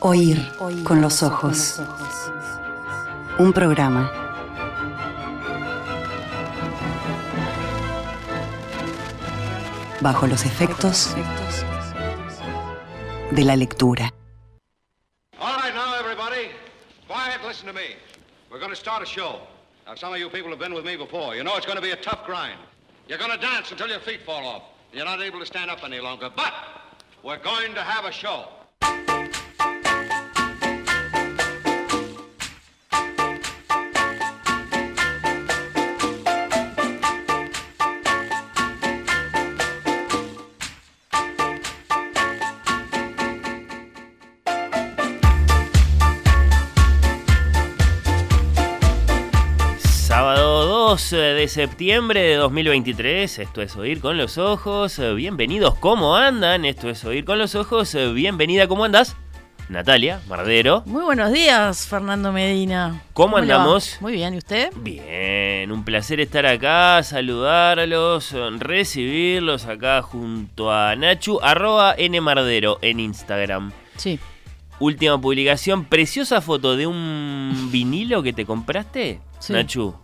Oír con los ojos. Un programa. Bajo los efectos de la lectura. All right, now, everybody. Quiet, listen to me. We're going to start a show. Now, some of you people have been with me before. You know it's going to be a tough grind. You're going to dance until your feet fall off. You're not able to stand up any longer. But we're going to have a show. 2 de septiembre de 2023, esto es Oír con los Ojos, bienvenidos, ¿cómo andan? Esto es Oír con los Ojos, bienvenida, ¿cómo andas? Natalia Mardero. Muy buenos días, Fernando Medina. ¿Cómo andamos? Muy bien, ¿y usted? Bien, un placer estar acá, saludarlos, recibirlos acá junto a Nachu, arroba nmardero en Instagram. Sí. Última publicación, preciosa foto de un vinilo que te compraste, Sí. Nachu.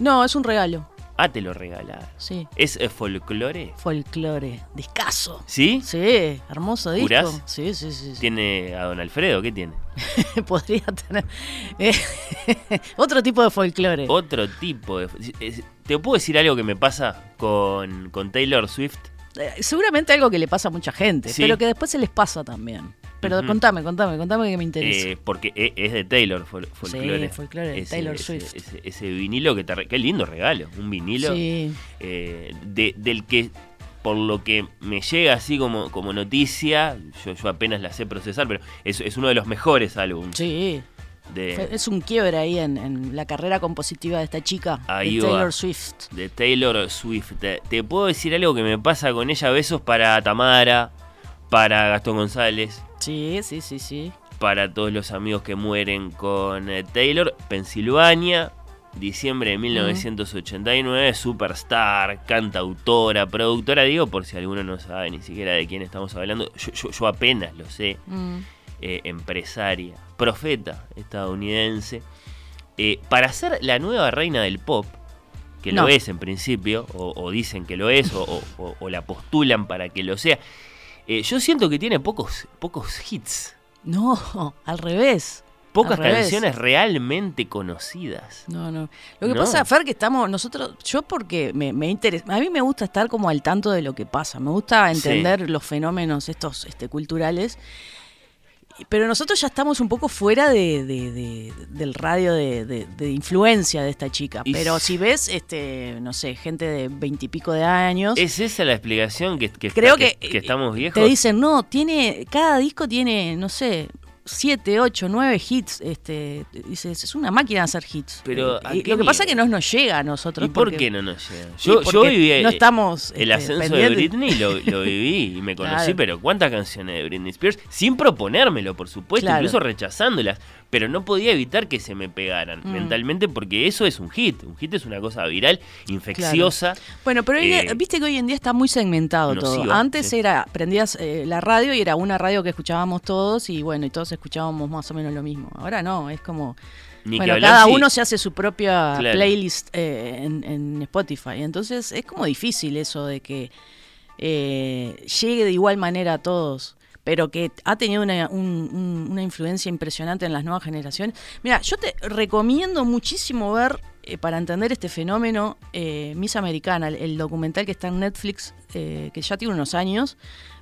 No, es un regalo. Ah, te lo regalaron. Sí. ¿Es eh, folclore? Folclore. Discaso. ¿Sí? Sí, hermoso disco. Sí, sí, sí. sí. ¿Tiene a don Alfredo? ¿Qué tiene? Podría tener. eh, otro tipo de folclore. Otro tipo de... ¿Te puedo decir algo que me pasa con, con Taylor Swift? Eh, Seguramente algo que le pasa a mucha gente, Sí. pero que después se les pasa también. Pero contame, contame, contame que me interesa. Eh, porque e- es de Taylor, fol- folclore. folclore de Taylor Swift. Ese, ese vinilo que te... re- Qué lindo regalo. Un vinilo sí. eh, de- del que... Por lo que me llega así como, como noticia, yo, yo apenas la sé procesar, pero es, es uno de los mejores álbumes Sí. De, Es un quiebre ahí en, en la carrera compositiva de esta chica, Ahí de va. Taylor Swift. de Taylor Swift. Te, te puedo decir algo que me pasa con ella. Besos para Tamara, para Gastón González, Sí, sí, sí, sí. para todos los amigos que mueren con eh, Taylor. Pensilvania, diciembre de 1989, superstar, cantautora, productora. Digo, por si alguno no sabe ni siquiera de quién estamos hablando, yo, yo- yo apenas lo sé. Mm. eh, empresaria, profeta estadounidense, eh, para ser la nueva reina del pop, que No. lo es en principio, o, o dicen que lo es, o, o- o- la postulan para que lo sea, eh, yo siento que tiene pocos, pocos hits, No, al revés. pocas Al revés. canciones realmente conocidas. No, no. Lo que No. pasa, Fer, que estamos nosotros, yo porque me, me interesa, a mí me gusta estar como al tanto de lo que pasa, me gusta entender los fenómenos estos este, culturales, pero nosotros ya estamos un poco fuera de, de- de- del radio de, influencia de esta chica. Y pero si ves, este, no sé, gente de veintipico de años, ¿Es esa la explicación que, que, creo que, que, que estamos viejos? te dicen, no, tiene, cada disco tiene, no sé, siete, ocho, nueve hits. Este, dices, es una máquina de hacer hits. Pero, Eh, ¿a y qué lo que pasa es que no nos llega a nosotros. ¿Y por qué no nos llega? Yo, yo viví no eh, estamos el este, ascenso de. Britney, lo, lo viví y me conocí, Claro. pero ¿cuántas canciones de Britney Spears? Sin proponérmelo, por supuesto, Claro. incluso rechazándolas, pero no podía evitar que se me pegaran Mm. mentalmente porque eso es un hit. Un hit es una cosa viral, infecciosa. Bueno, pero hoy- Eh, viste que hoy en día está muy segmentado nociva, todo. Antes sí. era, prendías eh, la radio y era una radio que escuchábamos todos y bueno, y todos escuchábamos más o menos lo mismo. Ahora no, es como... Ni que bueno, hablar cada uno se hace su propia Claro. playlist eh, en, en Spotify. Entonces es como difícil eso de que eh, llegue de igual manera a todos, pero que ha tenido una, un- un- una influencia impresionante en las nuevas generaciones. Mira, yo te recomiendo muchísimo ver, eh, para entender este fenómeno, eh, Miss Americana, el, documental que está en Netflix, eh, que ya tiene unos años,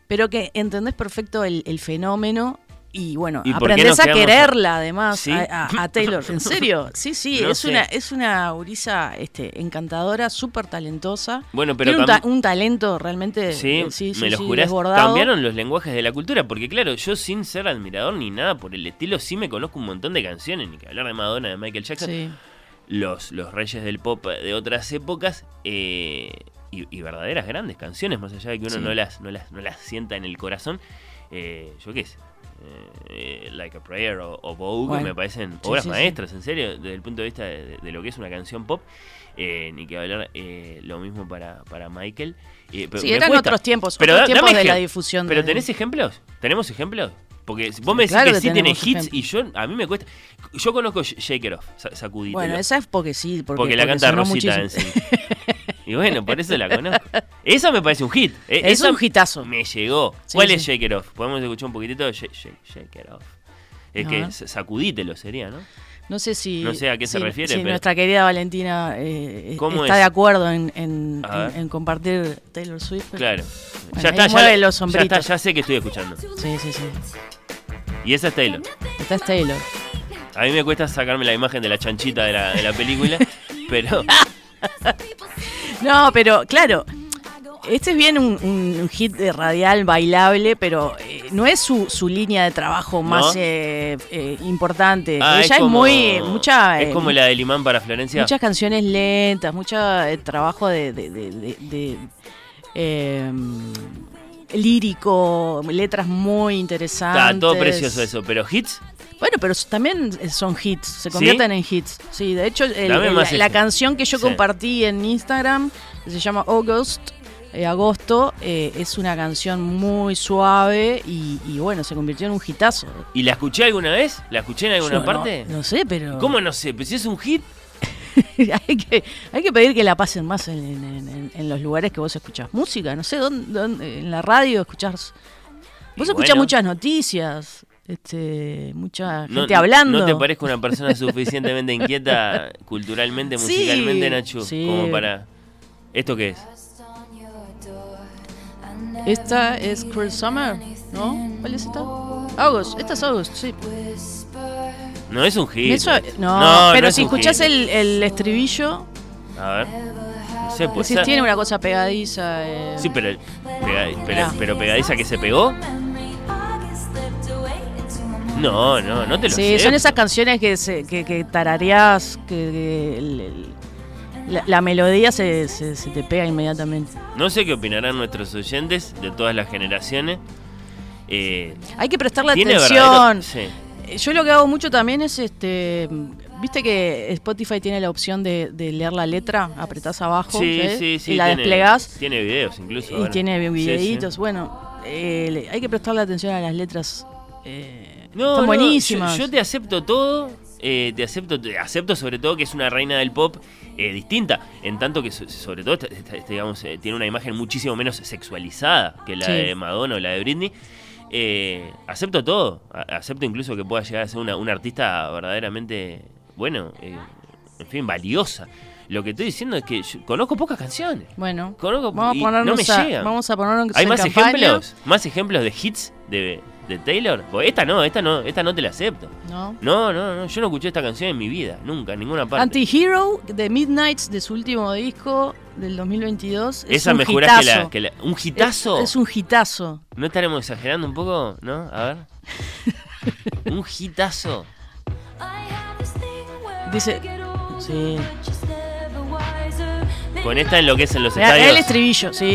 pero que entendés perfecto el fenómeno. Y bueno, ¿Y nos a quererla además ¿Sí? a, Taylor. ¿En serio? Sí, sí, No es sé. una es una gurisa este, encantadora, súper talentosa. Bueno, pero Tiene un, ta- cam- un talento realmente Sí, eh, sí, sí, me lo sí, jurás. desbordado. Cambiaron los lenguajes de la cultura, porque claro, yo sin ser admirador ni nada por el estilo, sí me conozco un montón de canciones, ni que hablar de Madonna, de Michael Jackson. Sí. los, los reyes del pop de otras épocas eh, y, y verdaderas grandes canciones, más allá de que uno Sí. no, las, no, las, no las sienta en el corazón. eh, yo qué sé, eh, Like a Prayer o, o Vogue Bueno, me parecen obras sí, sí. maestras, en serio, desde el punto de vista de, de lo que es una canción pop. eh, ni que hablar eh, lo mismo para, para Michael. pero Sí, eran cuesta. otros tiempos, Pero otros da- tiempos de la difusión. ¿Pero de- tenés ejemplos? ¿Tenemos ejemplos? Porque vos me decís Claro que, que sí tiene hits y yo a mí me cuesta. Yo conozco Sh- Shake It Off, sa- sacudítelo. Bueno, esa es porque sí, porque, porque, la porque canta Rosita muchísimo. en sí. Y bueno, por eso la conozco. Esa me parece un hit. Eh, Es un hitazo. Me llegó. Sí, ¿Cuál sí. es Shake It Off? Podemos escuchar un poquitito de Shake, shake, shake It Off. Es A que sacudítelo sería, ¿no? No sé si. No sé a qué se refiere, si pero- nuestra querida Valentina eh, ¿Cómo está es? de acuerdo en, en- compartir Taylor Swift. Claro. Bueno, ya está, ya, los ya está, ya sé que estoy escuchando. Sí, sí, sí. Y esa es Taylor. Esta es Taylor. A mí me cuesta sacarme la imagen de la chanchita de la, de la película, pero No, pero claro. Este es bien un, hit de radial bailable, pero eh, no es su, su línea de trabajo más ¿No? eh, eh, importante. Ah, Ella es, como- muy. Mucha, Es como la del imán para Florencia. Muchas canciones lentas, mucho trabajo de, de- de- eh, lírico, letras muy interesantes. Está todo precioso eso, pero hits. Bueno, pero también son hits, se ¿Sí? convierten en hits. Sí, de hecho, el- el- la, canción que yo Sí. compartí en Instagram, que se llama August, eh, agosto, eh, es una canción muy suave y, y bueno, se convirtió en un hitazo. ¿Y la escuché alguna vez? ¿La escuché en alguna Yo no- parte? No, sé, pero... ¿Cómo no sé? Pues si es un hit. hay, que, hay que pedir que la pasen más en, en- en- en los lugares que vos escuchás música. No sé, ¿dónde, dónde- en la radio escuchás... Vos Y escuchás bueno. muchas noticias, este, mucha No- gente hablando. ¿No te parezco una persona suficientemente inquieta culturalmente, Sí, musicalmente, Nacho? sí. Como para. ¿Esto qué es? Esta es Cruel Summer, ¿no? ¿Cuál es esta? August, esta es August, sí. No es un hit. Eso- no, No, pero no es si un escuchás el, el estribillo, A ver. No sé, pues. decís, tiene una cosa pegadiza. eh. Sí, pero, pega- pero, Mirá. pero pegadiza que se pegó. No, no, no te lo Sí, acepto. son esas canciones que, se, que, que tarareás, que, que el- el- la, la melodía se, se- se te pega inmediatamente. No sé qué opinarán nuestros oyentes de todas las generaciones. Eh, Hay que prestarle tiene atención. sí. Eh, Yo lo que hago mucho también es, este, viste que Spotify tiene la opción de, de leer la letra, apretás abajo Sí, ¿sabes? sí, sí. y la tiene, desplegás Tiene videos incluso. y ahora. tiene Sí, sí. videitos. Bueno, eh, le- hay que prestarle atención a las letras. eh, No, buenísimas. Yo, yo te acepto todo. eh, te acepto, te acepto sobre todo que es una reina del pop eh, distinta, en tanto que so- sobre todo esta, digamos, eh, tiene una imagen muchísimo menos sexualizada que la Sí. de Madonna o la de Britney. Acepto todo, acepto incluso que pueda llegar a ser una, una artista verdaderamente, bueno, en fin, valiosa. Lo que estoy diciendo es que yo conozco pocas canciones. Bueno, Conozco vamos a ponernos no me a, llegan. vamos a ponernos ¿Hay más campaña. ejemplos? ¿Más ejemplos de hits de, de Taylor? Esta no, esta no, esta no te la acepto. ¿No? No, no, no, yo no escuché esta canción en mi vida, nunca, en ninguna parte. Anti-Hero de Midnights de su último disco del 2022. es Esa un me jurás que la, hitazo. que la- ¿Un hitazo? Es, es un hitazo. ¿No estaremos exagerando un poco? ¿No? A ver. ¿Un hitazo? Dice. Sí. Con esta enloquecen los Mirá, El estadios. estribillo, sí,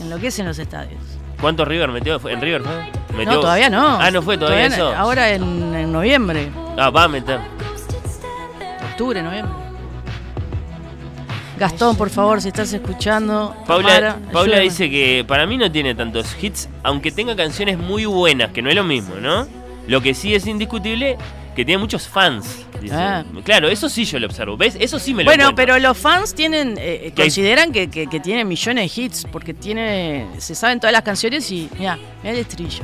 enloquecen los estadios. ¿Cuántos River metió? ¿Fue- ¿En River fue? ¿Metió? No, todavía no. Ah, no fue todavía, no. eso. Ahora en, en noviembre, Ah, va a meter. octubre, noviembre. Gastón, por favor, si estás escuchando. Paula, Paula dice que para mí no tiene tantos hits, aunque tenga canciones muy buenas, que no es lo mismo, ¿no? Lo que sí es indiscutible, que tiene muchos fans. dice. Ah. Claro, eso sí yo lo observo. ¿Ves? Eso sí me lo Bueno, encuentro. pero los fans tienen eh, eh, consideran que, que, que tiene millones de hits porque tiene se saben todas las canciones y mira, mira el estribillo.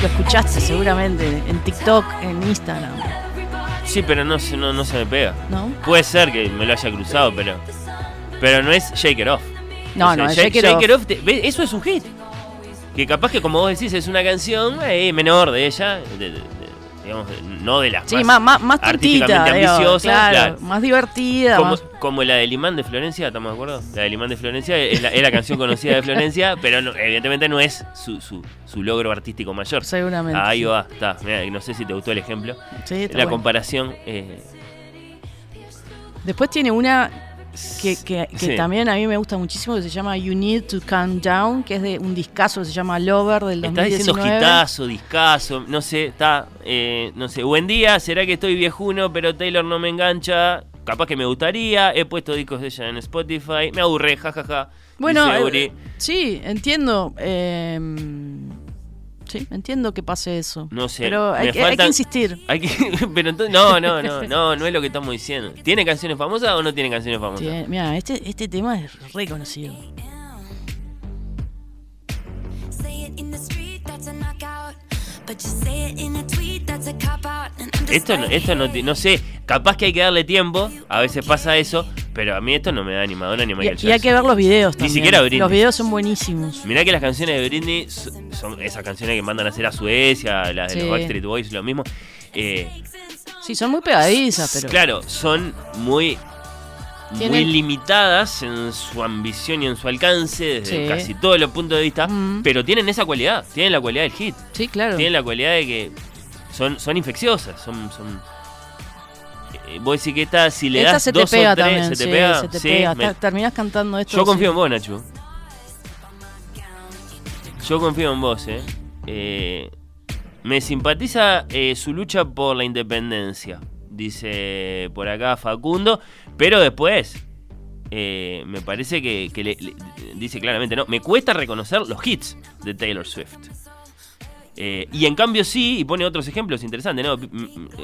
Lo escuchaste seguramente en TikTok, en Instagram, Sí, pero no, se- no, no se me pega. ¿no? Puede ser que me lo haya cruzado, pero. Pero no es Shake It Off. No, O sea, no, es Shake, Shake It Off. Off, te- ¿ves? eso es un hit. Que capaz que, como vos decís, es una canción eh, menor de ella, de- de- de- digamos, no de las Sí, más, más, más, más tontita, artísticamente digo, ambiciosas, claro, claro. más divertida, Como, más- como la del imán de Florencia, ¿estamos de acuerdo? La del imán de Florencia es la, es la canción conocida de Florencia, pero no- evidentemente no es su, su, su logro artístico mayor. seguramente. Ahí sí. va, está. Mirá, no sé si te gustó el ejemplo. Sí, está la bueno. comparación. eh, Después tiene una que, que- que sí. también a mí me gusta muchísimo que se llama You Need to Calm Down, que es de un discazo que se llama Lover del Estás diciendo 2019. gitazo, discazo, no sé, está, eh, no sé, buen día, será que estoy viejuno, pero Taylor no me engancha, capaz que me gustaría, he puesto discos de ella en Spotify, me aburré, jajaja. Bueno, dice eh, Uri. sí, entiendo. eh, Sí, entiendo que pase eso. No sé. Pero hay, que, hay que faltan- insistir. Hay que, pero entonces, no, no, no, no, no es lo que estamos diciendo. ¿Tiene canciones famosas o no tiene canciones famosas? Mira, este, este tema es reconocido. Esto, esto no, no sé, capaz que hay que darle tiempo, a veces pasa eso, pero a mí esto no me da ni Madonna ni Y, Michael y hay Jackson. que ver los videos Ni también. siquiera Britney. Los videos son buenísimos. Mirá que las canciones de Britney so- son esas canciones que mandan a hacer a Suecia, las de Sí. los Backstreet Boys, lo mismo. Eh, Sí, son muy pegadizas, pero. Claro, son muy, muy limitadas en su ambición y en su alcance desde Sí. casi todos los puntos de vista, Mm. pero tienen esa cualidad, tienen la cualidad del hit, Sí, claro. tienen la cualidad de que son, son infecciosas, son... son eh, vos decís que esta, si le Esta das se te dos pega o tres, también. se te sí, pega. se te Sí, pega. me- Ta- Terminás cantando esto. yo confío en vos, Nacho. Yo confío en vos, eh. Eh, me simpatiza eh, su lucha por la independencia, dice por acá Facundo, pero después eh, me parece que, que le- le- dice claramente, no, me cuesta reconocer los hits de Taylor Swift. Eh, y en cambio sí, y pone otros ejemplos interesantes, ¿no?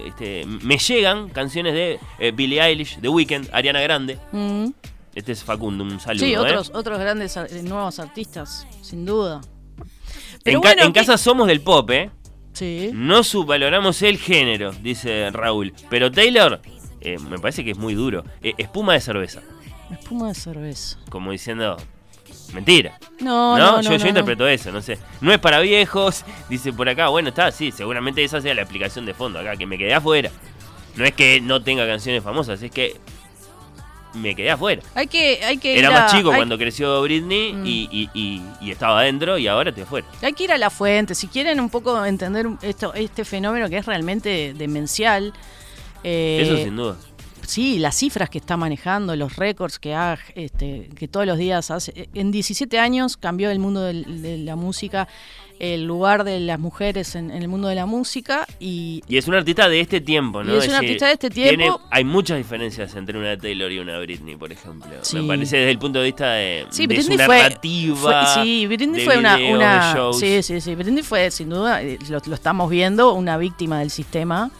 Este, me llegan canciones de eh, Billie Eilish, The Weeknd, Ariana Grande. Mm. Este es Facundo, un saludo. Sí, otros, otros grandes nuevos artistas, sin duda. En, Pero ca- bueno, en ¿qué- casa somos del pop, ¿eh? Sí. No subvaloramos el género, dice Raúl. Pero Taylor, eh, me parece que es muy duro. Eh, espuma de cerveza. Espuma de cerveza. Como diciendo, mentira. No, ¿No? no, yo no, yo no. interpreto eso, no sé. No es para viejos, dice por acá. Bueno, está, sí, seguramente esa sea la explicación de fondo acá, que me quedé afuera. No es que no tenga canciones famosas, es que me quedé afuera. Hay que, hay que Era ir a- más chico cuando creció Britney Mm. y, y- y- y estaba adentro y ahora estoy afuera. Hay que ir a la fuente. Si quieren un poco entender esto, este fenómeno que es realmente demencial. eh, Eso sin duda. Sí, las cifras que está manejando, los récords que ha, este, que todos los días hace. En 17 años cambió el mundo de la música, el lugar de las mujeres en, en el mundo de la música y Y es un artista de este tiempo, ¿no? Y es un artista de este tiene- tiempo. hay muchas diferencias entre una Taylor y una Britney, por ejemplo. Sí. Me parece desde el punto de vista de, Sí, de su Britney fue, narrativa. fue- sí, Britney de fue una, una de shows. sí, sí, sí, Britney fue sin duda, eh, lo, lo estamos viendo, una víctima del sistema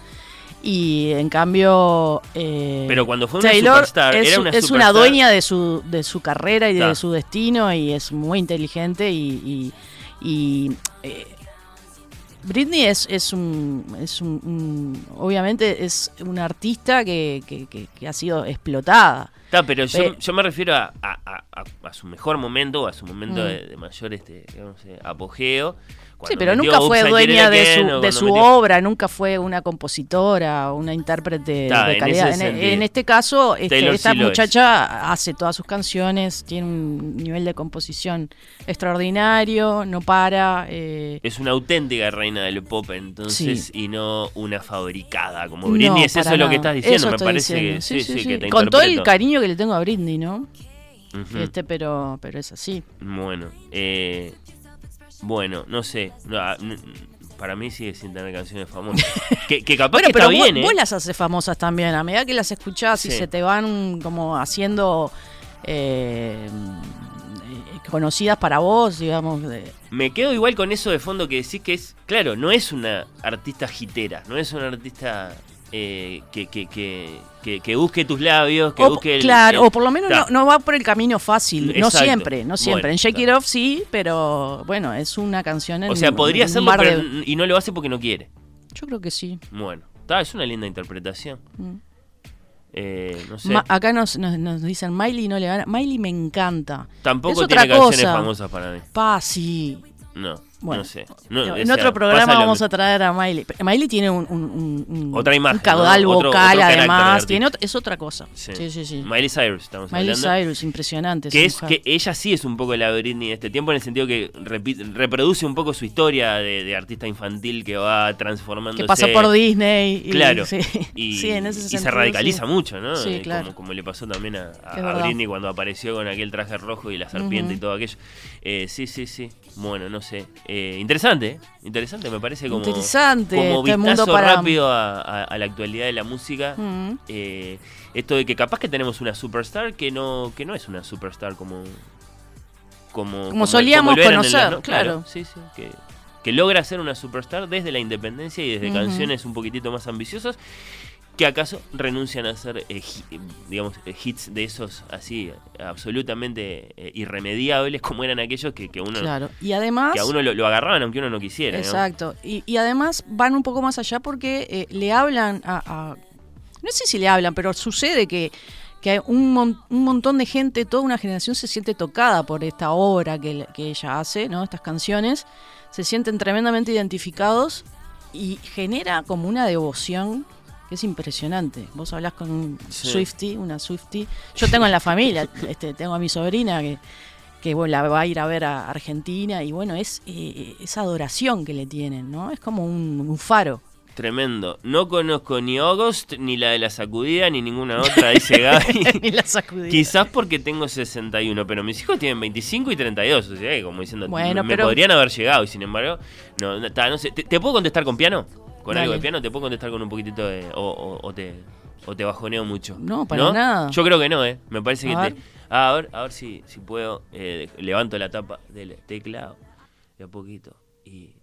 y en cambio eh, Pero cuando fue una Taylor superstar, es, era una es superstar. una dueña de su de su carrera y de su destino y es muy inteligente y, y- y, eh, Britney es, es un, es un, un- obviamente es una artista que, que- que- que ha sido explotada. Está, pero yo, yo me refiero a, a- a- a- a su mejor momento, a su momento Mm. de, de mayor este, digamos, eh, Sí, pero nunca fue dueña de su, o de su metió- obra, nunca fue una compositora, una intérprete de calidad. ese En, este caso, este, esta sí muchacha hace todas sus canciones, tiene un nivel de composición extraordinario, no para. eh, Es una auténtica reina del pop, entonces, Sí. y no una fabricada como no, Britney. es eso lo que estás diciendo, Eso me parece diciendo. que sí, que te Con todo el cariño que le tengo a Britney, ¿no? Este, pero, pero es así. Bueno, eh, bueno, no sé. no, ah, para mí sigue sin tener canciones famosas. que, que capaz Bueno, que pero está vos, bien, ¿eh? vos las haces famosas también. A medida que las escuchás y se te van como haciendo eh, eh, conocidas para vos, digamos. de- Me quedo igual con eso de fondo que decís que es. Claro, no es una artista hitera, no es una artista eh, que, que, que, que, que busque tus labios, que o, busque el. claro, el- o por lo menos no, va por el camino fácil. No siempre, no siempre. Bueno, en Shake. It Off sí, pero bueno, es una canción en O sea, podría hacerlo, pero, de- y no lo hace porque no quiere. Yo creo que sí. Bueno, está, es una linda interpretación. Mm. Eh, no sé. Ma- acá nos, nos, nos dicen Miley no le gana. Miley me encanta. Tampoco es otra tiene canciones cosa. famosas para mí. Pa, sí. No, Bueno, no sé. No, o en sea, otro programa vamos a traer a Miley. Miley tiene un, un- un- un- Otra imagen, un caudal vocal, otro además. Tiene es otra cosa. Sí. Sí, sí, sí. Miley Cyrus, estamos Miley hablando. Cyrus, impresionante. Que es mujer. que ella sí es un poco la Britney de este tiempo en el sentido que repite- reproduce un poco su historia de, de artista infantil que va transformándose. que pasa por Disney. y- Claro. sí. Y, Sí, en ese y se sentido, radicaliza mucho, ¿no? Sí, Eh, claro. Como, como le pasó también a. Britney cuando apareció con aquel traje rojo y la serpiente y todo aquello. Eh, sí, sí, sí. Bueno, no sé. Eh, interesante. Interesante, me parece como. Interesante Como este mundo vistazo para- rápido a, a- a la actualidad de la música. Mm. Eh, esto de que capaz que tenemos una superstar que no, que no es una superstar como. Como, Como solíamos conocer, claro. Sí, sí. Que, que logra ser una superstar desde la independencia y desde canciones un poquitito más ambiciosas, que acaso renuncian a hacer, eh, hi- digamos, eh, hits de esos así, absolutamente eh, irremediables, como eran aquellos que, que uno, Claro. Y además. que a uno lo, lo agarraban aunque uno no quisiera. ¿no? Exacto. Y, y además van un poco más allá porque eh, le hablan a, a- No sé si le hablan, pero sucede que, que hay un, mon- un montón de gente, toda una generación se siente tocada por esta obra que, que ella hace, ¿no? Estas canciones. Se sienten tremendamente identificados y genera como una devoción que es impresionante. Vos hablás con un Sí. Swifty, una Swifty. Yo tengo en la familia, este, tengo a mi sobrina que que bueno, la va a ir a ver a Argentina y bueno, es eh, esa adoración que le tienen, ¿no? Es como un, un faro. Tremendo. No conozco ni August, ni la de la sacudida, ni ninguna otra, dice Gaby. y la sacudida. Quizás porque tengo 61, pero mis hijos tienen 25 y 32, o sea, como diciendo, Bueno, me pero- podrían haber llegado y sin embargo, no, no, no sé. ¿Te, te puedo contestar con piano? ¿Con algo de piano? ¿Te puedo contestar con un poquito de... o, o- o te, o te bajoneo mucho? No, para nada. Yo creo que no, ¿eh? Me parece A que ver. te... Ah, a ver, a ver si, si puedo. eh, levanto la tapa del teclado de a poquito y...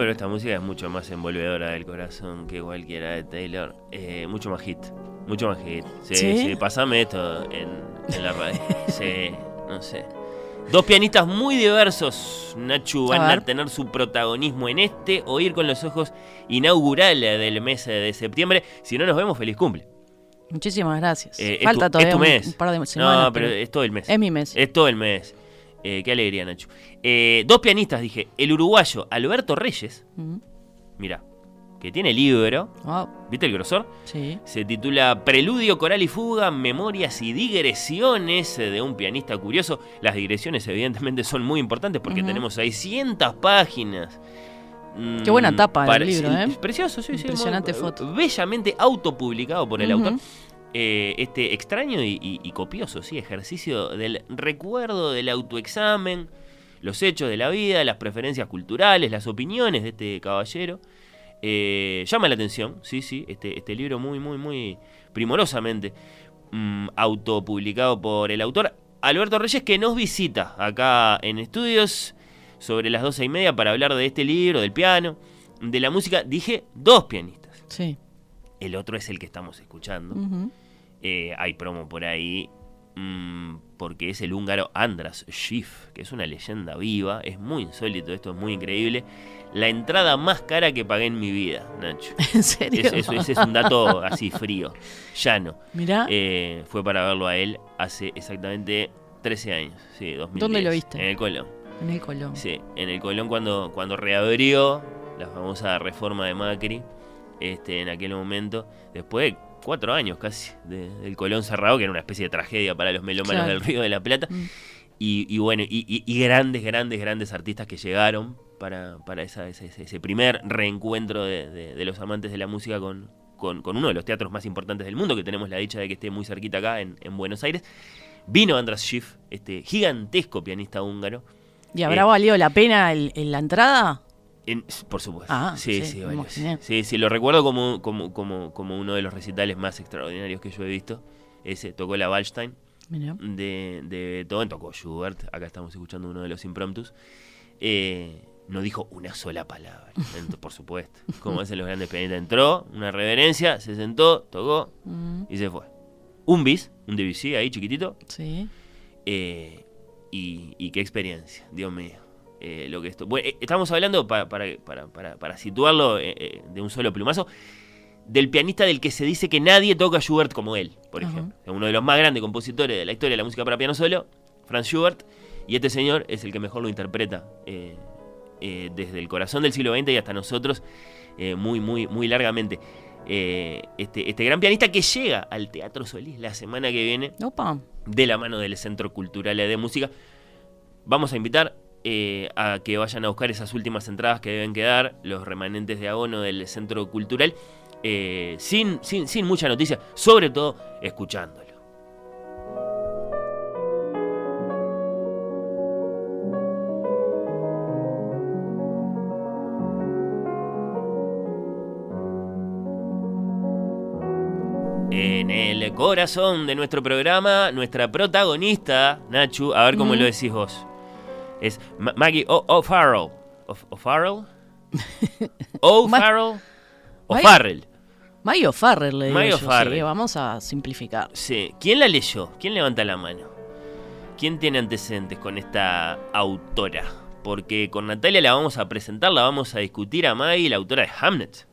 pero esta música es mucho más envolvedora del corazón que cualquiera de Taylor. Eh, mucho más hit. Mucho más hit. Sí, ¿Sí? sí, pasame esto en, en la radio. sí, no sé. Dos pianistas muy diversos, Nachu, van A tener su protagonismo en este Oír con los Ojos inaugural del mes de septiembre. Si no nos vemos, feliz cumple. Muchísimas gracias. Eh, es Falta tu- es todavía tu mes. Un, par de semanas. no, pero es todo el mes. es mi mes. Es todo el mes. Eh, qué alegría, Nacho. Eh, dos pianistas, dije. El uruguayo Alberto Reyes, Mm. mira, que tiene libro, ¿viste el grosor? sí. Se titula Preludio, Coral y Fuga, Memorias y Digresiones de un pianista curioso. Las digresiones evidentemente son muy importantes porque Ujú. tenemos 600 páginas. Mm, Qué buena tapa del libro, sí, ¿eh? Precioso, sí, sí. Impresionante muy- foto. Bellamente autopublicado por el Ujú. autor. Eh, este extraño y, copioso, sí, ejercicio del recuerdo, del autoexamen, los hechos de la vida, las preferencias culturales, las opiniones de este caballero. Eh, llama la atención, sí, sí, este, este libro muy, muy, muy primorosamente mm, autopublicado por el autor Alberto Reyes, que nos visita acá en estudios sobre las doce y media para hablar de este libro, del piano, de la música. Dije dos pianistas. Sí. El otro es el que estamos escuchando. Eh, hay promo por ahí. mm, porque es el húngaro Andras Schiff, que es una leyenda viva. Es muy insólito, esto es muy increíble. La entrada más cara que pagué en mi vida, Nacho. ¿En serio? Es- Eso ese es un dato así frío, llano. Mirá. Eh, fue para verlo a él hace exactamente 13 años. Sí, 2010. ¿Dónde lo viste? En el Colón. en el Colón. Sí, en el Colón cuando, cuando reabrió la famosa reforma de Macri, este, en aquel momento, después de cuatro años casi de- del Colón cerrado, que era una especie de tragedia para los melómanos Claro. del Río de la Plata. Mm. Y, y bueno, y, y- y grandes, grandes, grandes artistas que llegaron para, para esa- ese, primer reencuentro de, de- de los amantes de la música con, con- con uno de los teatros más importantes del mundo, que tenemos la dicha de que esté muy cerquita acá en, en Buenos Aires. Vino Andras Schiff, este gigantesco pianista húngaro. ¿Y habrá Eh, valido la pena el- el- la entrada? En- por supuesto. Ah, sí, sí, sí, sí, sí, lo recuerdo como, como, como, como uno de los recitales más extraordinarios que yo he visto. Ese tocó la Wallstein de, de Beethoven, tocó Schubert, acá estamos escuchando uno de los impromptus. Eh, no dijo una sola palabra, por supuesto. Como hacen los grandes pianistas. Entró, una reverencia, se sentó, tocó Mm, y se fue. Un bis, un Debussy ahí chiquitito. sí. Eh, y, y qué experiencia, Dios mío. Eh, lo que esto, bueno, eh, estamos hablando, pa- para, para, para, para situarlo eh, de un solo plumazo, del pianista del que se dice que nadie toca Schubert como él, por Ajá. ejemplo. Uno de los más grandes compositores de la historia de la música para piano solo, Franz Schubert, y este señor es el que mejor lo interpreta eh, desde el corazón del siglo XX y hasta nosotros muy, muy, muy largamente. Este, este gran pianista que llega al Teatro Solís la semana que viene Opa. de la mano del Centro Cultural de Música. Vamos a invitar eh, a que vayan a buscar esas últimas entradas que deben quedar, los remanentes de abono del Centro Cultural, eh, sin, sin, sin mucha noticia, sobre todo escuchándolo. En el corazón de nuestro programa, nuestra protagonista, Nachu, a ver cómo Mm. lo decís vos. Es Ma- Maggie O'Farrell. ¿O'Farrell? ¿O'Farrell? ¿O'Farrell? Mayo Farrell le digo Maggie yo, O'Farrell. sí, vamos a simplificar. Sí. ¿Quién la leyó? ¿Quién levanta la mano? ¿Quién tiene antecedentes con esta autora? Porque con Natalia la vamos a presentar, la vamos a discutir a Maggie, la autora de Hamnet.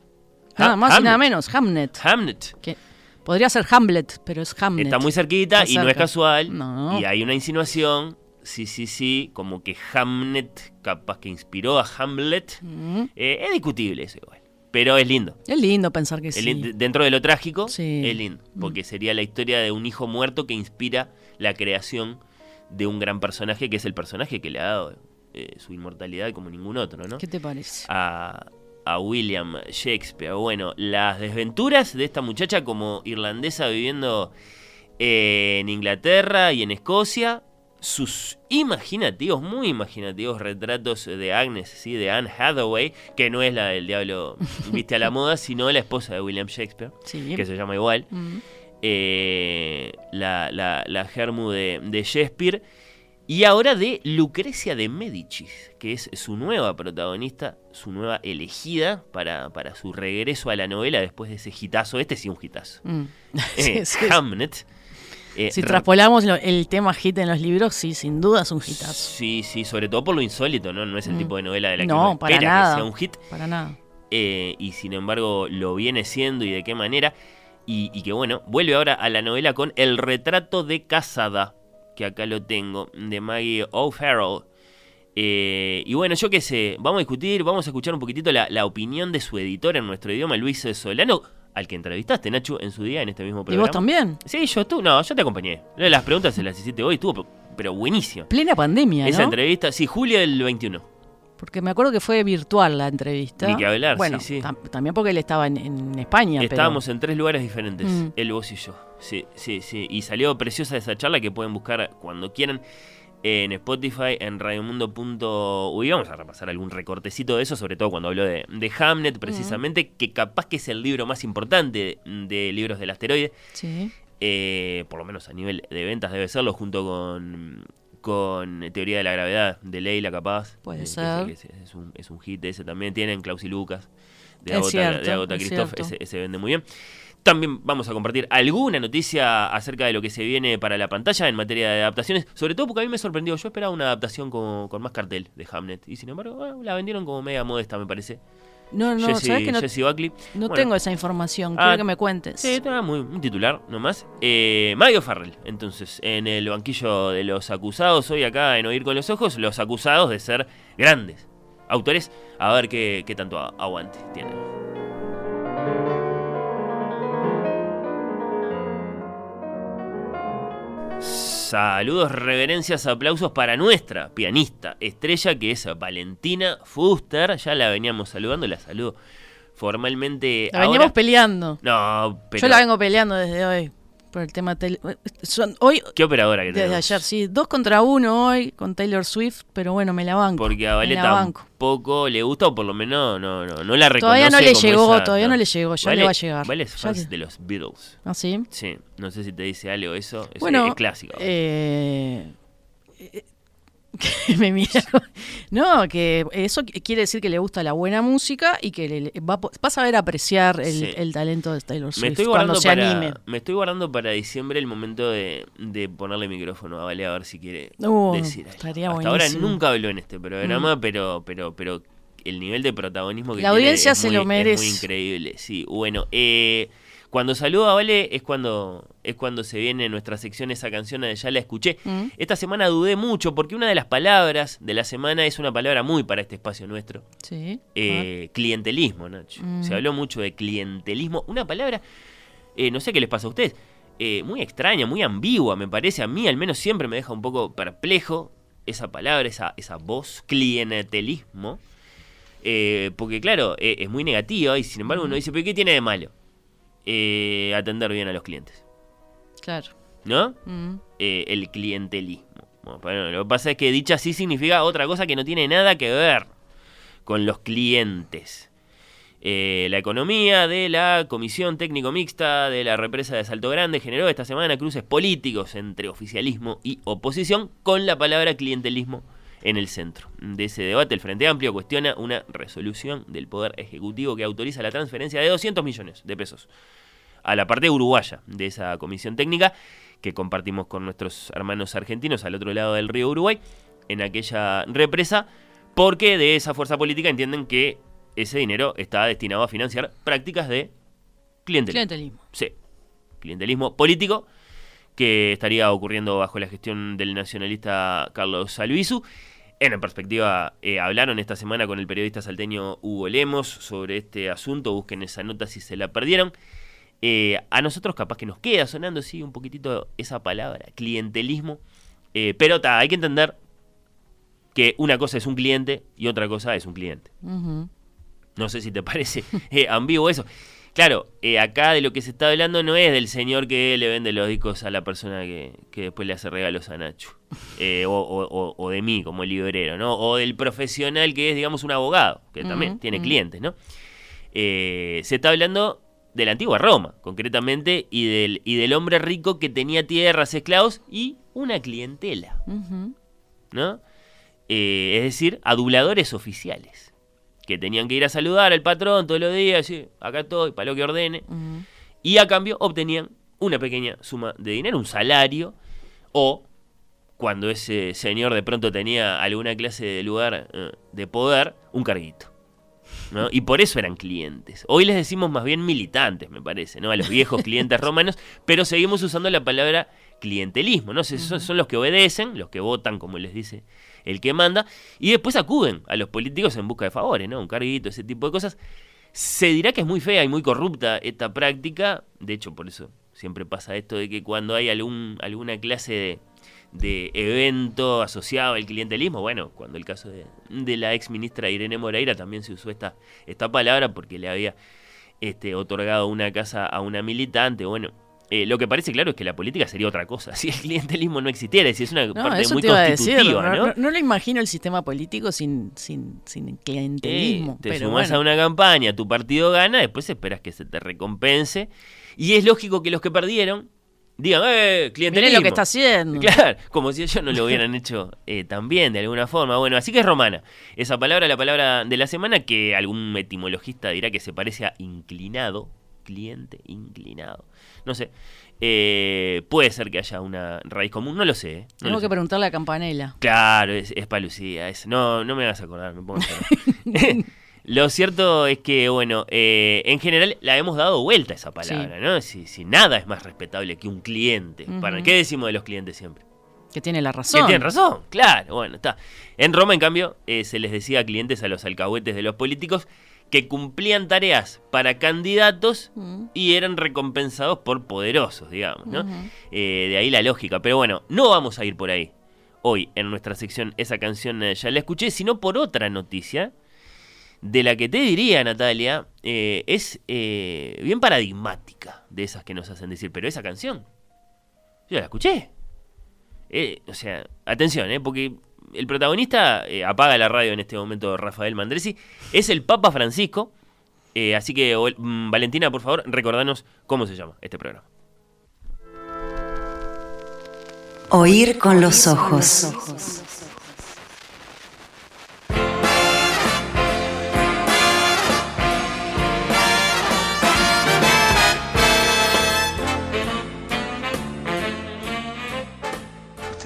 Nada Ha- más y Hamlet. nada menos, Hamnet. Hamnet. Que podría ser Hamlet, pero es Hamlet. Está muy cerquita Está y no es casual. No. Y hay una insinuación, sí, sí, sí, como que Hamnet capaz que inspiró a Hamlet. Mm. Eh, es discutible eso igual. Pero es lindo. Es lindo pensar que Es sí. Dentro de lo trágico, Sí. es lindo. Porque sería la historia de un hijo muerto que inspira la creación de un gran personaje, que es el personaje que le ha dado eh, su inmortalidad como ningún otro, ¿no? ¿Qué te parece? a, a William Shakespeare. Bueno, las desventuras de esta muchacha como irlandesa viviendo eh, en Inglaterra y en Escocia. Sus imaginativos, muy imaginativos retratos de Agnes, ¿sí? de Anne Hathaway, que no es la del diablo viste a la moda, sino la esposa de William Shakespeare, Sí. que se llama igual Mm. eh, la, la, la Germu de, de Shakespeare, y ahora de Lucrecia de Medicis, que es su nueva protagonista, su nueva elegida para, para su regreso a la novela después de ese hitazo. Este sí un hitazo. Mm. Eh, Sí, sí. Hamnet. Eh, Si traspolamos lo- el tema hit en los libros, sí, sin duda es un hitazo. Sí, sí, sobre todo por lo insólito, ¿no? No es el Mm. tipo de novela de la que No, uno para espera nada. que sea un hit. Para nada. eh, y sin embargo lo viene siendo y de qué manera. Y, y que bueno, vuelve ahora a la novela con El retrato de casada, que acá lo tengo, de Maggie O'Farrell. Eh, y bueno, yo qué sé, vamos a discutir, vamos a escuchar un poquitito la, la opinión de su editor en nuestro idioma, Luis Solano, al que entrevistaste, Nacho, en su día, en este mismo ¿Y programa. vos también? Sí, yo tú, no, yo te acompañé. Las preguntas se las hiciste hoy, estuvo pero buenísimo. Plena pandemia, Esa ¿no? entrevista, sí, julio del 21. Porque me acuerdo que fue virtual la entrevista. Ni que hablar, bueno, sí, sí. tam- también porque él estaba en, en España. pero- Estábamos en tres lugares diferentes, Mm. él, vos y yo. Sí, sí, sí. Y salió preciosa esa charla que pueden buscar cuando quieran en Spotify, en radiomundo.uy. Vamos a repasar algún recortecito de eso, sobre todo cuando habló de, de Hamnet, precisamente, que capaz que es el libro más importante de libros del asteroide. Sí. Eh, por lo menos a nivel de ventas debe serlo, junto con, con Teoría de la Gravedad de Leila, capaz. Puede Eh, ser. es, un, es un hit, ese también tienen, Klaus y Lucas, de Es Agota, cierto, de Agota Christoph, ese, ese vende muy bien. También vamos a compartir alguna noticia acerca de lo que se viene para la pantalla en materia de adaptaciones, sobre todo porque a mí me sorprendió, yo esperaba una adaptación con, con más cartel de Hamnet, y sin embargo, bueno, la vendieron como media modesta, me parece. No, no, Jessie, ¿sabes que no, Jessie Buckley. no Bueno, tengo esa información? Ah, Quiero que me cuentes. Sí, está muy, un titular nomás. Eh, Mario Farrell, entonces, en el banquillo de los acusados, hoy acá en Oír con los Ojos, los acusados de ser grandes autores. A ver qué, qué tanto aguante tienen. Saludos, reverencias, aplausos para nuestra pianista estrella que es Valentina Fuster. Ya la veníamos saludando, la saludo formalmente. La ahora. veníamos peleando. No, pero. Yo la vengo peleando desde hoy. Por el tema tel- Son hoy, ¿Qué operadora que desde ayer, sí. Dos contra uno hoy con Taylor Swift, pero bueno, me la banco. Porque a Vale tampoco le gusta, o por lo menos no, no, no la reconoce. Todavía no le como llegó, esa- todavía no le llegó, ya le va a llegar. Vale es le- de los Beatles. ¿Ah, sí? Sí, no sé si te dice algo eso. Es, Bueno, es clásico. eh, eh, me mira. No, que eso qu- quiere decir que le gusta la buena música y que le- va, va a saber apreciar el, Sí. el talento de Taylor me Swift estoy, cuando se para, anime. me estoy guardando para diciembre el momento de, de ponerle micrófono a Vale a ver si quiere Uh, decir algo. estaría Hasta ahora. Mm. nunca habló en este programa, pero, pero, pero el nivel de protagonismo que La tiene audiencia es se muy- lo es merece. muy increíble. Sí, bueno, eh, Cuando saludo a Vale es cuando, es cuando se viene nuestra sección esa canción de Ya la escuché. Mm. Esta semana dudé mucho porque una de las palabras de la semana es una palabra muy para este espacio nuestro. Sí. Eh, clientelismo, Nacho. Mm. Se habló mucho de clientelismo. Una palabra, eh, no sé qué les pasa a ustedes, eh, muy extraña, muy ambigua, me parece. A mí al menos siempre me deja un poco perplejo esa palabra, esa, esa voz, clientelismo. Eh, porque claro, eh, es muy negativa y sin embargo uno dice, pero ¿qué tiene de malo? Eh, atender bien a los clientes. Claro. ¿No? Mm. Eh, el clientelismo. Bueno, lo que pasa es que dicha así significa otra cosa que no tiene nada que ver con los clientes. Eh, la economía de la Comisión Técnico Mixta de la represa de Salto Grande generó esta semana cruces políticos entre oficialismo y oposición con la palabra clientelismo en el centro. De ese debate, el Frente Amplio cuestiona una resolución del Poder Ejecutivo que autoriza la transferencia de 200 millones de pesos a la parte uruguaya de esa comisión técnica que compartimos con nuestros hermanos argentinos al otro lado del río Uruguay, en aquella represa, porque de esa fuerza política entienden que ese dinero está destinado a financiar prácticas de clientelismo. Clientelismo. Sí, clientelismo político que estaría ocurriendo bajo la gestión del nacionalista Carlos Salvisu. En perspectiva, eh, hablaron esta semana con el periodista salteño Hugo Lemos sobre este asunto. Busquen esa nota si se la perdieron. Eh, a nosotros capaz que nos queda sonando, sí, un poquitito esa palabra, clientelismo. Eh, pero ta, hay que entender que una cosa es un cliente y otra cosa es un cliente. No sé si te parece eh, ambiguo eso. Claro, acá de lo que se está hablando no es del señor que le vende los discos a la persona que, que después le hace regalos a Nacho. O, o- de mí como librero, ¿no? O del profesional que es, digamos, un abogado, que también tiene clientes, ¿no? Se está hablando de la antigua Roma, concretamente, y del, y del hombre rico que tenía tierras, esclavos y una clientela. ¿no? Eh, es decir, aduladores oficiales, que tenían que ir a saludar al patrón todos los días, sí, acá estoy, para lo que ordene, y a cambio obtenían una pequeña suma de dinero, un salario, o cuando ese señor de pronto tenía alguna clase de lugar eh, de poder, un carguito. ¿No? Y por eso eran clientes. Hoy les decimos más bien militantes, me parece, ¿no? A los viejos clientes romanos, pero seguimos usando la palabra clientelismo, ¿no? Son, son los que obedecen, los que votan, como les dice el que manda, y después acuden a los políticos en busca de favores, ¿no? Un carguito, ese tipo de cosas. Se dirá que es muy fea y muy corrupta esta práctica, de hecho por eso siempre pasa esto de que cuando hay algún, alguna clase de, de evento asociado al clientelismo, bueno, cuando el caso de, de la ex ministra Irene Moreira también se usó esta, esta palabra porque le había este, otorgado una casa a una militante, bueno. eh, lo que parece claro es que la política sería otra cosa. Si el clientelismo no existiera, si es una No, parte muy decir. constitutiva, No, ¿no? no- no lo imagino el sistema político sin, sin, sin clientelismo. Eh, te pero sumás bueno. a una campaña, tu partido gana, después esperas que se te recompense. Y es lógico que los que perdieron digan, ¡eh, clientelismo! Mirá lo que está haciendo. Claro, como si ellos no lo hubieran hecho eh, también de alguna forma. Bueno, así que es romana. Esa palabra, la palabra de la semana, que algún etimologista dirá que se parece a inclinado, cliente inclinado. No sé. Eh, puede ser que haya una raíz común, no lo sé. eh, no Tengo lo que sé. preguntarle a Campanella. Claro, es, es palucía. Es, no, no me vas a acordar, me pongo a. Lo cierto es que, bueno, eh, en general la hemos dado vuelta a esa palabra, ¿no? Si, si nada es más respetable que un cliente. ¿Para qué decimos de los clientes siempre? Que tiene la Que razón. tienen razón, claro, bueno, está. En Roma, en cambio, eh, se les decía clientes a los alcahuetes de los políticos que cumplían tareas para candidatos y eran recompensados por poderosos, digamos, ¿no? Eh, de ahí la lógica. Pero bueno, no vamos a ir por ahí. Hoy, en nuestra sección, esa canción eh, ya la escuché, sino por otra noticia, de la que te diría, Natalia, eh, es eh, bien paradigmática de esas que nos hacen decir, pero esa canción, yo la escuché. Eh, o sea, atención, porque el protagonista apaga la radio en este momento, Rafael Mandresi, es el Papa Francisco. así que, mm, Valentina, por favor, recordanos cómo se llama este programa. Oír con los ojos.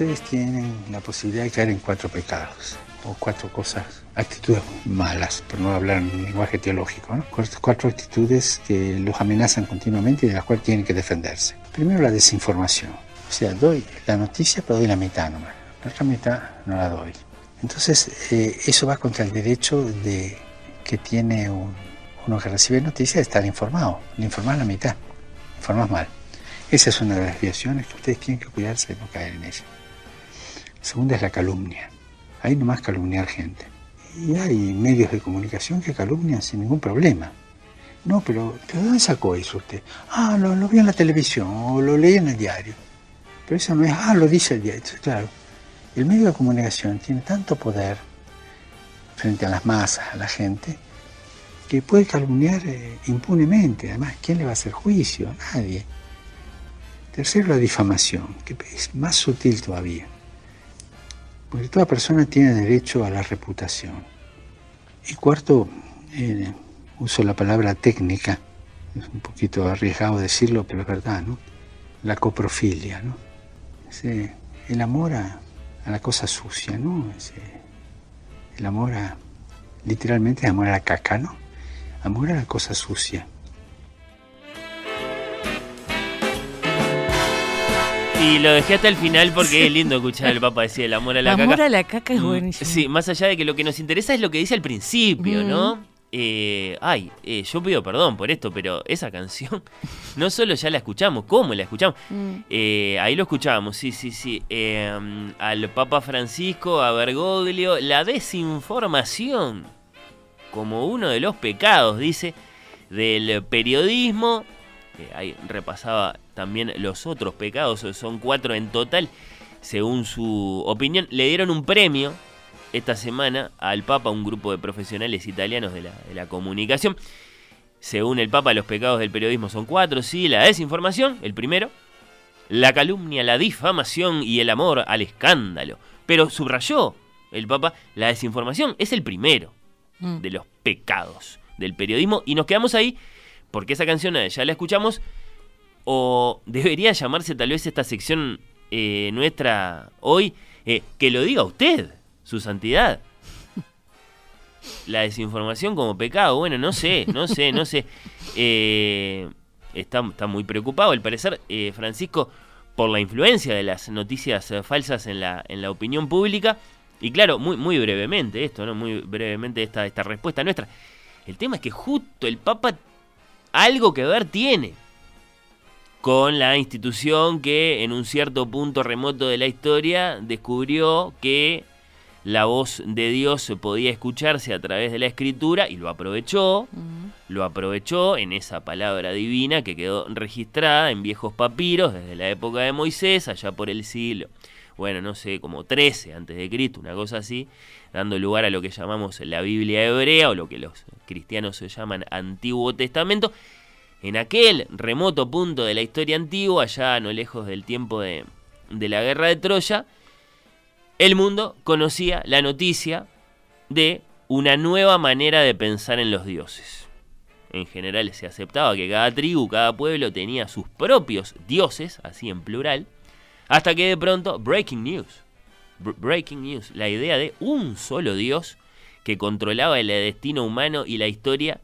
Ustedes tienen la posibilidad de caer en cuatro pecados. o cuatro cosas, actitudes malas, por no hablar en lenguaje teológico, ¿no? cuatro, actitudes que los amenazan continuamente y de las cuales tienen que defenderse. Primero la desinformación, o sea, doy la noticia pero doy la mitad nomás, la otra mitad no la doy. Entonces eh, eso va contra el derecho de que tiene un, uno que recibe noticias de estar informado, le informas la mitad, informas mal. Esa es una de las desviaciones que ustedes tienen que cuidarse de no caer en ella. Segunda es la calumnia. Ahí nomás calumniar gente. Y hay medios de comunicación que calumnian sin ningún problema. No, pero, ¿pero ¿dónde sacó eso usted? Ah, lo, lo vi en la televisión o lo leí en el diario. Pero eso no es, ah, lo dice el diario. Claro, el medio de comunicación tiene tanto poder frente a las masas, a la gente, que puede calumniar eh, impunemente. Además, ¿quién le va a hacer juicio? Nadie. Tercero, la difamación, que es más sutil todavía. Porque toda persona tiene derecho a la reputación. Y cuarto, eh, uso la palabra técnica, es un poquito arriesgado decirlo, pero es verdad, ¿no? La coprofilia, ¿no? El amor a, la cosa sucia, ¿no? El amor a, literalmente, amor a la caca, ¿no? Amor a la cosa sucia. Y lo dejé hasta el final porque es lindo escuchar al Papa decir el amor a la El amor caca. a la caca es Mm, buenísimo. Sí, más allá de que lo que nos interesa es lo que dice al principio, Mm. ¿no? Eh, ay, eh, yo pido perdón por esto, pero esa canción no solo ya la escuchamos, ¿cómo la escuchamos? Mm. Eh, ahí lo escuchábamos, sí, sí, sí. Eh, al Papa Francisco, a Bergoglio, la desinformación como uno de los pecados, dice, del periodismo. Eh, ahí repasaba también los otros pecados, son cuatro en total, según su opinión. Le dieron un premio esta semana al Papa, un grupo de profesionales italianos de la, de la comunicación. Según el Papa, los pecados del periodismo son cuatro, sí, la desinformación, el primero, la calumnia, la difamación y el amor al escándalo. Pero subrayó el Papa, la desinformación es el primero Mm. de los pecados del periodismo y nos quedamos ahí porque esa canción eh, ya la escuchamos o debería llamarse tal vez esta sección eh, nuestra hoy eh, que lo diga usted, su santidad. La desinformación como pecado, bueno, no sé, no sé, no sé. Eh, está, está muy preocupado, al parecer, eh, Francisco, por la influencia de las noticias falsas en la, en la opinión pública. Y claro, muy, muy brevemente esto, ¿no? Muy brevemente esta, esta respuesta nuestra. El tema es que justo el Papa algo que ver tiene con la institución que en un cierto punto remoto de la historia descubrió que la voz de Dios podía escucharse a través de la escritura y lo aprovechó, lo aprovechó en esa palabra divina que quedó registrada en viejos papiros desde la época de Moisés, allá por el siglo, bueno, no sé, como 13 antes de Cristo, una cosa así, dando lugar a lo que llamamos la Biblia hebrea o lo que los cristianos se llaman Antiguo Testamento. En aquel remoto punto de la historia antigua, allá no lejos del tiempo de, de la guerra de Troya, el mundo conocía la noticia de una nueva manera de pensar en los dioses. En general se aceptaba que cada tribu, cada pueblo tenía sus propios dioses, así en plural, hasta que de pronto, breaking news, br- breaking news, la idea de un solo dios que controlaba el destino humano y la historia,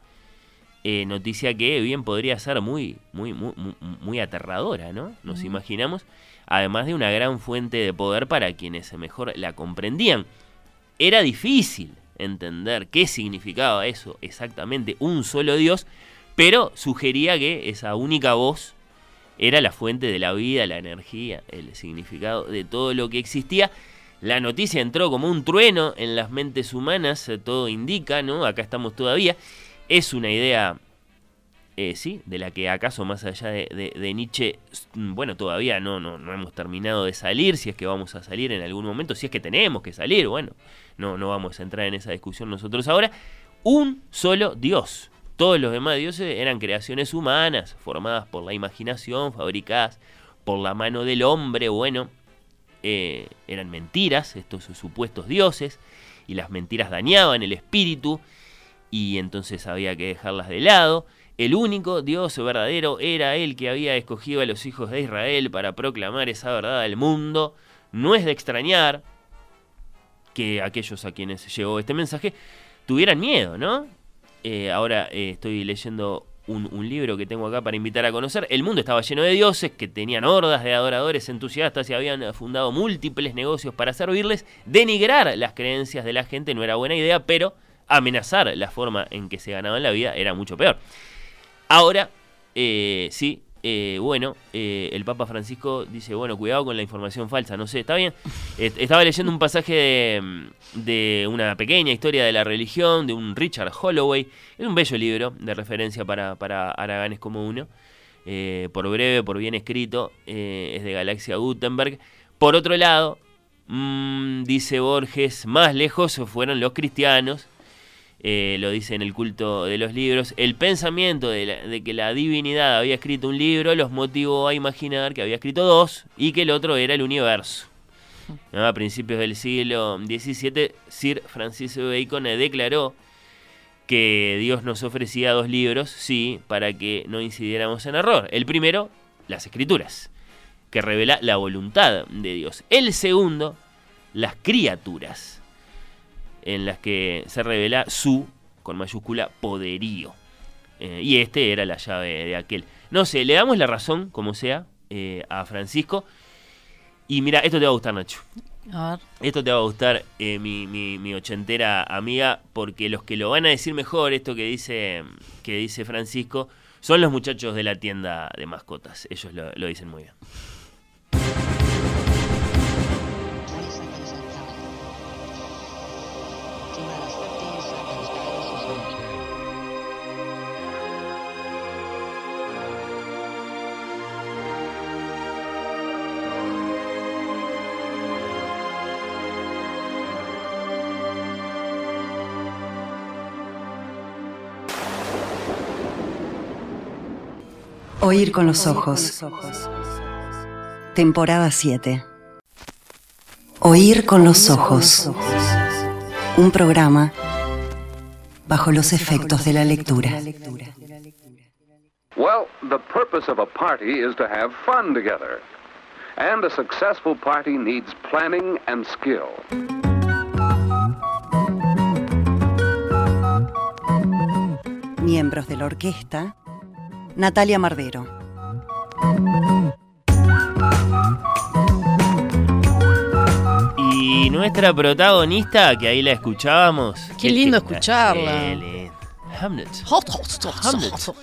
eh, noticia que bien podría ser muy, muy, muy, muy, muy aterradora, ¿no? Nos imaginamos, además de una gran fuente de poder para quienes mejor la comprendían. Era difícil entender qué significaba eso exactamente, un solo Dios, pero sugería que esa única voz era la fuente de la vida, la energía, el significado de todo lo que existía. La noticia entró como un trueno en las mentes humanas, eh, todo indica, ¿no? Acá estamos todavía. Es una idea, eh, sí, de la que acaso más allá de, de- Nietzsche, mm, bueno, todavía no, no, no hemos terminado de salir, si es que vamos a salir en algún momento, si es que tenemos que salir, bueno, no, no vamos a entrar en esa discusión nosotros ahora. Un solo Dios. Todos los demás dioses eran creaciones humanas, formadas por la imaginación, fabricadas por la mano del hombre, bueno, eh, eran mentiras estos supuestos dioses, y las mentiras dañaban el espíritu, y entonces había que dejarlas de lado. El único Dios verdadero era el que había escogido a los hijos de Israel para proclamar esa verdad al mundo. No es de extrañar que aquellos a quienes llegó este mensaje tuvieran miedo, ¿no? Eh, ahora eh, estoy leyendo un, libro que tengo acá para invitar a conocer. El mundo estaba lleno de dioses que tenían hordas de adoradores entusiastas y habían fundado múltiples negocios para servirles. Denigrar las creencias de la gente no era buena idea, pero amenazar la forma en que se ganaban la vida era mucho peor. Ahora, eh, sí, eh, bueno, eh, el Papa Francisco dice, bueno, cuidado con la información falsa, no sé, está bien. Estaba leyendo un pasaje de, de una pequeña historia de la religión, de un Richard Holloway. Es un bello libro de referencia para, para Araganes como uno. Eh, por breve, por bien escrito, es de Galaxia Gutenberg. Por otro lado, mm, dice Borges, más lejos fueron los cristianos eh, lo dice en el culto de los libros, el pensamiento de, que la divinidad había escrito un libro los motivó a imaginar que había escrito dos y que el otro era el universo. A principios del siglo XVII, Sir Francis Bacon declaró que Dios nos ofrecía dos libros, sí, para que no incidiéramos en error. El primero, las escrituras, que revela la voluntad de Dios. El segundo, las criaturas en las que se revela su, con mayúscula, poderío. Eh, y este era la llave de aquel. No sé, le damos la razón, como sea, eh, a Francisco. Y mira, esto te va a gustar, Nacho. A ver. Esto te va a gustar, eh, mi, mi- mi ochentera amiga, porque los que lo van a decir mejor, esto que dice, que dice Francisco, son los muchachos de la tienda de mascotas. Ellos lo, lo dicen muy bien. Oír con los ojos. Temporada 7. Oír con los ojos. Un programa bajo los efectos de la lectura. Well, the purpose of a party is to have fun together. And a successful party needs planning and skill. Miembros de la orquesta. Natalia Mardero. Y nuestra protagonista, que ahí la escuchábamos. Qué lindo escucharla. Hamlet. Hot, hot, hot, Hamlet. hot.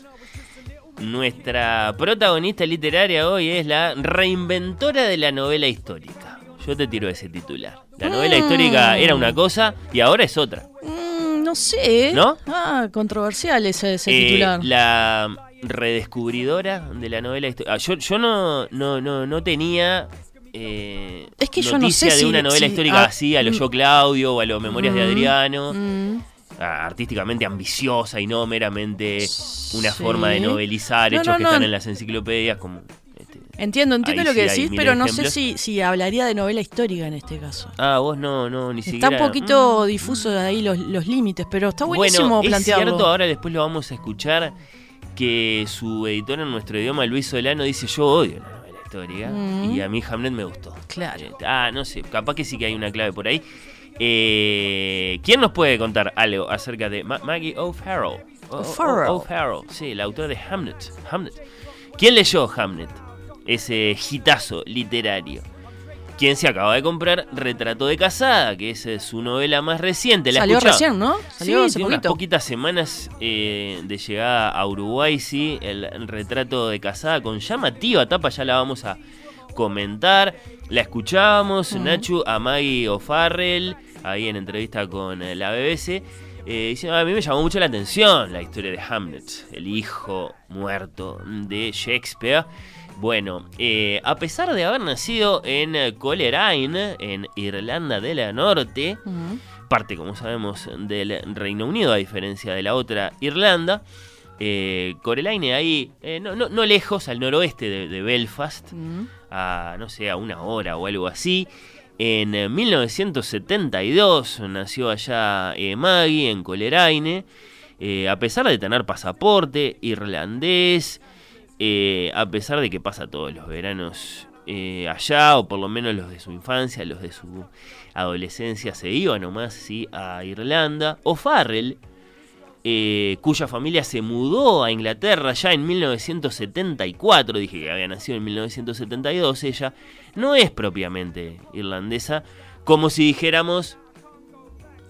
Nuestra protagonista literaria hoy es la reinventora de la novela histórica. Yo te tiro ese titular. La novela Mm. histórica era una cosa y ahora es otra. Mm, no sé. ¿No? Ah, controversial ese, ese Eh, titular. la redescubridora de la novela histórica. yo, yo no, no, no, no tenía eh, Es que yo no sé de si- una novela si- histórica ah, así, a lo mm. Yo Claudio o a lo Memorias de Mm, Adriano. mm. ah, artísticamente ambiciosa y no meramente una Sí. forma de novelizar No, hechos no, que no. están en las enciclopedias como este. Entiendo, entiendo lo que sí decís, pero no sé si, si hablaría de novela histórica en este caso. Ah, vos no, no, ni Está siquiera. un poquito difuso de ahí los, los límites, pero está buenísimo bueno, es plantearlo. cierto, ahora después lo vamos a escuchar que su editor en nuestro idioma, Luis Solano, dice yo odio la novela histórica Mm. y a mí Hamlet me gustó. Claro. Eh, Ah, no sé, capaz que sí que hay una clave por ahí. Eh, ¿Quién nos puede contar algo acerca de Ma- Maggie O'Farrell? O'Farrell, sí, la autora de Hamlet. Hamlet. ¿Quién leyó Hamlet? Ese hitazo literario. ¿Quién se acaba de comprar Retrato de Casada, que es su novela más reciente. ¿La Salió recién, ¿no? Salió sí, hace tiene unas poquito. poquitas semanas eh, de llegada a Uruguay, sí, el retrato de casada con llamativa tapa, ya la vamos a comentar. La escuchábamos, Nacho, a Maggie O'Farrell, ahí en entrevista con eh, la BBC. Eh, a mí me llamó mucho la atención la historia de Hamlet, el hijo muerto de Shakespeare. Bueno, eh, a pesar de haber nacido en Coleraine, en Irlanda de la Norte, parte, como sabemos, del Reino Unido, a diferencia de la otra Irlanda. Eh, ahí, eh, no, no- no lejos, al noroeste de, de Belfast, a no sé, a una hora o algo así. En eh, 1972 nació allá eh, Maggie en Coleraine. Eh, a pesar de tener pasaporte irlandés, eh, a pesar de que pasa todos los veranos eh, allá, o por lo menos los de su infancia, los de su adolescencia, se iban nomás ¿sí? a Irlanda. O Farrell, eh, cuya familia se mudó a Inglaterra ya en 1974, dije que había nacido en 1972 ella, no es propiamente irlandesa, como si dijéramos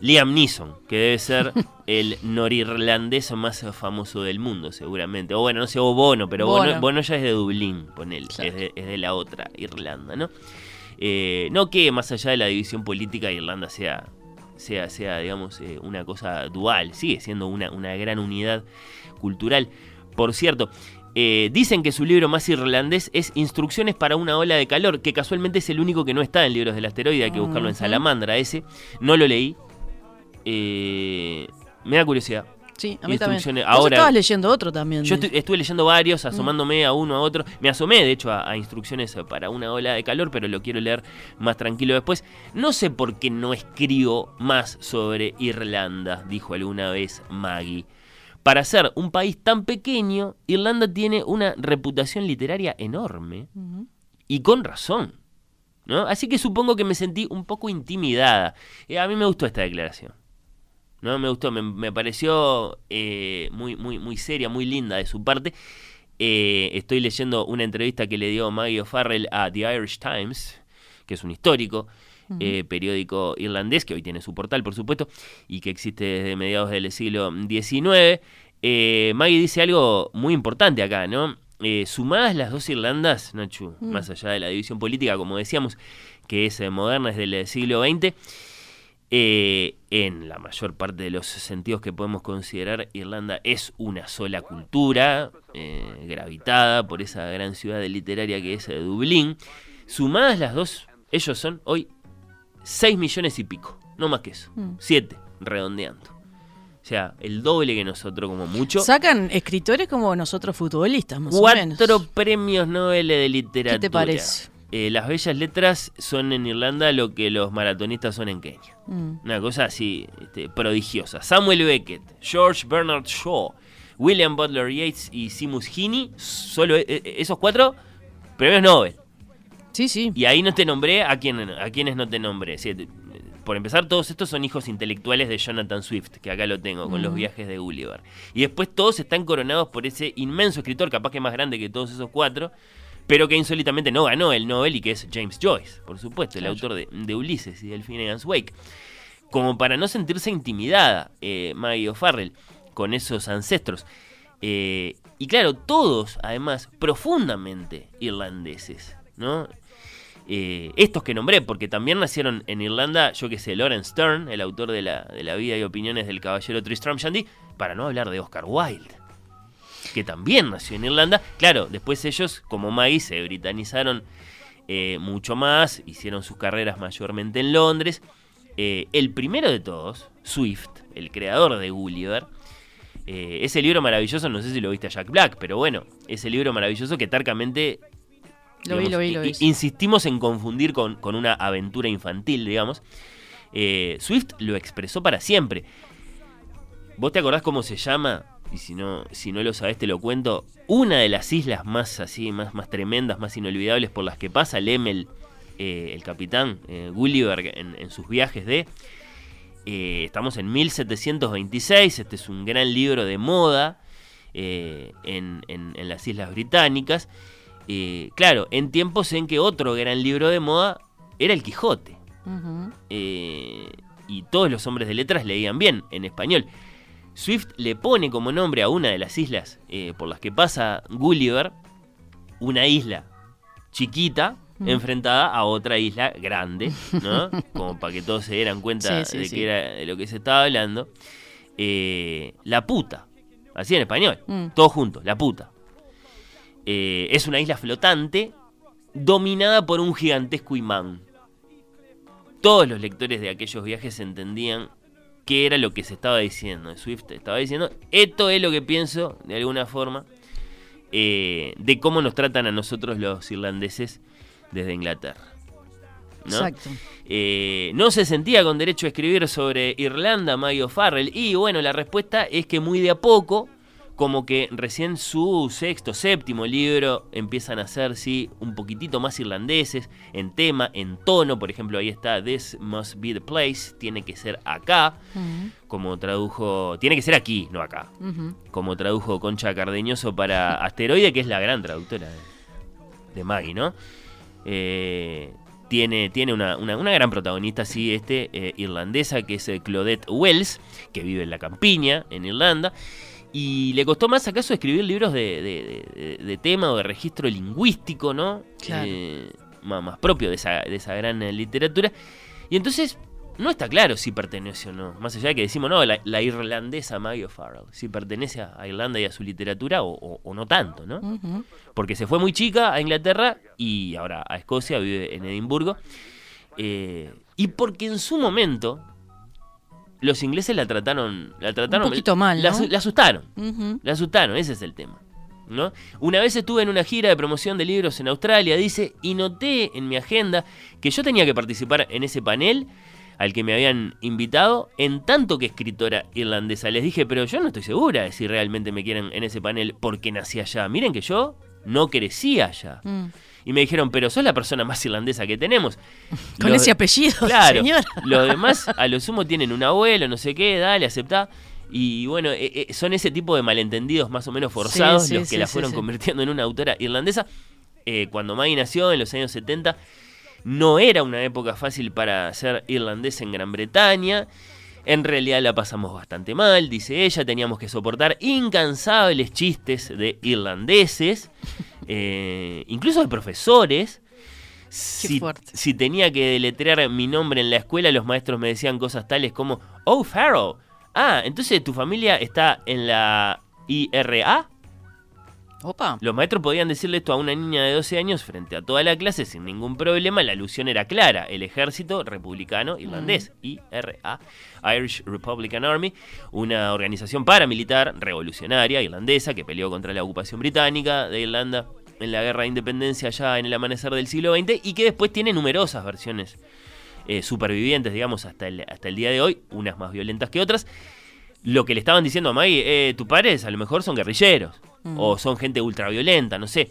Liam Neeson, que debe ser el norirlandés más famoso del mundo, seguramente. O bueno, no sé, o Bono, pero Bono, Bono. Bono ya es de Dublín, ponele, Claro. es, de, es de la otra Irlanda, ¿no? Eh, no que más allá de la división política, Irlanda sea, sea, sea digamos, eh, una cosa dual, sigue siendo una, una gran unidad cultural. Por cierto, eh, dicen que su libro más irlandés es Instrucciones para una ola de calor, que casualmente es el único que no está en Libros del Asteroide, hay que buscarlo en. Salamandra ese. No lo leí. Eh, me da curiosidad. Sí, a mí también. Vos ahora- estabas leyendo otro también. Yo estu- estuve leyendo varios, asomándome a uno a otro. Me asomé, de hecho, a, a instrucciones para una ola de calor, pero lo quiero leer más tranquilo después. No sé por qué no escribo más sobre Irlanda, dijo alguna vez Maggie. Para ser un país tan pequeño, Irlanda tiene una reputación literaria enorme. Y con razón. ¿no? Así que supongo que me sentí un poco intimidada. Eh, a mí me gustó esta declaración. ¿No? Me gustó, me, me pareció eh, muy, muy, muy seria, muy linda de su parte. Eh, estoy leyendo una entrevista que le dio Maggie O'Farrell a The Irish Times, que es un histórico eh, periódico irlandés, que hoy tiene su portal, por supuesto, y que existe desde mediados del siglo XIX. Eh, Maggie dice algo muy importante acá, ¿no? Eh, sumadas las dos Irlandas, Nachu, más allá de la división política, como decíamos, que es moderna, es del eh, siglo XX, eh, en la mayor parte de los sentidos que podemos considerar, Irlanda es una sola cultura, eh, gravitada por esa gran ciudad literaria que es eh, Dublín. Sumadas las dos, ellos son hoy 6 millones y pico, no más que eso, Mm. 7, redondeando. O sea, el doble que nosotros como mucho. Sacan escritores como nosotros futbolistas, más o menos. Cuatro premios Nobel de literatura. ¿Qué te parece? Eh, las bellas letras son en Irlanda lo que los maratonistas son en Kenia. Mm. Una cosa así este, prodigiosa. Samuel Beckett, George Bernard Shaw, William Butler Yeats y Seamus Heaney, solo eh, eh, esos cuatro premios Nobel. Sí, sí. Y ahí no te nombré a, quién, a quienes no te nombré. Sí, te- por empezar, todos estos son hijos intelectuales de Jonathan Swift, que acá lo tengo, con los viajes de Gulliver. Y después todos están coronados por ese inmenso escritor, capaz que más grande que todos esos cuatro, pero que insólitamente no ganó el Nobel y que es James Joyce, por supuesto, el Claro. autor de, de Ulises y del Finnegan's Wake. Como para no sentirse intimidada, eh, Maggie O'Farrell, con esos ancestros. Eh, y claro, todos, además, profundamente irlandeses, ¿no? Eh, estos que nombré, porque también nacieron en Irlanda, yo que sé, Lawrence Stern, el autor de la, de la vida y opiniones del caballero Tristram Shandy, para no hablar de Oscar Wilde, que también nació en Irlanda. Claro, después ellos, como Maggie, se britanizaron eh, mucho más, hicieron sus carreras mayormente en Londres. Eh, el primero de todos, Swift, el creador de Gulliver, eh, ese libro maravilloso, no sé si lo viste a Jack Black, pero bueno, ese libro maravilloso que tarcamente Lo vi, lo vi, insistimos en confundir con, con una aventura infantil, digamos. Swift lo expresó para siempre. ¿Vos te acordás cómo se llama? Y si no, si no lo sabés, te lo cuento. Una de las islas más así, más, más tremendas, más inolvidables por las que pasa Lemel, eh, el capitán eh, Gulliver, en, en sus viajes de. eh, estamos en 1726. Este es un gran libro de moda eh, en, en- en las Islas Británicas. Eh, claro, en tiempos en que otro gran libro de moda era el Quijote. Y todos los hombres de letras leían bien en español. Swift le pone como nombre a una de las islas eh, por las que pasa Gulliver, una isla chiquita enfrentada a otra isla grande, ¿no? Como para que todos se dieran cuenta Sí, sí, de sí. era de lo que se estaba hablando. Eh, la puta, así en español, Mm. todos juntos, la puta. Eh, es una isla flotante dominada por un gigantesco imán. Todos los lectores de aquellos viajes entendían qué era lo que se estaba diciendo. Swift estaba diciendo, esto es lo que pienso, de alguna forma, eh, de cómo nos tratan a nosotros los irlandeses desde Inglaterra. ¿no? Exacto. Eh, no se sentía con derecho a escribir sobre Irlanda, Maggie O'Farrell. Y bueno, la respuesta es que muy de a poco como que recién su sexto, séptimo libro empiezan a ser, sí, un poquitito más irlandeses en tema, en tono. Por ejemplo, ahí está This Must Be the Place, tiene que ser acá, como tradujo, tiene que ser aquí, no acá, como tradujo Concha Cardeñoso para Asteroide, que es la gran traductora de, de Maggie, ¿no? Eh, tiene, tiene una, una- una gran protagonista, sí, este, eh, irlandesa, que es eh, Claudette Wells, que vive en la campiña, en Irlanda. Y le costó más acaso escribir libros de, de- de- de tema o de registro lingüístico, ¿no? Claro. Eh, más, más propio de esa, de esa gran eh, literatura. Y entonces no está claro si pertenece o no. Más allá de que decimos, no, la, la irlandesa Maggie O'Farrell. Si pertenece a Irlanda y a su literatura o, o- o no tanto, ¿no? Porque se fue muy chica a Inglaterra y ahora a Escocia, vive en Edimburgo. Eh, y porque en su momento los ingleses la trataron, la trataron poquito mal, ¿no? la asustaron, la asustaron, ese es el tema. ¿no? Una vez estuve en una gira de promoción de libros en Australia, dice, y noté en mi agenda que yo tenía que participar en ese panel al que me habían invitado, en tanto que escritora irlandesa. Les dije, pero yo no estoy segura de si realmente me quieren en ese panel porque nací allá. Miren que yo no crecí allá. Mm. Y me dijeron, pero sos la persona más irlandesa que tenemos. Con Los- ese apellido, Claro, los demás a lo sumo tienen un abuelo, no sé qué, dale, aceptá. Y bueno, eh, eh, son ese tipo de malentendidos más o menos forzados Sí, sí, los que sí, la fueron convirtiendo en una autora irlandesa. Eh, cuando Maggie nació en los años 70, no era una época fácil para ser irlandés en Gran Bretaña. En realidad la pasamos bastante mal, dice ella. Teníamos que soportar incansables chistes de irlandeses, eh, incluso de profesores. Si, tenía que deletrear mi nombre en la escuela, los maestros me decían cosas tales como, oh, Farrell. Ah, entonces tu familia está en la IRA. Opa. Los maestros podían decirle esto a una niña de 12 años frente a toda la clase sin ningún problema. La alusión era clara. El ejército republicano irlandés, IRA, Irish Republican Army, una organización paramilitar revolucionaria irlandesa que peleó contra la ocupación británica de Irlanda en la guerra de independencia ya en el amanecer del siglo XX y que después tiene numerosas versiones eh, supervivientes, digamos, hasta el, hasta el día de hoy, unas más violentas que otras. Lo que le estaban diciendo a Maggie, eh, tus padres a lo mejor son guerrilleros o son gente ultraviolenta, no sé,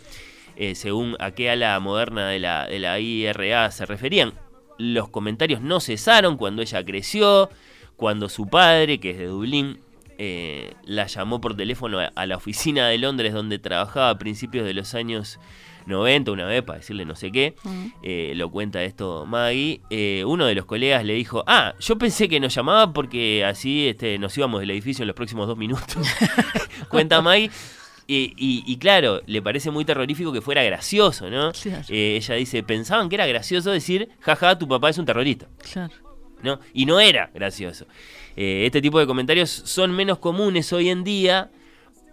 eh, según a qué ala moderna de la, de la IRA se referían. Los comentarios no cesaron cuando ella creció, cuando su padre, que es de Dublín, eh, la llamó por teléfono a, a la oficina de Londres donde trabajaba a principios de los años 90, una vez para decirle no sé qué, eh, lo cuenta esto Maggie, eh, uno de los colegas le dijo, ah, yo pensé que nos llamaba porque así este, nos íbamos del edificio en los próximos dos minutos. cuenta Maggie. Y, y- y claro, le parece muy terrorífico que fuera gracioso, ¿no? Claro. Eh, ella dice, pensaban que era gracioso decir, jaja, tu papá es un terrorista. Claro. ¿no? Y no era gracioso. Eh, este tipo de comentarios son menos comunes hoy en día,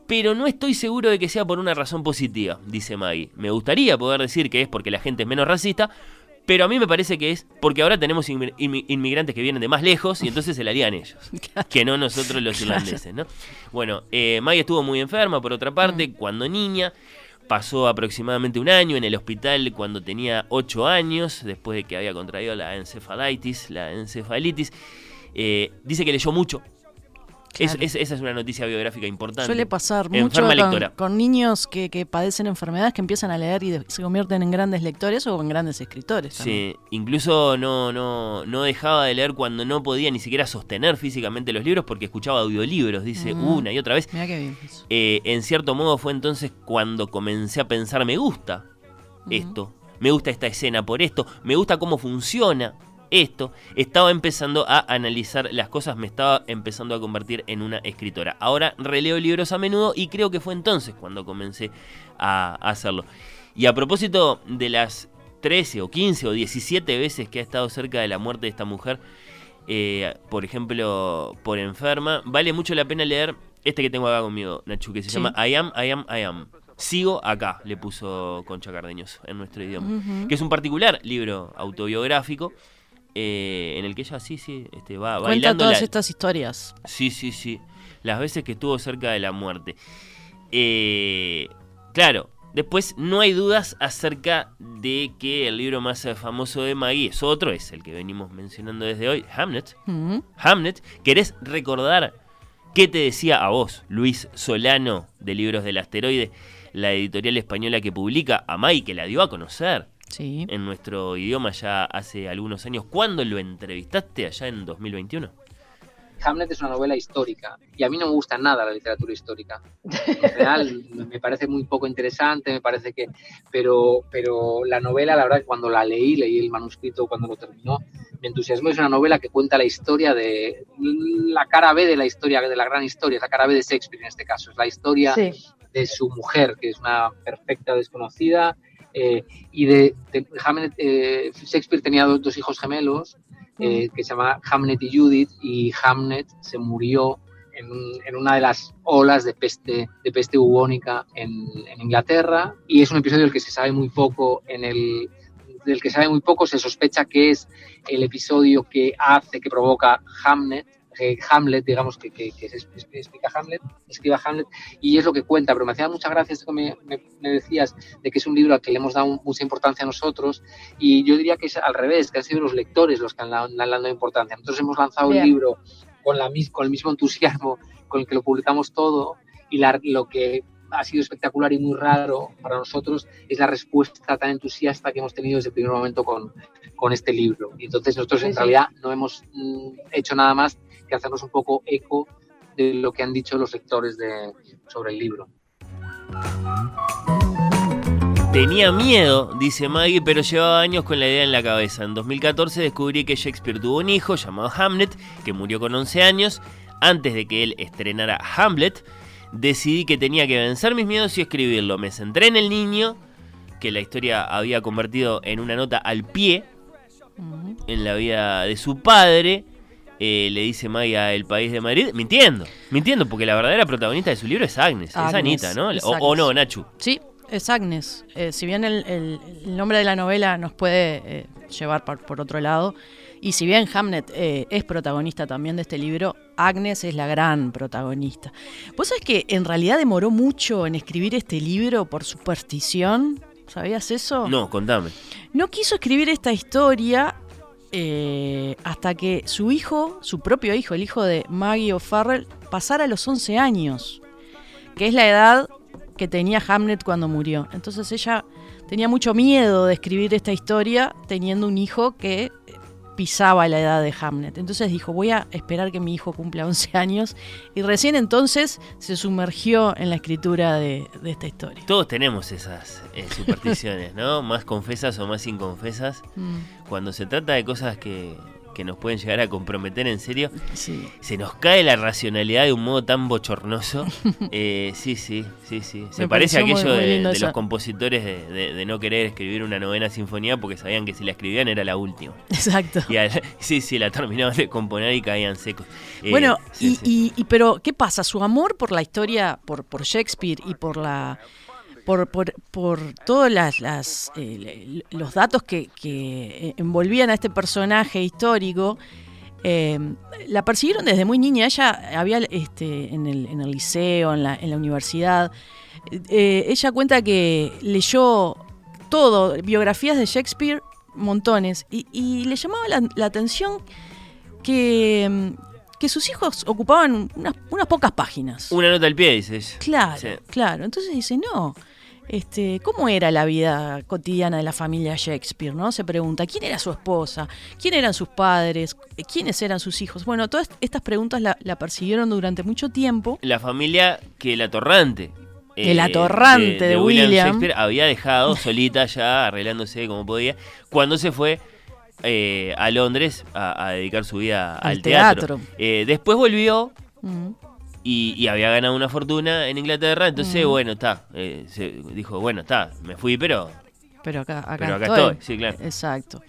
pero no estoy seguro de que sea por una razón positiva, dice Maggie. Me gustaría poder decir que es porque la gente es menos racista, pero a mí me parece que es porque ahora tenemos inmi- inmi- inmigrantes que vienen de más lejos y entonces se la harían ellos, que no nosotros los irlandeses, ¿no? Bueno, eh, Maggie estuvo muy enferma, por otra parte, cuando niña. Pasó aproximadamente un año en el hospital cuando tenía 8 años, después de que había contraído la encefalitis, la encefalitis. Eh, dice que leyó mucho. Es- Claro. es- esa es una noticia biográfica importante. Suele pasar mucho con, niños que, que padecen enfermedades que empiezan a leer y de- se convierten en grandes lectores o en grandes escritores. también. Sí, incluso no, no, no dejaba de leer cuando no podía ni siquiera sostener físicamente los libros porque escuchaba audiolibros, dice Mm. una y otra vez. Mira qué bien. Eh, en cierto modo fue entonces cuando comencé a pensar, me gusta esto, me gusta esta escena por esto, me gusta cómo funciona esto. Estaba empezando a analizar las cosas, me estaba empezando a convertir en una escritora. Ahora releo libros a menudo y creo que fue entonces cuando comencé a hacerlo. Y a propósito de las 13 o 15 o 17 veces que ha estado cerca de la muerte de esta mujer, eh, por ejemplo, por enferma, vale mucho la pena leer este que tengo acá conmigo, Nachu, que se Sí. llama I am, I am, I am. Sigo acá, le puso Concha Cardeñoso en nuestro idioma. Que es un particular libro autobiográfico eh, en el que ella sí, sí, este, va Cuenta bailando. todas la- estas historias. Sí, sí, sí. Las veces que estuvo cerca de la muerte. Eh, claro, después no hay dudas acerca de que el libro más famoso de Maggie es otro, es el que venimos mencionando desde hoy, Hamlet. Ujú. Hamlet, ¿querés recordar ¿Qué te decía a vos, Luis Solano, de Libros del Asteroide, la editorial española que publica a Mai, que la dio a conocer Sí. en nuestro idioma ya hace algunos años? ¿Cuándo lo entrevistaste allá en 2021? Hamlet es una novela histórica y a mí no me gusta nada la literatura histórica. En general me parece muy poco interesante, me parece que, pero, pero la novela, la verdad, que cuando la leí, leí el manuscrito cuando lo terminó, me entusiasmó. Es una novela que cuenta la historia de la cara B de la historia, de la gran historia, es la cara B de Shakespeare en este caso, es la historia Sí. de su mujer, que es una perfecta desconocida, eh, y de, de Hamlet, eh, Shakespeare tenía dos, dos hijos gemelos, eh, que se llama Hamlet y Judith, y Hamlet se murió en, un- en una de las olas de peste, de peste bubónica en, en Inglaterra, y es un episodio del que se sabe muy poco en el del que se sabe muy poco, se sospecha que es el episodio que hace, que provoca Hamlet, eh, Hamlet, digamos, que, que, que se explica Hamlet, escriba Hamlet, y es lo que cuenta, pero me hacía mucha gracia esto que me, me- me decías, de que es un libro al que le hemos dado mucha importancia a nosotros, y yo diría que es al revés, que han sido los lectores los que han, le han dado importancia. Nosotros hemos lanzado Bien. el libro con, la, con el mismo entusiasmo con el que lo publicamos todo, y la- lo que ha sido espectacular y muy raro para nosotros es la respuesta tan entusiasta que hemos tenido desde el primer momento con, con este libro. Y entonces nosotros Sí, en sí. realidad no hemos mm, hecho nada más que hacernos un poco eco de lo que han dicho los lectores de, sobre el libro. Tenía miedo, dice Maggie, pero llevaba años con la idea en la cabeza. En 2014 descubrí que Shakespeare tuvo un hijo llamado Hamlet, que murió con 11 años. Antes de que él estrenara Hamlet, decidí que tenía que vencer mis miedos y escribirlo. Me centré en el niño, que la historia había convertido en una nota al pie en la vida de su padre. Eh, le dice Maggie a El País de Madrid, mintiendo, mintiendo, porque la verdadera protagonista de su libro es Agnes, es Anita, ¿no? es O, o no. Nachu. Sí, es Agnes. Eh, si bien el, el- el nombre de la novela nos puede eh, llevar por, por otro lado, y si bien Hamlet eh, es protagonista también de este libro, Agnes es la gran protagonista. ¿Vos sabés que en realidad demoró mucho en escribir este libro por superstición? ¿Sabías eso? No, contame. No quiso escribir esta historia eh, hasta que su hijo, su propio hijo, el hijo de Maggie O'Farrell, pasara los 11 años, que es la edad que tenía Hamlet cuando murió. Entonces ella tenía mucho miedo de escribir esta historia teniendo un hijo que pisaba la edad de Hamlet. Entonces dijo, voy a esperar que mi hijo cumpla 11 años y recién entonces se sumergió en la escritura de, de esta historia. Todos tenemos esas eh, supersticiones, ¿no? Más confesas o más inconfesas. Mm, Cuando se trata de cosas que, que nos pueden llegar a comprometer en serio, sí. se nos cae la racionalidad de un modo tan bochornoso. Eh, sí, sí, sí, sí. Se Me parece a aquello muy de, los compositores de, de- de no querer escribir una novena sinfonía porque sabían que si la escribían era la última. Exacto. Y al- sí, sí, la terminaban de componer y caían secos. Eh, Bueno, sí, y, sí. y- y- pero ¿qué pasa? Su amor por la historia, por, por Shakespeare y por la por, por, por todos las, las, eh, los datos que, que envolvían a este personaje histórico, eh, la persiguieron desde muy niña. Ella había este, en, el, en el liceo, en la, en la universidad. eh, ella cuenta que leyó todo, biografías de Shakespeare, montones, y, y le llamaba la, la atención que, mm, que sus hijos ocupaban unas, unas pocas páginas. Una nota al pie, dice ella. Claro, Sí. claro. Entonces dice, no, este, ¿cómo era la vida cotidiana de la familia Shakespeare? ¿no? Se pregunta, ¿quién era su esposa? ¿Quién eran sus padres? ¿Quiénes eran sus hijos? Bueno, todas estas preguntas la, la persiguieron durante mucho tiempo. La familia que el atorrante. El atorrante de William. Shakespeare había dejado solita ya, arreglándose como podía, cuando se fue eh, a Londres a, a dedicar su vida al, Al teatro. teatro. Eh, después volvió Mm. Y, y había ganado una fortuna en Inglaterra, entonces, Mm. bueno, está. eh, se dijo, bueno, está, me fui, pero Pero acá, acá Pero acá estoy. estoy, sí, claro. Exacto.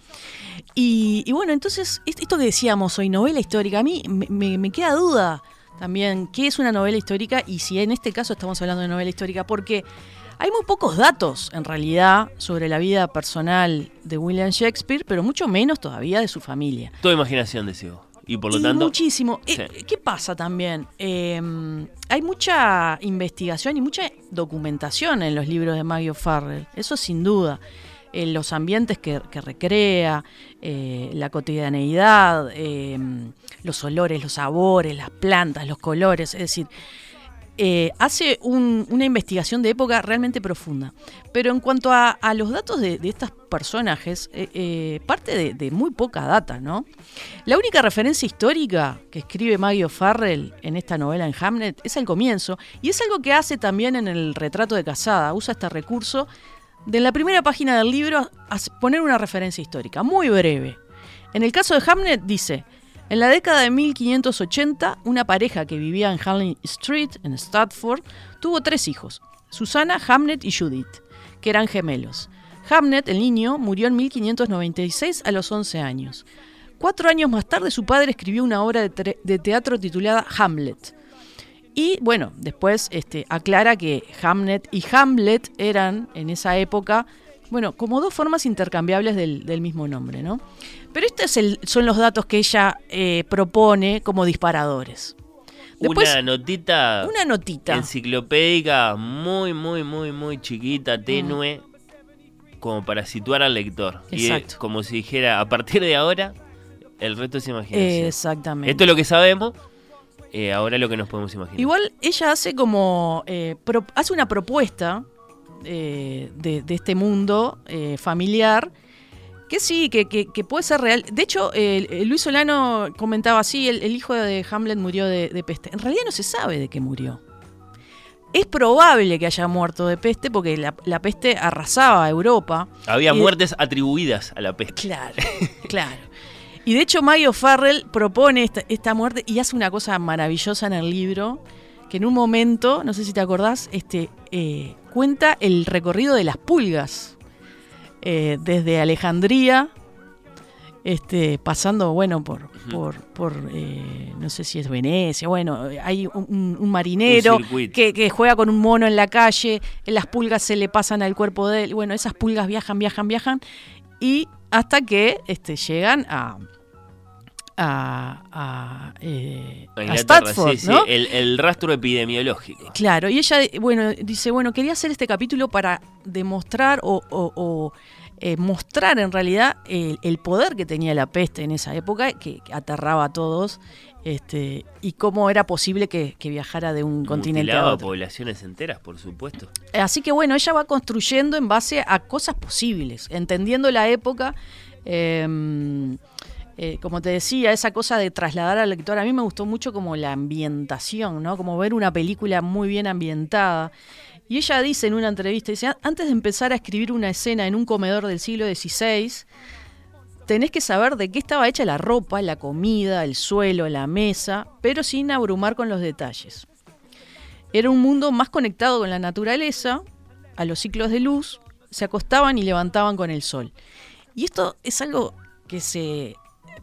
Y, y bueno, entonces, est- esto que decíamos hoy, novela histórica, a mí me, me- me queda duda también qué es una novela histórica y si en este caso estamos hablando de novela histórica, porque hay muy pocos datos en realidad sobre la vida personal de William Shakespeare, pero mucho menos todavía de su familia. toda imaginación, decía vos. Y por lo Y tanto, muchísimo. Eh, Sí. ¿Qué pasa también? Eh, hay mucha investigación y mucha documentación en los libros de Maggie O'Farrell, eso sin duda. eh, los ambientes que, que recrea, eh, la cotidianeidad, eh, los olores, los sabores, las plantas, los colores, es decir, eh, hace un- una investigación de época realmente profunda. Pero en cuanto a, los datos de, de estos personajes, eh, eh, parte de, muy poca data, ¿no? La única referencia histórica que escribe Maggie O'Farrell en esta novela en Hamlet es al comienzo, y es algo que hace también en el retrato de Casada. Usa este recurso de la primera página del libro a poner una referencia histórica, muy breve. En el caso de Hamlet dice, en la década de 1580, una pareja que vivía en Harley Street, en Stratford, tuvo tres hijos, Susana, Hamlet y Judith, que eran gemelos. Hamlet, el niño, murió en 1596 a los 11 años. Cuatro años más tarde su padre escribió una obra de, de teatro titulada Hamlet. Y bueno, después este, aclara que Hamlet y Hamlet eran en esa época, bueno, como dos formas intercambiables del, del mismo nombre, ¿no? Pero estos son los datos que ella eh, propone como disparadores. Después, una notita una notita. enciclopédica muy, muy, muy, muy chiquita, tenue, como para situar al lector. Y Exacto. como si dijera, a partir de ahora, el resto es imaginación. Exactamente. Esto es lo que sabemos, eh, ahora lo que nos podemos imaginar. Igual ella hace como. eh, pro- hace una propuesta eh, de, de este mundo eh, familiar que sí, que, que- que puede ser real. De hecho, eh, Luis Solano comentaba así: el, el hijo de Hamlet murió de, de peste. En realidad no se sabe de qué murió. Es probable que haya muerto de peste porque la, la peste arrasaba a Europa. Había Y- muertes atribuidas a la peste. Claro, claro. Y de hecho Mario Farrell propone esta, esta muerte y hace una cosa maravillosa en el libro, que en un momento, no sé si te acordás, este, eh, cuenta el recorrido de las pulgas, eh, desde Alejandría, este, pasando, bueno, por, por, por eh, no sé si es Venecia, bueno, hay un, un marinero Un que, que juega con un mono en la calle, las pulgas se le pasan al cuerpo de él, bueno, esas pulgas viajan, viajan, viajan, y hasta que este, llegan a a, a, eh, A sí, sí, ¿no? el, el rastro epidemiológico. Claro, y ella, bueno, dice, bueno, quería hacer este capítulo para demostrar o, o- o, eh, mostrar en realidad el, el poder que tenía la peste en esa época, que, que aterraba a todos, este, y cómo era posible que, que viajara de un continente a otro. poblaciones enteras, por supuesto. Así que bueno, ella va construyendo en base a cosas posibles, entendiendo la época. eh, eh, como te decía, esa cosa de trasladar al lector, a mí me gustó mucho como la ambientación, ¿no? Como ver una película muy bien ambientada. Y ella dice en una entrevista, dice, "A- antes de empezar a escribir una escena en un comedor del siglo XVI, tenés que saber de qué estaba hecha la ropa, la comida, el suelo, la mesa, pero sin abrumar con los detalles. Era un mundo más conectado con la naturaleza, a los ciclos de luz, se acostaban y levantaban con el sol. Y esto es algo que se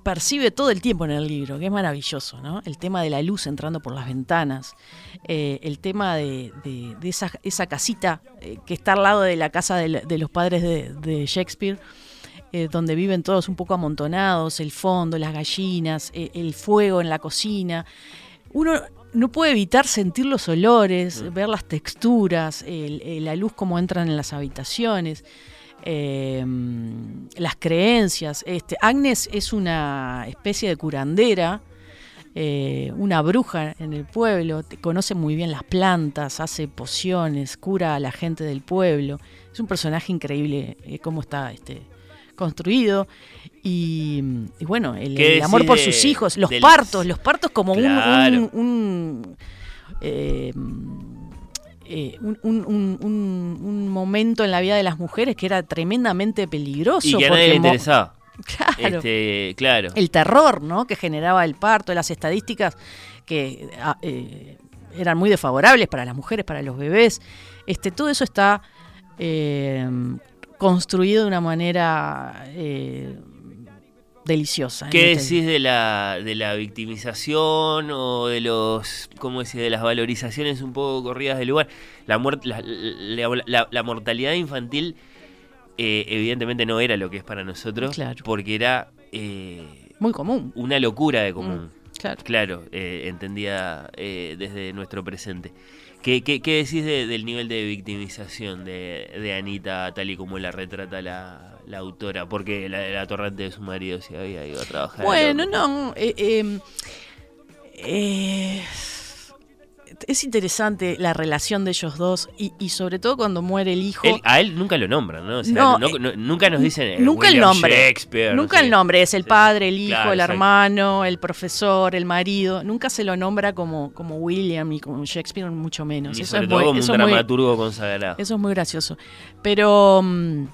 percibe todo el tiempo en el libro, que es maravilloso, ¿no? El tema de la luz entrando por las ventanas, eh, el tema de, de- de esa, esa casita eh, que está al lado de la casa de, la- de los padres de, Shakespeare, eh, donde viven todos un poco amontonados, el fondo, las gallinas, el fuego en la cocina. Uno no puede evitar sentir los olores, ver las texturas, el- el- la luz como entran en las habitaciones, eh, las creencias. Este, Agnes es una especie de curandera, eh, una bruja en el pueblo, conoce muy bien las plantas, hace pociones, cura a la gente del pueblo. Es un personaje increíble eh, cómo está este, construido. Y, y bueno, el, ¿Qué el amor por sus hijos, los del- partos, los partos como un, un, eh, eh, un, un- un- momento en la vida de las mujeres que era tremendamente peligroso. Y que a nadie le interesaba. Claro. Este, claro. El terror ¿no? que generaba el parto, las estadísticas que ah, eh, eran muy desfavorables para las mujeres, para los bebés. Este, todo eso está eh, construido de una manera eh, deliciosa. ¿Qué este decís de la, de la victimización o de los, cómo decís, de las valorizaciones un poco corridas del lugar? La, muerte, la, la- la- la mortalidad infantil eh, evidentemente no era lo que es para nosotros, Claro. porque era eh, Muy común. una locura de común. Claro. eh, entendía eh, desde nuestro presente. ¿Qué, qué, qué decís de- del nivel de victimización de, de Anita tal y como la retrata la, la autora? Porque la, la torrente de su marido se había ido a trabajar. Bueno, no. eh, eh, eh, es interesante la relación de ellos dos y, y sobre todo cuando muere el hijo. Él- a él nunca lo nombran, ¿no? O sea, No, no- eh, no- nunca nos dicen. eh, Nunca el nombre. Shakespeare, Nunca sé el nombre. Es el padre, el hijo, Claro, el exacto. hermano, el profesor, el marido. Nunca se lo nombra como, como William y como Shakespeare, mucho menos. Eso sobre es todo muy- como eso un muy- dramaturgo consagrado. Eso es muy gracioso. Pero mm,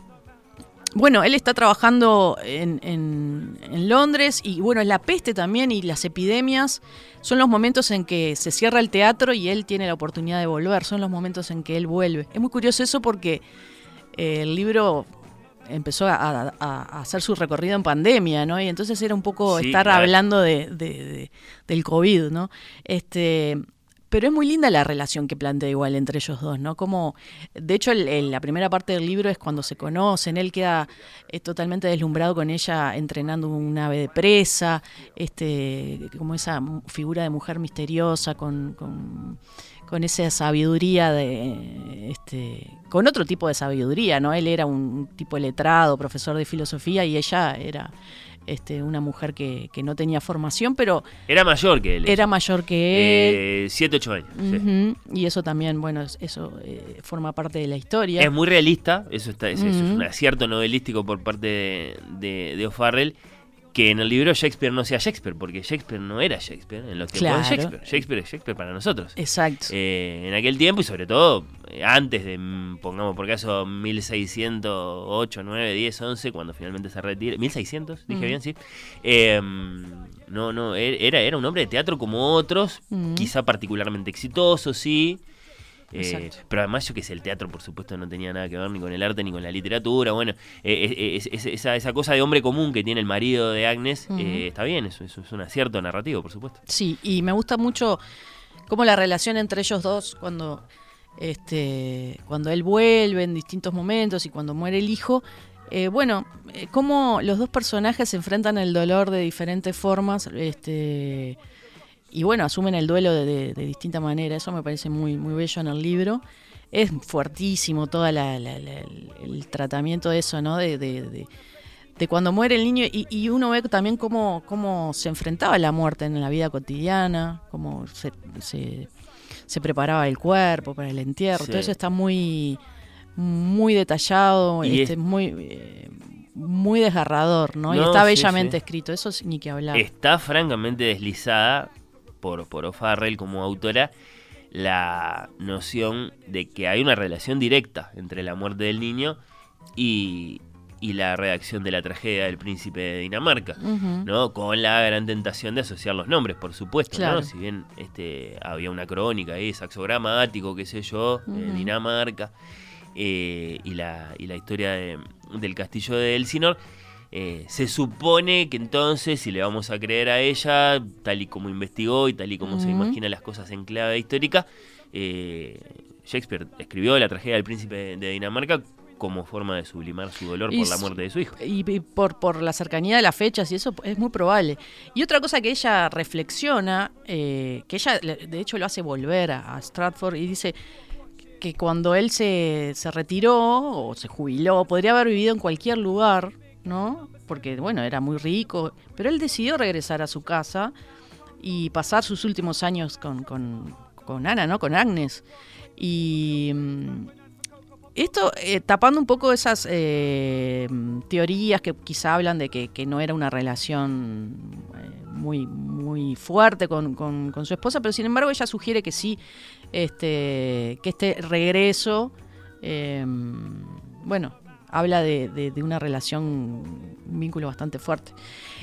bueno, él está trabajando en, en- en Londres y bueno, la peste también y las epidemias son los momentos en que se cierra el teatro y él tiene la oportunidad de volver, son los momentos en que él vuelve. Es muy curioso eso porque eh, el libro empezó a, a- a hacer su recorrido en pandemia, ¿no? Y entonces era un poco Sí, estar hablando de, de- de- del COVID, ¿no? Este, pero es muy linda la relación que plantea igual entre ellos dos, ¿no? Como, de hecho, el- la primera parte del libro es cuando se conocen, él queda eh, totalmente deslumbrado con ella entrenando un ave de presa, este, como esa figura de mujer misteriosa con, con, con esa sabiduría de, este, con otro tipo de sabiduría, ¿no? Él era un tipo letrado, profesor de filosofía y ella era este, una mujer que, que no tenía formación, pero Era mayor que él. era mayor que él. 7, 8 años. sí. Y eso también, bueno, es- eso eh, forma parte de la historia. Es muy realista, eso, está, es, eso es un acierto novelístico por parte de, de, de O'Farrell, que en el libro Shakespeare no sea Shakespeare, porque Shakespeare no era Shakespeare en los tiempos Claro. de Shakespeare. Shakespeare es Shakespeare para nosotros. Exacto. Eh, en aquel tiempo y sobre todo eh, antes de, mm, pongamos por caso, 1608, 9, 10, 11, cuando finalmente se retira. 1600, dije Mm. bien, sí. Eh, no, no, er- era, era un hombre de teatro como otros, Mm. quizá particularmente exitoso, sí. Eh, pero además yo que sé, el teatro por supuesto no tenía nada que ver ni con el arte ni con la literatura. Bueno, eh, es- es- esa, esa cosa de hombre común que tiene el marido de Agnes eh, está bien, eso, eso es un acierto narrativo, por supuesto. Sí, y me gusta mucho cómo la relación entre ellos dos, cuando, este, cuando él vuelve en distintos momentos y cuando muere el hijo, bueno, cómo los dos personajes se enfrentan el dolor de diferentes formas, este, y bueno, asumen el duelo de, de- de distinta manera. Eso me parece muy, muy bello en el libro. Es fuertísimo todo el tratamiento de eso, ¿no? De, de- de- cuando muere el niño y, y uno ve también cómo, cómo se enfrentaba a la muerte en la vida cotidiana, cómo se, se, se preparaba el cuerpo para el entierro. Sí. Todo eso está muy, muy detallado, Y este, es- muy, eh, muy desgarrador, ¿no? y está sí, bellamente sí. escrito, eso es ni que hablar. Está francamente deslizada por, por O'Farrell como autora la noción de que hay una relación directa entre la muerte del niño y, y la redacción de la tragedia del príncipe de Dinamarca. ¿no? Con la gran tentación de asociar los nombres, por supuesto, Claro. ¿no? Si bien este, había una crónica ahí, saxogramático, qué sé yo, de Ujú. Dinamarca, eh, y, la, y la historia de- del castillo de Elsinor, eh, se supone que entonces, si le vamos a creer a ella, tal y como investigó y tal y como se Ujú. imagina las cosas en clave histórica, eh, Shakespeare escribió la tragedia del príncipe de, Dinamarca como forma de sublimar su dolor Y por la muerte de su hijo. Y, y por, por la cercanía de las fechas y eso es muy probable. Y otra cosa que ella reflexiona, eh, que ella de hecho lo hace volver a, a Stratford y dice que cuando él se, se retiró o se jubiló, podría haber vivido en cualquier lugar, ¿no? Porque, bueno, era muy rico, pero él decidió regresar a su casa y pasar sus últimos años con, con, con Ana, ¿no? Con Agnes. Y mm, esto eh, tapando un poco esas eh, teorías que quizá hablan de que, no era una relación eh, muy, muy fuerte con, con- con su esposa, pero sin embargo ella sugiere que sí, este, que este regreso, eh, bueno, habla de, de- de una relación, un vínculo bastante fuerte.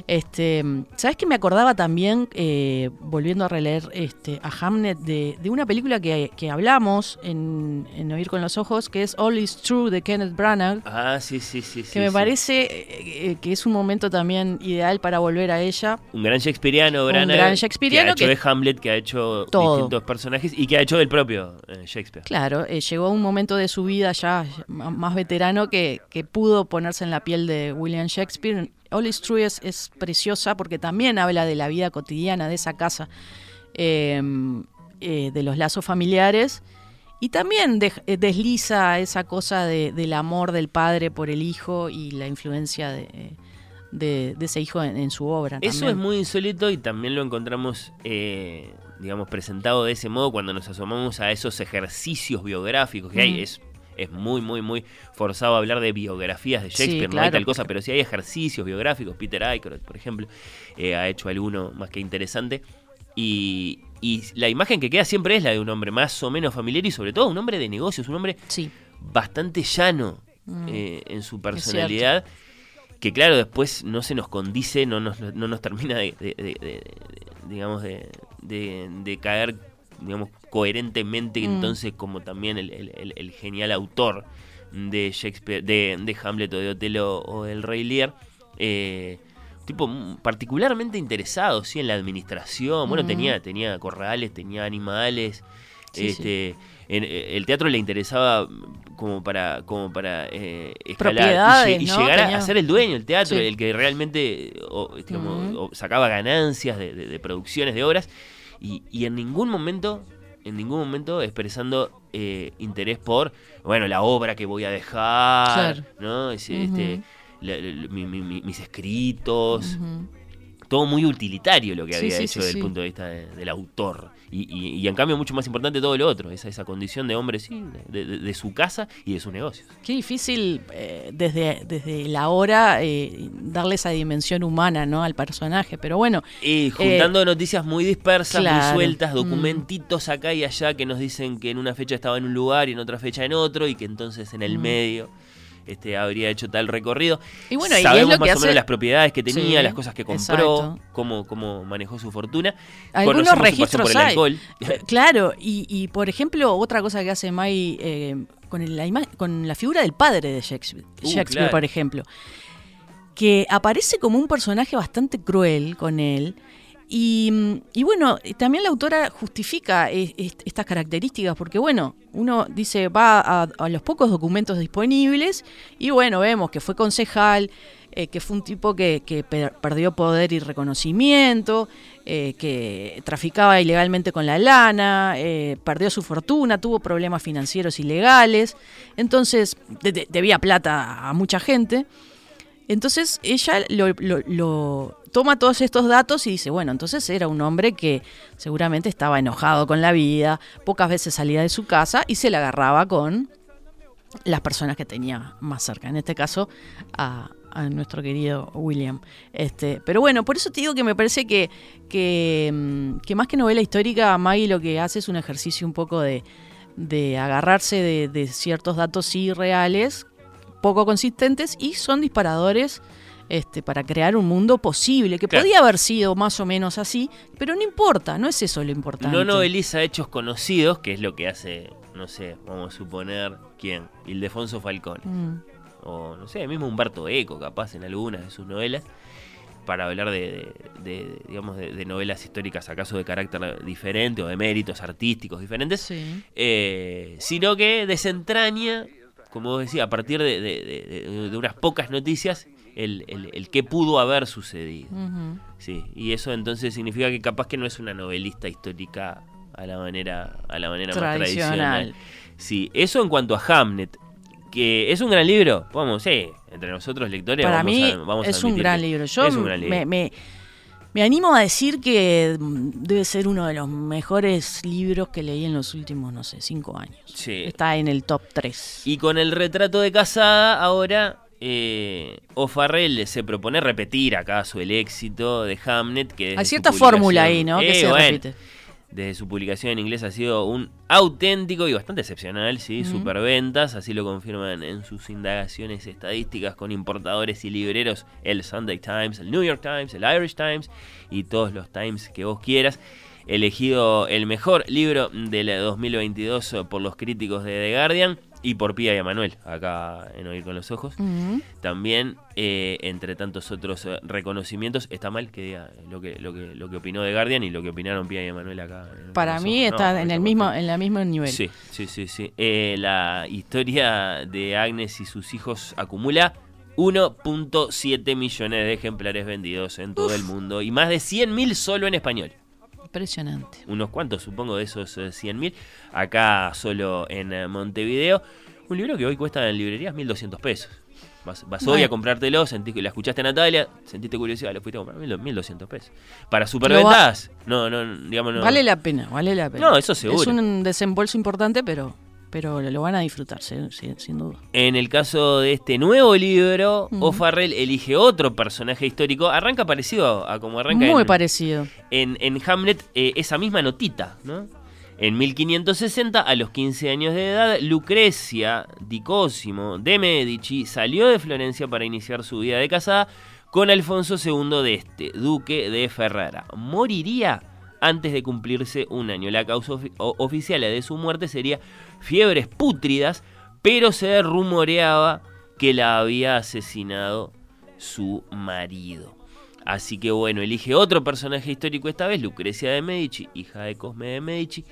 Este, ¿Sabes que me acordaba también, eh, volviendo a releer este, a Hamnet, de, de una película que, que hablamos en, en Oír con los Ojos, que es All is True de Kenneth Branagh, Ah, sí, sí, sí. que sí, me sí. parece eh, eh, que es un momento también ideal para volver a ella. Un gran shakespeariano, Un Branagh, gran shakespeariano que ha hecho que- de Hamlet, que ha hecho Todo. distintos personajes y que ha hecho del propio eh, Shakespeare. Claro, eh, llegó un momento de su vida ya más veterano que, que pudo ponerse en la piel de William Shakespeare All is True es, preciosa porque también habla de la vida cotidiana de esa casa, eh, eh, de los lazos familiares. Y también de- eh, desliza esa cosa de- del amor del padre por el hijo y la influencia de, ese hijo en, en su obra. Eso también. es muy insólito y también lo encontramos, eh, digamos, presentado de ese modo cuando nos asomamos a esos ejercicios biográficos que hay. Es, es muy, muy, muy forzado hablar de biografías de Sí, Shakespeare, no hay tal cosa, pero sí hay ejercicios biográficos. Peter Aykroyd, por ejemplo, eh, ha hecho alguno más que interesante. Y, y la imagen que queda siempre es la de un hombre más o menos familiar y sobre todo un hombre de negocios, un hombre Sí. bastante llano Mm. eh, en su personalidad. Que claro, después no se nos condice, no nos, no nos termina de, de- de- de- de- digamos, de caer, digamos, coherentemente, Mm. entonces como también el, el- genial autor de Shakespeare, de, de Hamlet o de Otelo o del Rey Lear. Eh, tipo mm, particularmente interesado sí en la administración bueno Ujú. tenía tenía corrales tenía animales Sí, este en- eh, el teatro le interesaba mm, como para como para eh, escalar y llegar a- Tenía- a ser el dueño del teatro Sí. el que realmente o, digamos, Ujú. o sacaba ganancias de, de- de producciones de obras y, y en ningún momento en ningún momento expresando eh, interés por bueno la obra que voy a dejar Claro. no Ujú. este, la- la- mi- mi- mi- mis escritos todo muy utilitario lo que Sí, había sí, hecho desde el punto de vista de- del autor. Y, y- y en cambio mucho más importante todo lo otro, esa, esa condición de hombre, sí, de, de- de su casa y de sus negocios. Qué difícil eh, desde, desde la hora eh, darle esa dimensión humana ¿no? al personaje, pero bueno, Y juntando noticias muy dispersas, muy Eh, sueltas, Mm. documentitos acá y allá que nos dicen que en una fecha estaba en un lugar y en otra fecha en otro y que entonces en el Mm. medio este, habría hecho tal recorrido. Y bueno, y es Sabemos lo que más o menos las propiedades que tenía, Sí, las cosas que compró, cómo, cómo manejó su fortuna. algunos Conocemos su registros por el alcohol. Eh, Claro, y, y, por ejemplo, otra cosa que hace May eh, con, la con la figura del padre de Shakespeare, Uh, Shakespeare claro. por ejemplo, que aparece como un personaje bastante cruel con él. Y, bueno, también la autora justifica est- estas características, porque bueno, uno dice, va a, a los pocos documentos disponibles y bueno, vemos que fue concejal, eh, que fue un tipo que, que per- perdió poder y reconocimiento, eh, que traficaba ilegalmente con la lana, eh, perdió su fortuna, tuvo problemas financieros ilegales, entonces de- de- debía plata a mucha gente. Entonces ella lo- toma todos estos datos y dice, bueno, entonces era un hombre que seguramente estaba enojado con la vida, pocas veces salía de su casa y se la agarraba con las personas que tenía más cerca, en este caso a, nuestro querido William. Este, pero bueno, por eso te digo que me parece que, que, mm, que más que novela histórica, Maggie lo que hace es un ejercicio un poco de, de agarrarse de, de ciertos datos sí reales, poco consistentes, y son disparadores este, para crear un mundo posible, que Claro. podía haber sido más o menos así, pero no importa, no es eso lo importante. No noveliza hechos conocidos, que es lo que hace, no sé, vamos a suponer, ¿quién? Ildefonso Falcón. Mm. O, no sé, mismo Humberto Eco, capaz, en algunas de sus novelas, para hablar de, de- de, digamos, de, de novelas históricas, acaso de carácter diferente o de méritos artísticos diferentes, Sí. eh, sino que desentraña, como vos decías, a partir de, de- de- de- de unas pocas noticias, el, el, el qué pudo haber sucedido. Sí, y eso entonces significa que capaz que no es una novelista histórica a la manera, a la manera más Tradicional. tradicional. Sí, eso en cuanto a Hamnet, que es un gran libro, vamos, sí, entre nosotros lectores Para vamos mí a, vamos a es un gran libro. Yo es un gran libro. Me, me- me animo a decir que debe ser uno de los mejores libros que leí en los últimos, no sé, cinco años. Sí. Está en el top 3. Y con el retrato de casada, ahora eh, O'Farrell se propone repetir acaso el éxito de Hamnet. Que Hay cierta fórmula ahí, ¿no? que Eh, se bueno, repite. Desde su publicación en inglés ha sido un auténtico y bastante excepcional, sí, Ujú. superventas, así lo confirman en sus indagaciones estadísticas con importadores y libreros el Sunday Times, el New York Times, el Irish Times y todos los Times que vos quieras. Elegido el mejor libro del 2022 por los críticos de The Guardian y por Pía y Emanuel, acá en Oír con los Ojos. Ujú. También, eh, entre tantos otros eh, reconocimientos, está mal que diga lo que, lo que, lo que opinó The Guardian y lo que opinaron Pía y Emanuel acá. en Para mí ojos. está No, en el mismo, en la mismo nivel. Sí, sí, sí, sí. Eh, la historia de Agnes y sus hijos acumula 1.7 millones de ejemplares vendidos en todo el mundo y más de 100.000 solo en español. Impresionante. Unos cuantos, supongo, de esos eh, 100.000. Acá solo en eh, Montevideo. Un libro que hoy cuesta en librerías 1.200 pesos. Vas, vas hoy a comprártelo, sentís que la escuchaste a Natalia, sentiste curiosidad, lo fuiste a comprar 1.200 1.200 pesos. Para superventas, no, no, digamos, no. Vale la pena, vale la pena. No, eso seguro. Es un desembolso importante, pero, pero lo van a disfrutar, sin, duda. En el caso de este nuevo libro. O'Farrell elige otro personaje histórico. Arranca parecido a como arranca Muy en, parecido. en, en Hamlet eh, esa misma notita, ¿no? En 1560, a los 15 años de edad, Lucrecia di Cosimo de Medici salió de Florencia para iniciar su vida de casada con Alfonso II de este, duque de Ferrara. Moriría antes de cumplirse un año. La causa oficial de su muerte sería fiebres pútridas, pero se rumoreaba que la había asesinado su marido. Así que bueno, elige otro personaje histórico esta vez, Lucrecia de Medici, hija de Cosme de Medici.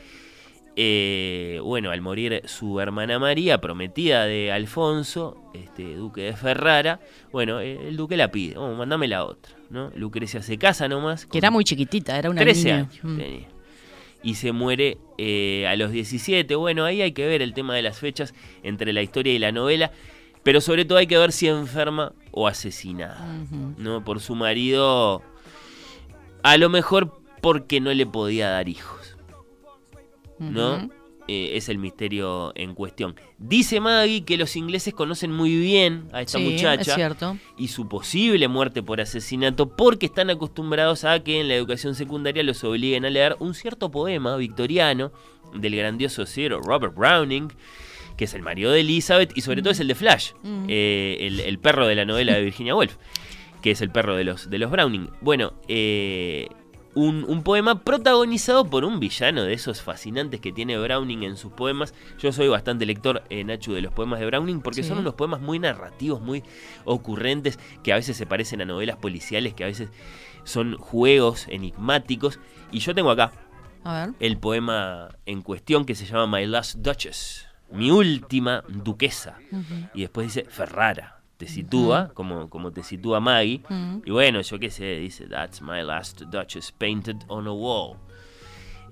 Eh, bueno, al morir su hermana María, prometida de Alfonso, este duque de Ferrara, bueno, eh, el duque la pide, oh, mandame la otra, ¿no? Lucrecia se casa nomás. Que era muy chiquitita, era una 13 niña. años Mm. tenía. Y se muere eh, a los 17. Bueno, ahí hay que ver el tema de las fechas entre la historia y la novela. Pero sobre todo hay que ver si enferma o asesinada. ¿no? Por su marido. A lo mejor porque no le podía dar hijos. ¿No? Eh, es el misterio en cuestión. Dice Maggie que los ingleses conocen muy bien a esta Sí, muchacha es cierto. y su posible muerte por asesinato porque están acostumbrados a que en la educación secundaria los obliguen a leer un cierto poema victoriano del grandioso Sir Robert Browning, que es el marido de Elizabeth y sobre todo es el de Flash, Mm. eh, el, el perro de la novela de Virginia Woolf, que es el perro de los, de los Browning. Bueno, eh, un, un poema protagonizado por un villano de esos fascinantes que tiene Browning en sus poemas. Yo soy bastante lector, eh, Nacho, de los poemas de Browning porque Sí. son unos poemas muy narrativos, muy ocurrentes, que a veces se parecen a novelas policiales, que a veces son juegos enigmáticos. Y yo tengo acá A ver. el poema en cuestión que se llama My Last Duchess, mi última duquesa. Y después dice Ferrara. Te sitúa, como, como te sitúa Maggie. Y bueno, yo qué sé, dice That's my last Duchess painted on a wall.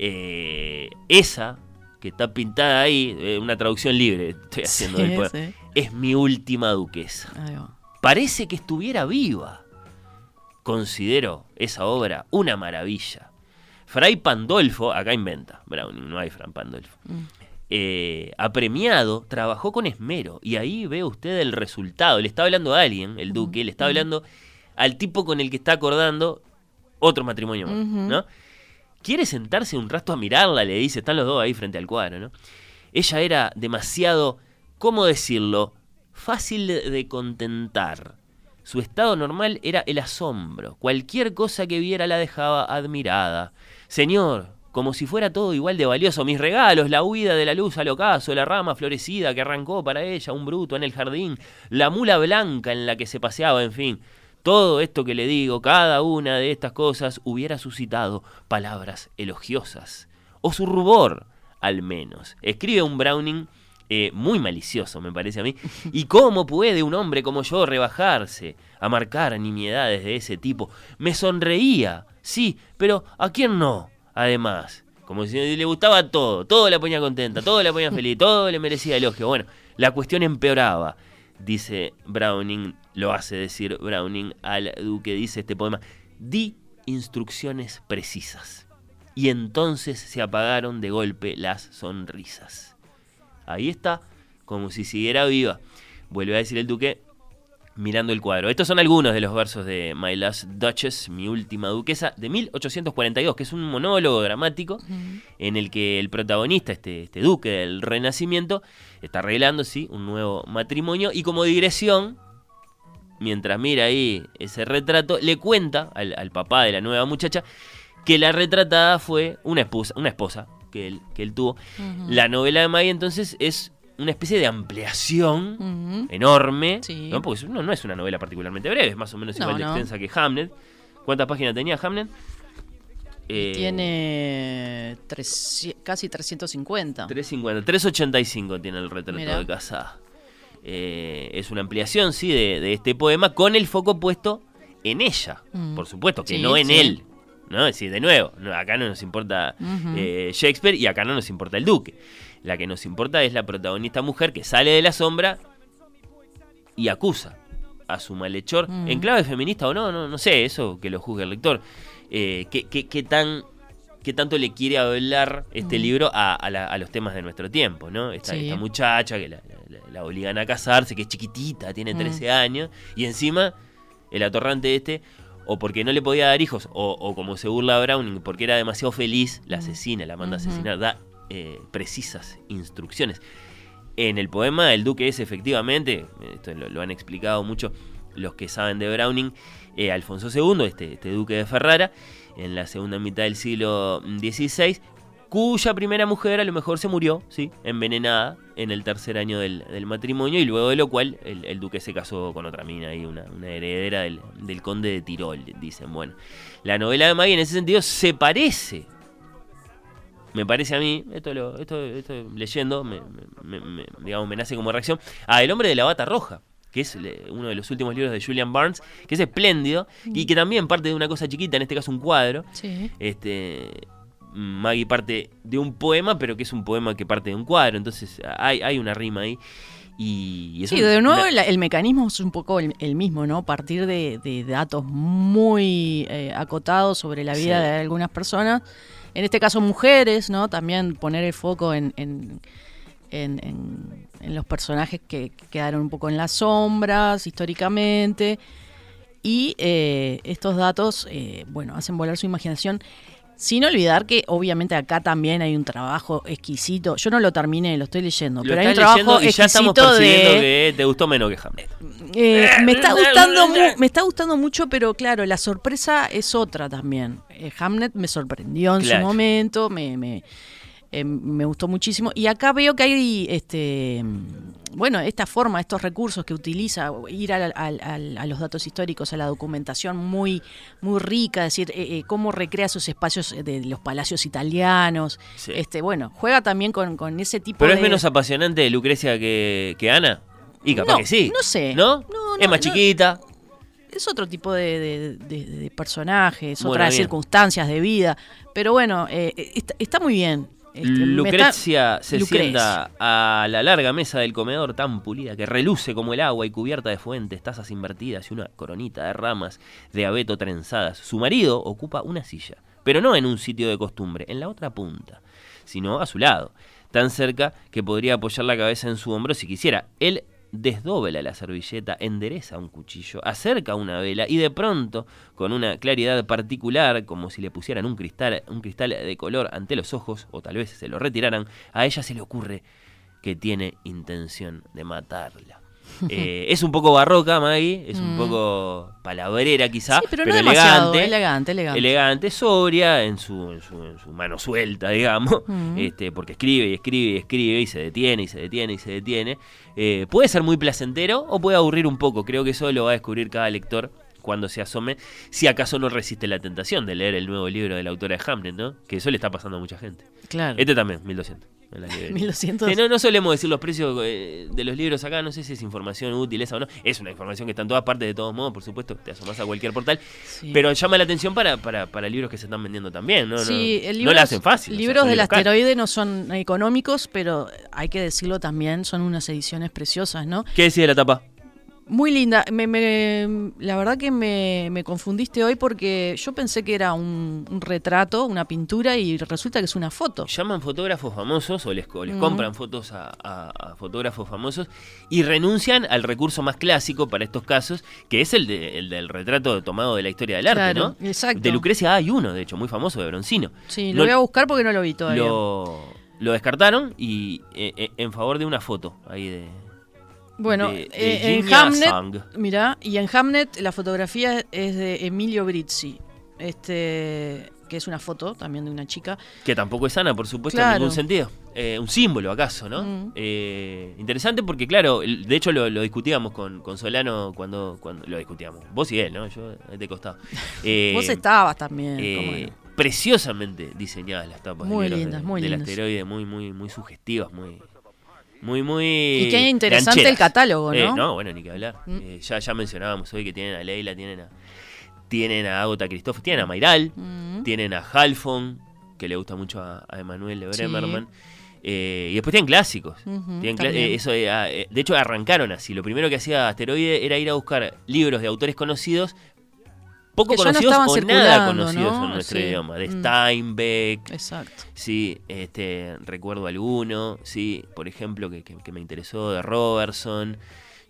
Eh, esa que está pintada ahí, eh, una traducción libre estoy haciendo Sí, del sí. es mi última duquesa. Parece que estuviera viva. Considero esa obra una maravilla. Fray Pandolfo, acá inventa Browning, no hay Fray Pandolfo. Mm. Eh, apremiado, trabajó con esmero. Y ahí ve usted el resultado. Le está hablando a alguien, el duque, le está hablando al tipo con el que está acordando otro matrimonio más. ¿no? Quiere sentarse un rato a mirarla, le dice, están los dos ahí frente al cuadro, ¿no? Ella era demasiado, ¿cómo decirlo? Fácil de contentar. Su estado normal era el asombro. Cualquier cosa que viera la dejaba admirada. Señor, como si fuera todo igual de valioso, mis regalos, la huida de la luz al ocaso, la rama florecida que arrancó para ella, un bruto en el jardín, la mula blanca en la que se paseaba, en fin. Todo esto que le digo, cada una de estas cosas hubiera suscitado palabras elogiosas. O su rubor, al menos. Escribe un Browning eh, muy malicioso, me parece a mí. ¿Y cómo puede un hombre como yo rebajarse a marcar nimiedades de ese tipo? Me sonreía, sí, pero ¿a quién no? Además, como si le gustaba todo, todo la ponía contenta, todo la ponía feliz, todo le merecía elogio. Bueno, la cuestión empeoraba, dice Browning, lo hace decir Browning al duque, dice este poema, di instrucciones precisas. Y entonces se apagaron de golpe las sonrisas. Ahí está, como si siguiera viva. Vuelve a decir el duque, mirando el cuadro. Estos son algunos de los versos de My Last Duchess, mi última duquesa, de 1842, que es un monólogo dramático en el que el protagonista, este, este duque del Renacimiento, está arreglando, sí, un nuevo matrimonio y como digresión, mientras mira ahí ese retrato, le cuenta al, al papá de la nueva muchacha que la retratada fue una esposa, una esposa que él, que él tuvo. La novela de Maggie entonces es una especie de ampliación enorme, Sí. ¿no? porque no, no es una novela particularmente breve, es más o menos No, igual de extensa que Hamlet. ¿Cuántas páginas tenía Hamlet? Eh, Tiene tres- casi 350. 350, 385 tiene el retrato de casada. eh, es una ampliación, sí, de, de este poema, con el foco puesto en ella, Mm. por supuesto, que Sí, no en sí. él. ¿no? Es decir, de nuevo, acá no nos importa eh, Shakespeare y acá no nos importa el duque. La que nos importa es la protagonista mujer que sale de la sombra y acusa a su malhechor, Mm. en clave feminista o no, no, no sé, eso que lo juzgue el lector. Eh, ¿qué, qué- qué tan, ¿Qué tanto le quiere hablar este Mm. libro a, a la- a los temas de nuestro tiempo? ¿no? Esta, Sí. esta muchacha que la, la- la obligan a casarse, que es chiquitita, tiene Mm. 13 años, y encima el atorrante este, o porque no le podía dar hijos, o, o como se burla Browning, porque era demasiado feliz, la asesina, la manda a Mm. Asesinar, da eh, precisas instrucciones. En el poema el duque es efectivamente, esto lo, han explicado mucho los que saben de Browning, eh, Alfonso II, este, este duque de Ferrara, en la segunda mitad del siglo XVI, cuya primera mujer a lo mejor se murió, ¿sí? envenenada en el tercer año del, del matrimonio y luego de lo cual el, el duque se casó con otra mina y una, una heredera del, del conde de Tirol, dicen. Bueno, la novela de Maggie en ese sentido se parece, me parece a mí, esto, lo, esto, esto leyendo, me, me- me- digamos, me nace como reacción, a El hombre de la bata roja que es le- uno de los últimos libros de Julian Barnes, que es espléndido y que también parte de una cosa chiquita, en este caso un cuadro, Sí. este Maggie parte de un poema, pero que es un poema que parte de un cuadro, entonces hay, hay una rima ahí. Y, Sí, de nuevo una- el, el mecanismo es un poco el, el mismo, ¿no? Partir de, de datos muy eh, acotados sobre la vida Sí. de algunas personas, en este caso mujeres, ¿no? También poner el foco en, en, en- los personajes que, que quedaron un poco en las sombras históricamente. Y eh, estos datos, eh, bueno, hacen volar su imaginación. Sin olvidar que obviamente acá también hay un trabajo exquisito. Yo no lo terminé, lo estoy leyendo, lo pero hay un trabajo y ya estamos exquisito percibiendo de que te gustó menos que Hamlet. eh, me está gustando me está gustando mucho, pero claro, la sorpresa es otra también. Eh, Hamnet me sorprendió en Claro. su momento, me, me, eh, me gustó muchísimo. Y acá veo que hay este bueno, esta forma, estos recursos que utiliza, ir al- al- al- a los datos históricos, a la documentación muy, muy rica, es decir, eh, eh, cómo recrea esos espacios de los palacios italianos. Sí. Este, bueno, juega también con, con ese tipo Pero de. es menos apasionante Lucrecia que, que Ana. Y capaz No, que sí. no sé. ¿No? No, es más chiquita. es otro tipo de, de, de- de personajes, Bueno, otras bien. circunstancias de vida. Pero bueno, eh, está, está muy bien. Este, está- Lucrecia se Lucrecia. sienta a la larga mesa del comedor tan pulida que reluce como el agua y cubierta de fuentes, tazas invertidas y una coronita de ramas de abeto trenzadas. Su marido ocupa una silla, pero no en un sitio de costumbre, en la otra punta, sino a su lado, tan cerca que podría apoyar la cabeza en su hombro si quisiera. Él desdobla la servilleta, endereza un cuchillo, acerca una vela y de pronto, con una claridad particular, como si le pusieran un cristal, un cristal de color ante los ojos, o tal vez se lo retiraran, a ella se le ocurre que tiene intención de matarla. Eh, es un poco barroca, Maggie, es un Mm. poco palabrera quizá, Sí, pero no elegante, elegante, elegante. elegante, sobria, en su, en su, en su mano suelta, digamos, Mm. este, porque escribe y escribe y escribe y se detiene y se detiene y se detiene. Eh, puede ser muy placentero o puede aburrir un poco, creo que eso lo va a descubrir cada lector cuando se asome, si acaso no resiste la tentación de leer el nuevo libro de la autora de Hamlet, ¿no? Que eso le está pasando a mucha gente. Claro. Este también, 1200. En la. 1200. Sí, no, no solemos decir los precios eh, de los libros acá, no sé si es información útil esa o no. Es una información que está en todas partes de todos modos, por supuesto, te asomás a cualquier portal. Sí. Pero llama la atención para, para, para libros que se están vendiendo también, ¿no? Sí, no, el no libros- la hacen fácil. o sea, Libros del libros asteroide no son económicos, pero hay que decirlo también, son unas ediciones preciosas, ¿no? ¿Qué decía la tapa? Muy linda. Me, me- la verdad que me, me confundiste hoy porque yo pensé que era un, un retrato, una pintura, y resulta que es una foto. Llaman fotógrafos famosos o les, o les compran fotos a, a- a fotógrafos famosos y renuncian al recurso más clásico para estos casos, que es el, de- el del retrato tomado de la historia del arte, Claro, ¿no? exacto. De Lucrecia hay uno, de hecho, muy famoso, de Broncino. Sí, lo voy a buscar porque no lo vi todavía. lo, lo descartaron y eh, eh, en favor de una foto ahí de... Bueno, de- de eh, en Hamnet, mira, y en Hamnet la fotografía es de Emilio Brizzi, este, que es una foto también de una chica. Que tampoco es sana, por supuesto, Claro. en ningún sentido. Eh, un símbolo, acaso, ¿no? Mm. Eh, interesante porque, claro, de hecho lo, lo discutíamos con, con Solano cuando, cuando lo discutíamos. Vos y él, ¿no? Yo de costado. Eh, Vos estabas también. Preciosamente diseñadas las tapas Muy de lindas, de- muy del lindas. asteroide, muy, muy, muy sugestivas, muy. Muy, muy. Y qué interesante gancheras. el catálogo, ¿no? Eh, no, bueno, ni que hablar. Mm. Eh, ya, ya mencionábamos hoy que tienen a Leila, tienen a. Tienen a Agota Christoph, tienen a Mayral, Mm. tienen a Halfon, que le gusta mucho a, a Emanuel de Sí. Bremerman. Eh, y después tienen clásicos. Ujú, Tienen cla- también. eh, eso, ah, de hecho, arrancaron así. Lo primero que hacía Asteroide era ir a buscar libros de autores conocidos, poco Que ya no conocidos o nada conocidos ¿no? en nuestro Sí. idioma. De Mm. Steinbeck, Exacto. Sí, este, recuerdo alguno, sí, por ejemplo, que, que- que me interesó de Robertson.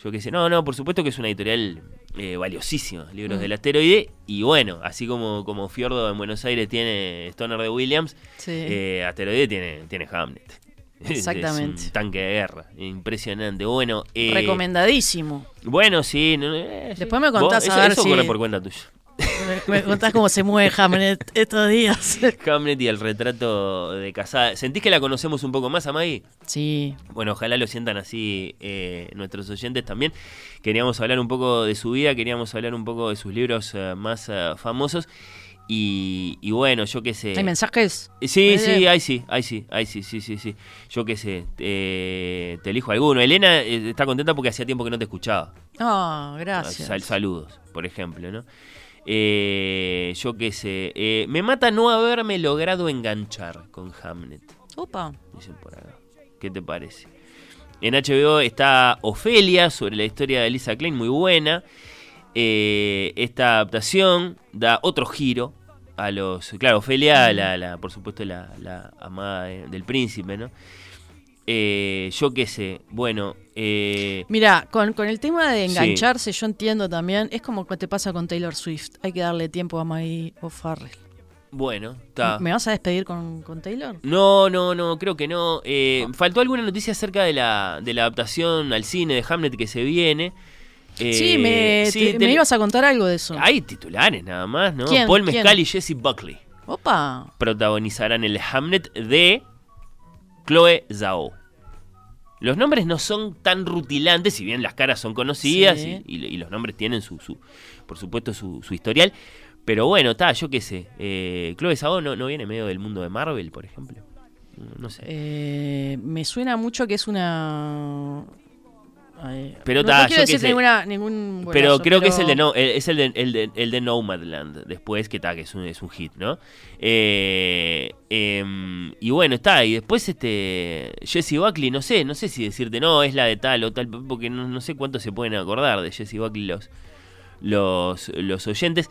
Yo qué sé, no, no, por supuesto que es una editorial eh, valiosísima, libros Mm. del asteroide. Y bueno, así como, como Fiordo en Buenos Aires tiene Stoner de Williams, Sí. eh, Asteroide tiene, tiene Hamlet. Exactamente. Es un tanque de guerra, impresionante. Bueno, eh, Recomendadísimo. bueno, sí. no, eh. Después me contás eso, a ver eso si- corre por cuenta tuya. Me, contás cómo se mueve Hamlet estos días. Hamlet y el retrato de casada. ¿Sentís que la conocemos un poco más, Amagui? Sí. Bueno, ojalá lo sientan así eh, nuestros oyentes también. Queríamos hablar un poco de su vida, queríamos hablar un poco de sus libros eh, más eh, famosos. Y, y bueno, yo qué sé. ¿Hay mensajes? Sí, Eh, sí, ahí sí, ahí sí, ahí sí, sí, sí, sí. Yo qué sé, eh, te elijo alguno. Elena está contenta porque hacía tiempo que no te escuchaba. Ah, gracias. Sal- saludos, por ejemplo, ¿no? Eh, yo qué sé. eh, me mata no haberme logrado enganchar con Hamlet. Opa. Dicen por acá. ¿Qué te parece? En HBO está Ofelia, sobre la historia de Lisa Klein, muy buena. Eh, esta adaptación da otro giro a los... Claro, Ofelia, la, la- por supuesto, la, la amada de- del príncipe, ¿no? Eh, yo qué sé, bueno... eh, Mira, con, con el tema de Sí. engancharse, yo entiendo también, es como te pasa con Taylor Swift. Hay que darle tiempo a Maggie O'Farrell. bueno, está... ¿Me vas a despedir con, con Taylor? No, no, no, creo que no. Eh, faltó alguna noticia acerca de la, de la adaptación al cine de Hamlet que se viene. Eh, sí, me, sí, te- te- me ibas a contar algo de eso. Hay titulares nada más, ¿no? ¿Quién? Paul ¿Quién? Mescal y Jesse Buckley Opa. protagonizarán el Hamlet de Chloe Zhao. Los nombres no son tan rutilantes, si bien las caras son conocidas Sí. y, y- y los nombres tienen su, su por supuesto, su, su historial. Pero bueno, está, yo qué sé. Eh, Chloe Zhao no, no viene medio del mundo de Marvel, por ejemplo. No sé. Eh, me suena mucho que es una. Pero no, ta, no quiero decir ninguna, ningún. Pero creo que es el de no, el- es el de, el de, el de Nomadland después que está que es un, es un hit, ¿no? Eh, em, y bueno está y después este Jesse Buckley no sé no sé si decirte no es la de tal o tal porque no, no sé cuánto se pueden acordar de Jesse Buckley los los los oyentes.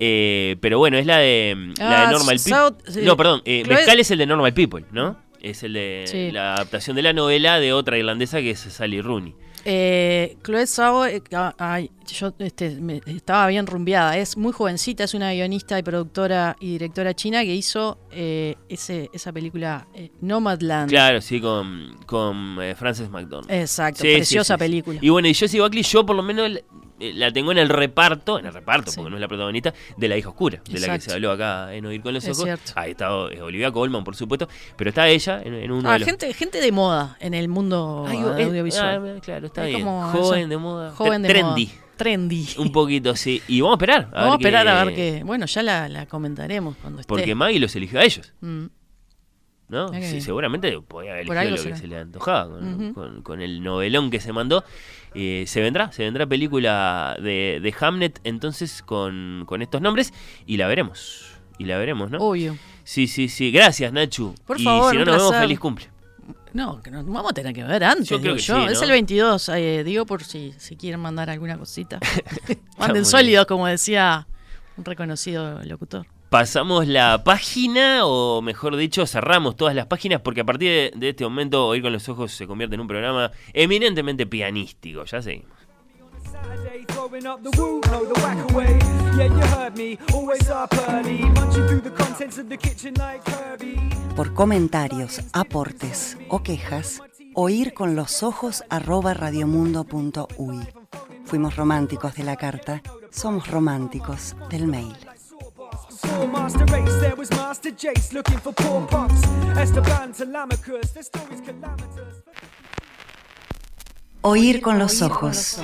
Eh, pero bueno es la de la Ah, de Normal People. sí. No perdón eh, Mezcal es el de Normal People, ¿no? Es el de Sí. la adaptación de la novela de otra irlandesa que es Sally Rooney. Eh, Chloe Zhao, eh, ah, ay, yo este, me- estaba bien rumbeada. Es muy jovencita, es una guionista y productora y directora china que hizo eh, ese, esa película eh, Nomadland. Claro, sí, con, con eh, Frances McDormand. Exacto, Sí, preciosa sí, sí. película. Y bueno, y Jessie Buckley, yo por lo menos eh, la tengo en el reparto, en el reparto, Sí. porque no es la protagonista, de La hija oscura, de la que se habló acá en Oír con los Ojos. Ahí está Olivia Colman, por supuesto, pero está ella en, en uno Ah, de los... gente, gente de moda en el mundo Ay, eh, audiovisual. ah, claro, está Es bien. como Joven de moda. Joven de trendy. moda. Trendy. Un poquito, sí. Y vamos a esperar. Vamos a esperar a ver qué. Bueno, ya la, la comentaremos cuando esté. Porque Maggie los eligió a ellos. Mm. ¿no? Sí, seguramente podía haber elegido lo que se le antojaba con, con- con el novelón que se mandó. Eh, se vendrá, se vendrá película de, de Hamlet entonces con, con estos nombres y la veremos. Y la veremos, ¿no? Obvio. Sí, sí, sí. Gracias, Nachu. Por y favor, si no nos vemos, feliz cumple. No, que nos vamos a tener que ver antes. Yo creo que yo. sí, Es el 22, eh, digo por si, si quieren mandar alguna cosita. Manden sólidos, como decía un reconocido locutor. Pasamos la página, o mejor dicho, cerramos todas las páginas, porque a partir de, este momento, Oír con los Ojos se convierte en un programa eminentemente pianístico. Ya seguimos. Por comentarios, aportes o quejas, oír con los ojos arroba radiomundo.uy. Fuimos románticos de la carta, somos románticos del mail. Oír con los ojos.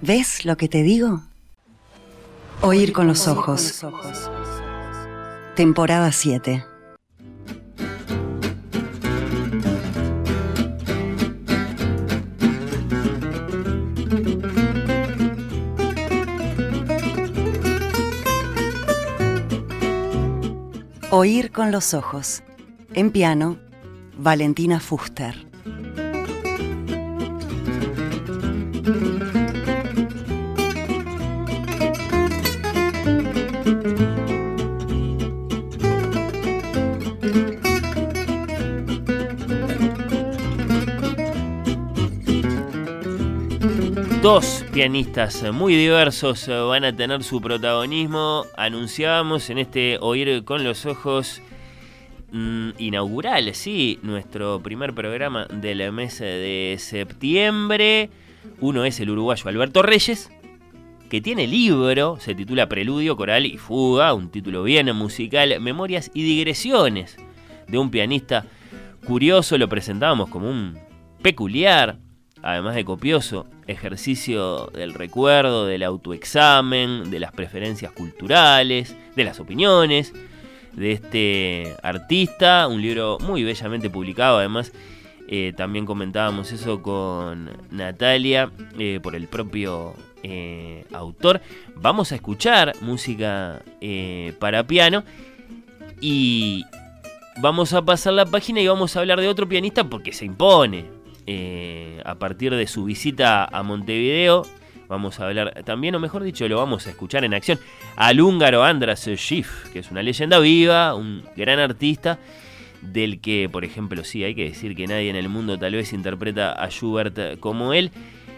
¿Ves lo que te digo? Oír con los ojos. Temporada 7. Oír con los ojos. En piano, Valentina Fuster. Dos pianistas muy diversos eh, van a tener su protagonismo. Anunciábamos en este Oír con los Ojos mm, inaugural, sí, nuestro primer programa del mes de septiembre. Uno es el uruguayo Alberto Reyes, que tiene libro, se titula Preludio, Coral y Fuga, un título bien musical, Memorias y Digresiones de un pianista curioso, lo presentábamos como un peculiar, además de copioso, ejercicio del recuerdo, del autoexamen, de las preferencias culturales, de las opiniones de este artista, un libro muy bellamente publicado además. Eh, también comentábamos eso con Natalia eh, por el propio eh, autor. Vamos a escuchar música para piano y vamos a pasar la página y vamos a hablar de otro pianista porque se impone. Eh, a partir de su visita a Montevideo. Vamos a hablar también, o mejor dicho, lo vamos a escuchar en acción, al húngaro Andras Schiff, que es una leyenda viva, un gran artista, del que, por ejemplo, sí, hay que decir que nadie en el mundo tal vez interpreta a Schubert como él.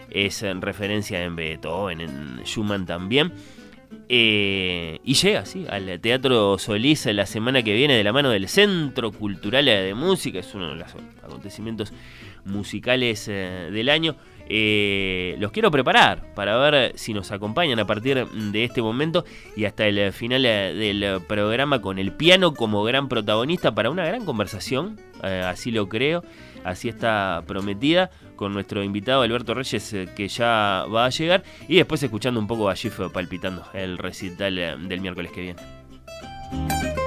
Es en referencia en Beethoven, en Schumann también. Eh, y llega, sí, al Teatro Solís la semana que viene de la mano del Centro Cultural de Música. Es uno de los acontecimientos musicales eh, del año. Eh, los quiero preparar para ver si nos acompañan a partir de este momento y hasta el final eh, del programa con el piano como gran protagonista para una gran conversación, así lo creo, así está prometida, con nuestro invitado Alberto Reyes que ya va a llegar y después escuchando un poco a Schiff palpitando el recital del miércoles que viene.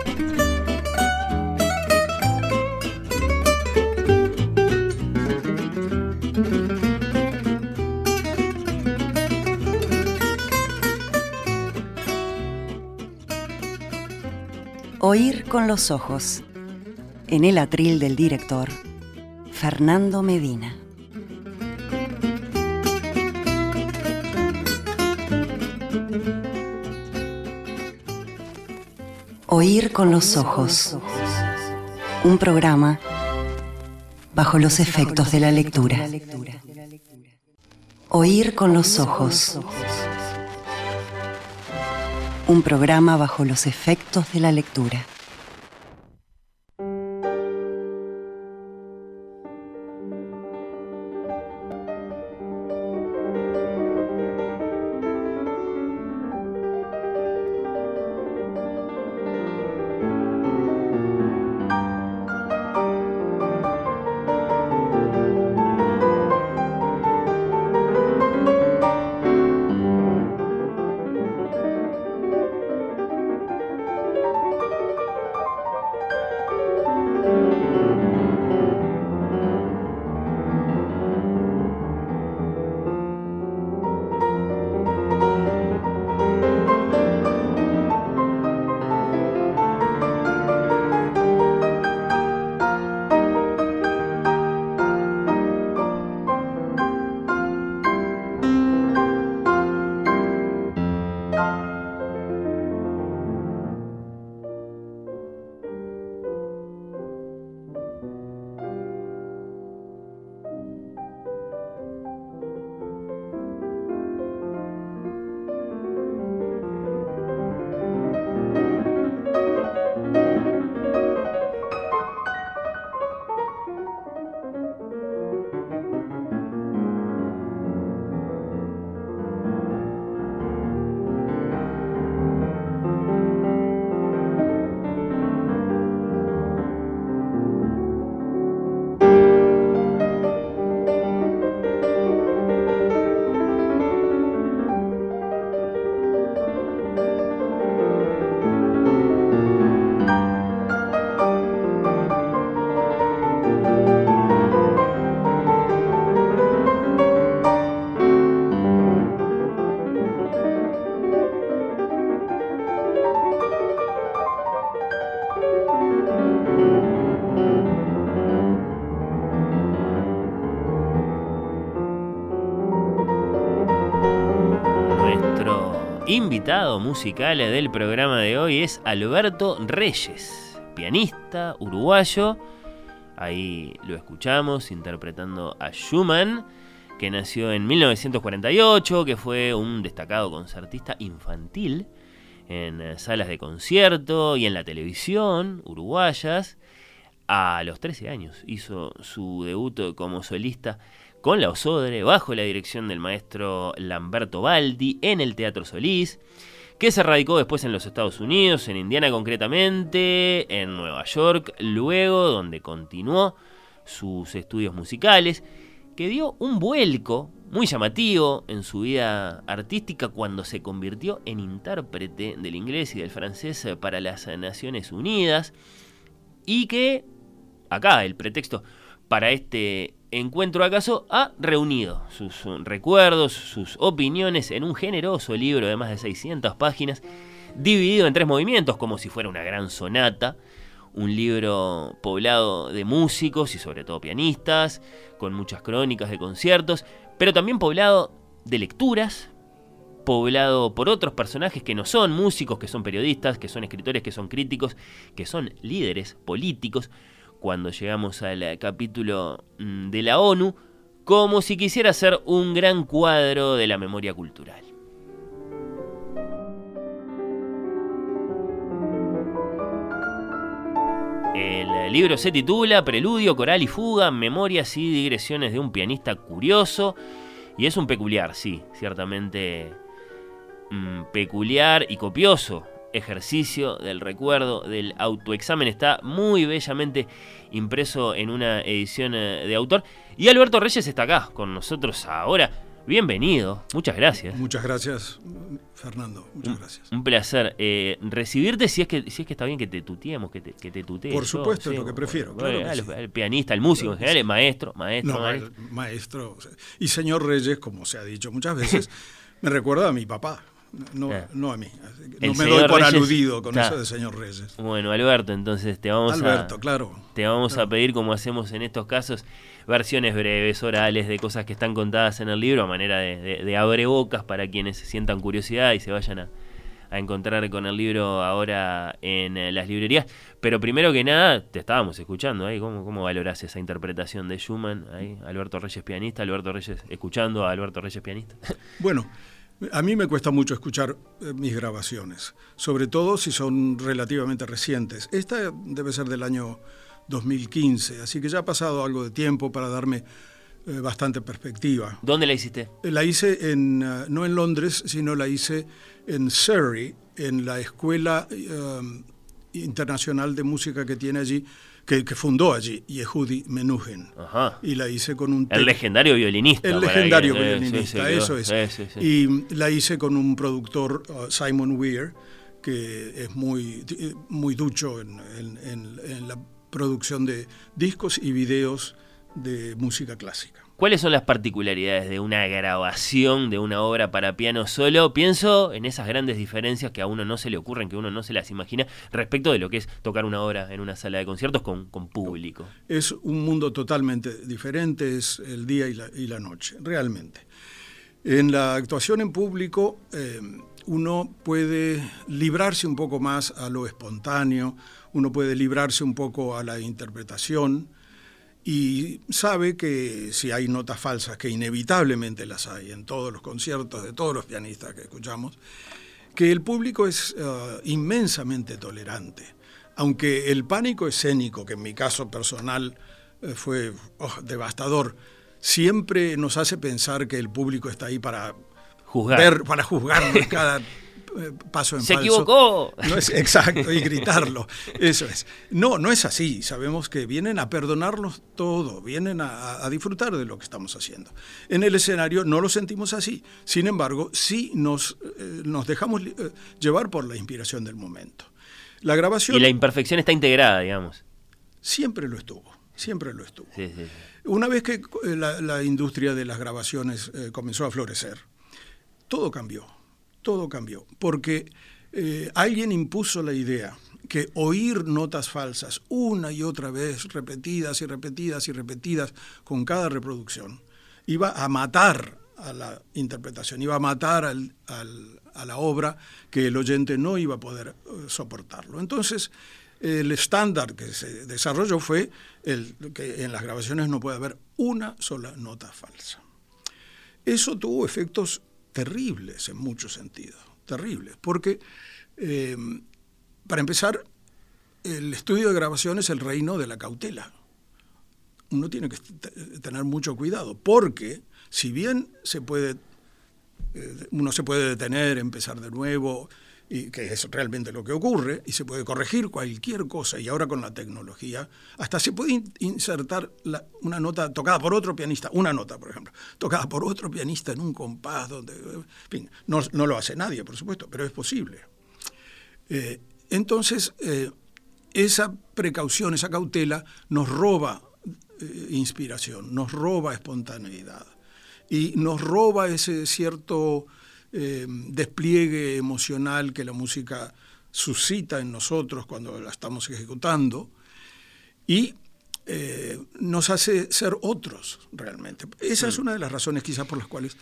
Oír con los ojos. En el atril del director, Fernando Medina. Oír con los ojos. Un programa bajo los efectos de la lectura. Oír con los ojos un programa bajo los efectos de la lectura. Invitado musical del programa de hoy es Alberto Reyes, pianista uruguayo. Ahí lo escuchamos interpretando a Schumann, que nació en 1948, que fue un destacado concertista infantil en eh, salas de concierto y en la televisión uruguayas. A los 13 años hizo su debut como solista con la Osodre, bajo la dirección del maestro Lamberto Baldi, en el Teatro Solís, que se radicó después en los Estados Unidos, en Indiana concretamente, en Nueva York, luego donde continuó sus estudios musicales, que dio un vuelco muy llamativo en su vida artística cuando se convirtió en intérprete del inglés y del francés para las Naciones Unidas, y que, acá el pretexto para este Encuentro acaso ha reunido sus recuerdos, sus opiniones en un generoso libro de más de 600 páginas, dividido en tres movimientos como si fuera una gran sonata, un libro poblado de músicos y sobre todo pianistas, con muchas crónicas de conciertos, pero también poblado de lecturas, poblado por otros personajes que no son músicos, que son periodistas, que son escritores, que son críticos, que son líderes políticos, cuando llegamos al capítulo mm, de la ONU, como si quisiera ser un gran cuadro de la memoria cultural. El libro se titula Preludio, Coral y Fuga, Memorias y Digresiones de un pianista curioso. Y es un peculiar, sí, ciertamente mm, peculiar y copioso ejercicio del recuerdo, del autoexamen. Está muy bellamente impreso en una edición eh, de autor. Y Alberto Reyes está acá con nosotros ahora. Bienvenido, muchas gracias. Muchas gracias, Fernando. Muchas gracias. Un placer eh, recibirte si es que si es que está bien que te tuteemos, que te, que te tutees. Por supuesto, es lo que prefiero. el, pianista, el músico en general, el maestro, maestro. No, maestro. Y señor Reyes, como se ha dicho muchas veces, me recuerda a mi papá. No, no a mí. No me doy por aludido con eso de señor Reyes. Bueno, Alberto, entonces te vamos Alberto, claro. Te vamos a pedir, como hacemos en estos casos, versiones breves, orales, de cosas que están contadas en el libro, a manera de, de, abre bocas para quienes sientan curiosidad y se vayan a, encontrar con el libro ahora en eh, las librerías. Pero primero que nada, te estábamos escuchando ahí. ¿Cómo, cómo valorás esa interpretación de Schumann? Ahí, Alberto Reyes pianista, Alberto Reyes escuchando a Alberto Reyes pianista. Bueno, a mí me cuesta mucho escuchar eh, mis grabaciones, sobre todo si son relativamente recientes. Esta debe ser del año 2015, así que ya ha pasado algo de tiempo para darme eh, bastante perspectiva. ¿Dónde la hiciste? La hice en, eh, no en Londres, sino la hice en Surrey, en la Escuela Internacional de Música que tiene allí, que, fundó allí, Yehudi Menuhin. Ajá. Y la hice con un... El legendario violinista. El legendario violinista, eso es. y la hice con un productor, uh, Simon Weir, que es muy, muy ducho en, en la producción de discos y videos de música clásica. ¿Cuáles son las particularidades de una grabación de una obra para piano solo? Pienso en esas grandes diferencias que a uno no se le ocurren, que uno no se las imagina, respecto de lo que es tocar una obra en una sala de conciertos con, público. Es un mundo totalmente diferente, es el día y la, noche, realmente. En la actuación en público, eh, uno puede librarse un poco más a lo espontáneo, uno puede librarse un poco a la interpretación y sabe que si hay notas falsas, que inevitablemente las hay en todos los conciertos de todos los pianistas que escuchamos, que el público es uh, inmensamente tolerante. Aunque el pánico escénico, que en mi caso personal eh, fue oh, devastador, siempre nos hace pensar que el público está ahí para juzgar, ver, para juzgarnos cada eh, paso en Se equivocó. No es, exacto, y gritarlo. Eso es. No, no es así. Sabemos que vienen a perdonarnos todo, vienen a, disfrutar de lo que estamos haciendo. En el escenario no lo sentimos así. Sin embargo, sí nos, eh, nos dejamos eh, llevar por la inspiración del momento. La grabación. Y la imperfección está integrada, digamos. Siempre lo estuvo. Siempre lo estuvo. Una vez que la, industria de las grabaciones comenzó a florecer, todo cambió todo cambió, porque eh, alguien impuso la idea que oír notas falsas una y otra vez, repetidas y repetidas y repetidas con cada reproducción, iba a matar a la interpretación, iba a matar a la obra que el oyente no iba a poder eh, soportarlo. Entonces, el estándar que se desarrolló fue el, que en las grabaciones no puede haber una sola nota falsa. Eso tuvo efectos terribles en muchos sentidos, terribles, porque, eh, para empezar, el estudio de grabación es el reino de la cautela. Uno tiene que t- tener mucho cuidado, porque si bien se puede, eh, uno se puede detener, empezar de nuevo, y que es realmente lo que ocurre, y se puede corregir cualquier cosa, y ahora con la tecnología, hasta se puede in- insertar una nota tocada por otro pianista, una nota, por ejemplo, tocada por otro pianista en un compás, donde, en fin, no, no lo hace nadie, por supuesto, pero es posible. Eh, entonces, eh, esa precaución, esa cautela nos roba eh, inspiración, nos roba espontaneidad y nos roba ese cierto eh, despliegue emocional que la música suscita en nosotros cuando la estamos ejecutando y eh, nos hace ser otros realmente. Esa es una de las razones quizás por las cuales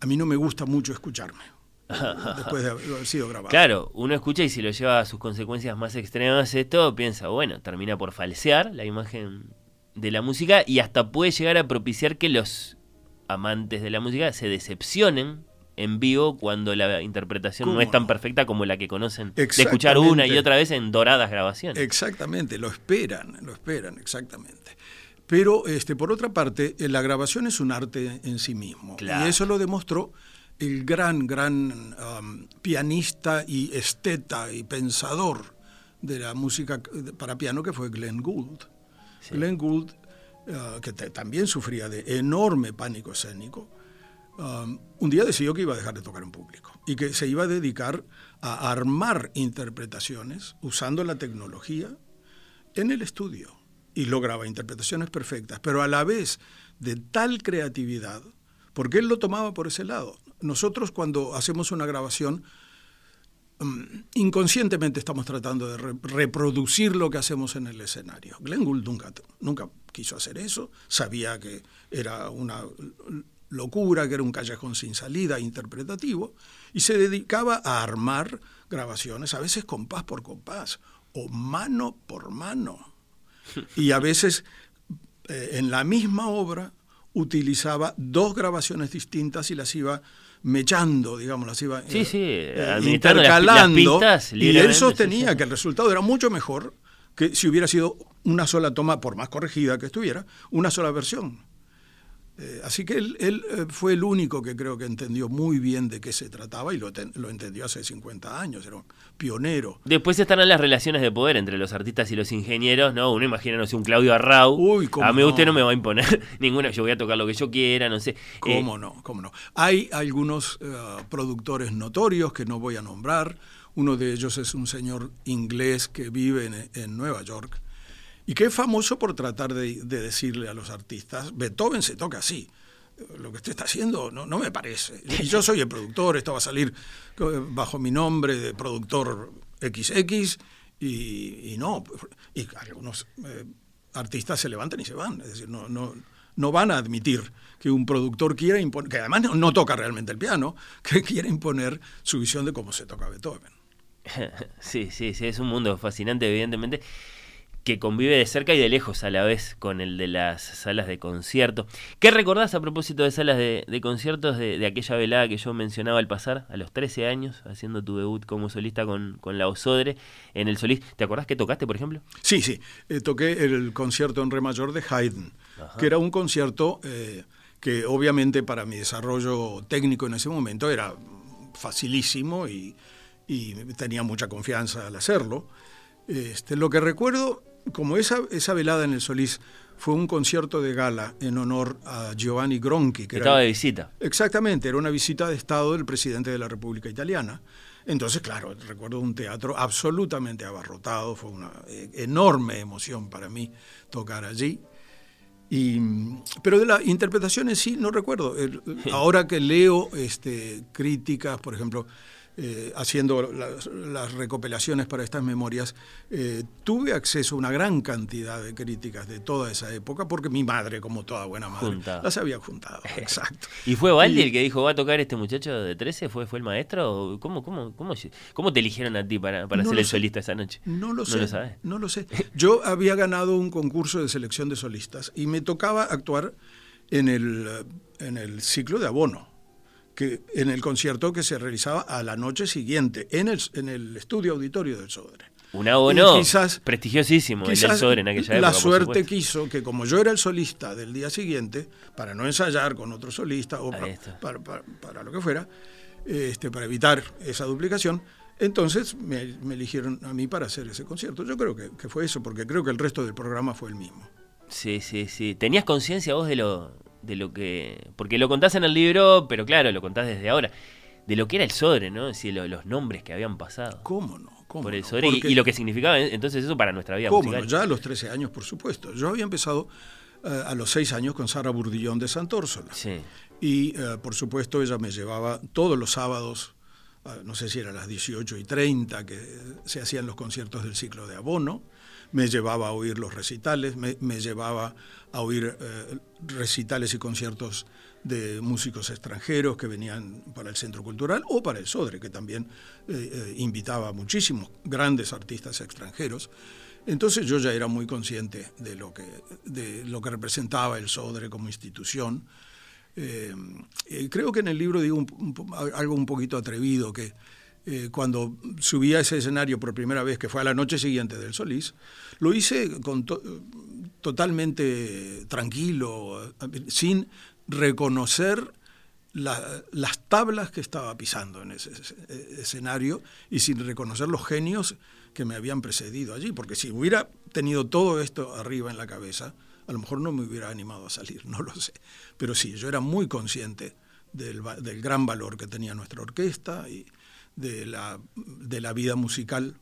a mí no me gusta mucho escucharme después de haber sido grabado. Claro, uno escucha y si lo lleva a sus consecuencias más extremas esto, piensa, bueno, termina por falsear la imagen de la música y hasta puede llegar a propiciar que los amantes de la música se decepcionen en vivo cuando la interpretación no ¿Cómo es tan perfecta como la que conocen de escuchar una y otra vez en doradas grabaciones. Exactamente, lo esperan, lo esperan, exactamente. Pero este, por otra parte, eh, la grabación es un arte en sí mismo. Claro. Y eso lo demostró el gran, gran um, pianista y esteta y pensador de la música para piano que fue Glenn Gould. Glenn Gould, uh, que también sufría de enorme pánico escénico, um, un día decidió que iba a dejar de tocar en público y que se iba a dedicar a armar interpretaciones usando la tecnología en el estudio y lograba interpretaciones perfectas, pero a la vez de tal creatividad, porque él lo tomaba por ese lado. Nosotros cuando hacemos una grabación, mm, inconscientemente estamos tratando de re- reproducir lo que hacemos en el escenario. Glenn Gould nunca, nunca quiso hacer eso, sabía que era una locura, que era un callejón sin salida interpretativo, y se dedicaba a armar grabaciones, a veces compás por compás, o mano por mano. Y a veces eh, en la misma obra utilizaba dos grabaciones distintas y las iba mechando, digamos, las iba Sí, sí, eh, las- las intercalando. y él sí, sostenía sí. que el resultado era mucho mejor que si hubiera sido una sola toma, por más corregida que estuviera, una sola versión. Eh, así que él, él, eh, fue el único que creo que entendió muy bien de qué se trataba y lo, ten- lo entendió hace 50 años, era un pionero. Después estarán las relaciones de poder entre los artistas y los ingenieros, ¿no? Uno imagina, no sé, un Claudio Arrau. cómo a mí usted no no. me va a imponer ninguna, yo voy a tocar lo que yo quiera, no sé. ¿Cómo Eh, no? ¿Cómo no? Hay algunos productores notorios que no voy a nombrar. Uno de ellos es un señor inglés que vive en, en Nueva York y que es famoso por tratar de, de decirle a los artistas, Beethoven se toca así. Lo que usted está haciendo no, no me parece. Y yo soy el productor, esto va a salir eh, bajo mi nombre de productor XX y, y no. Y algunos eh, artistas se levantan y se van. Es decir, no, no, no van a admitir que un productor quiera imponer, que además no toca realmente el piano, que quiera imponer su visión de cómo se toca Beethoven. sí, sí, sí, es un mundo fascinante, evidentemente, que convive de cerca y de lejos a la vez con el de las salas de concierto. ¿Qué recordás a propósito de salas de, de conciertos de, de aquella velada que yo mencionaba al pasar, a los 13 años, haciendo tu debut como solista con, con la Osodre en el Solís? ¿Te acordás que tocaste, por ejemplo? Sí, sí, eh, toqué el concierto en re mayor de Haydn, que era un concierto eh, que obviamente para mi desarrollo técnico en ese momento era facilísimo y, y tenía mucha confianza al hacerlo. Este, lo que recuerdo, como esa, esa velada en el Solís fue un concierto de gala en honor a Giovanni Gronchi, que Estaba era, de visita. Exactamente, era una visita de Estado del presidente de la República Italiana. Entonces, claro, recuerdo un teatro absolutamente abarrotado, fue una eh, enorme emoción para mí tocar allí. Y, pero de la interpretación en sí no recuerdo. Ahora que leo este, críticas, por ejemplo, eh, haciendo las, las recopilaciones para estas memorias, eh, tuve acceso a una gran cantidad de críticas de toda esa época, porque mi madre, como toda buena madre, las había juntado. Exacto. ¿Y fue Baldi Y- el que dijo, va a tocar este muchacho de 13? ¿Fue, fue el maestro? ¿O ¿Cómo, cómo, cómo, cómo te eligieron a ti para, para No ser el sé. solista esa noche? No lo No sé. lo sabes. No lo sé. Yo había ganado un concurso de selección de solistas y me tocaba actuar en el, en el ciclo de abono, que, en el concierto que se realizaba a la noche siguiente, en el, en el estudio auditorio del Sodre. Un abono quizás- prestigiosísimo, el del Quizás sobre en aquella época. la suerte quiso que como yo era el solista del día siguiente, para no ensayar con otro solista o para, para- para- para lo que fuera, este, para evitar esa duplicación, entonces me, me eligieron a mí para hacer ese concierto. Yo creo que, que fue eso, porque creo que el resto del programa fue el mismo. Sí, sí, sí. ¿Tenías conciencia vos de lo, de lo que... Porque lo contás en el libro, pero claro, lo contás desde ahora. De lo que era el Sodre, ¿no? Es decir, lo- los nombres que habían pasado. ¿Cómo no? ¿Cómo por el no? Y- lo que significaba eh, entonces eso para nuestra vida ¿Cómo musical. no? Ya a los 13 años, por supuesto. Yo había empezado eh, a los 6 años con Sara Burdillón de Santórsola. Sí. Y eh, por supuesto ella me llevaba todos los sábados, no sé si era a las 18 y 30 que se hacían los conciertos del ciclo de abono, me llevaba a oír los recitales, me, me llevaba a oír eh, recitales y conciertos de músicos extranjeros que venían para el Centro Cultural o para el Sodre, que también eh, eh, invitaba a muchísimos grandes artistas extranjeros. Entonces yo ya era muy consciente de lo que, de lo que representaba el Sodre como institución. Creo que en el libro digo algo un poquito atrevido, que eh, cuando subí a ese escenario por primera vez, que fue a la noche siguiente del Solís, lo hice totalmente tranquilo, sin reconocer la- las tablas que estaba pisando en ese, ese- escenario y sin reconocer los genios que me habían precedido allí, porque si hubiera tenido todo esto arriba en la cabeza, a lo mejor no me hubiera animado a salir, no lo sé. Pero sí, yo era muy consciente del, del gran valor que tenía nuestra orquesta y de la, de la vida musical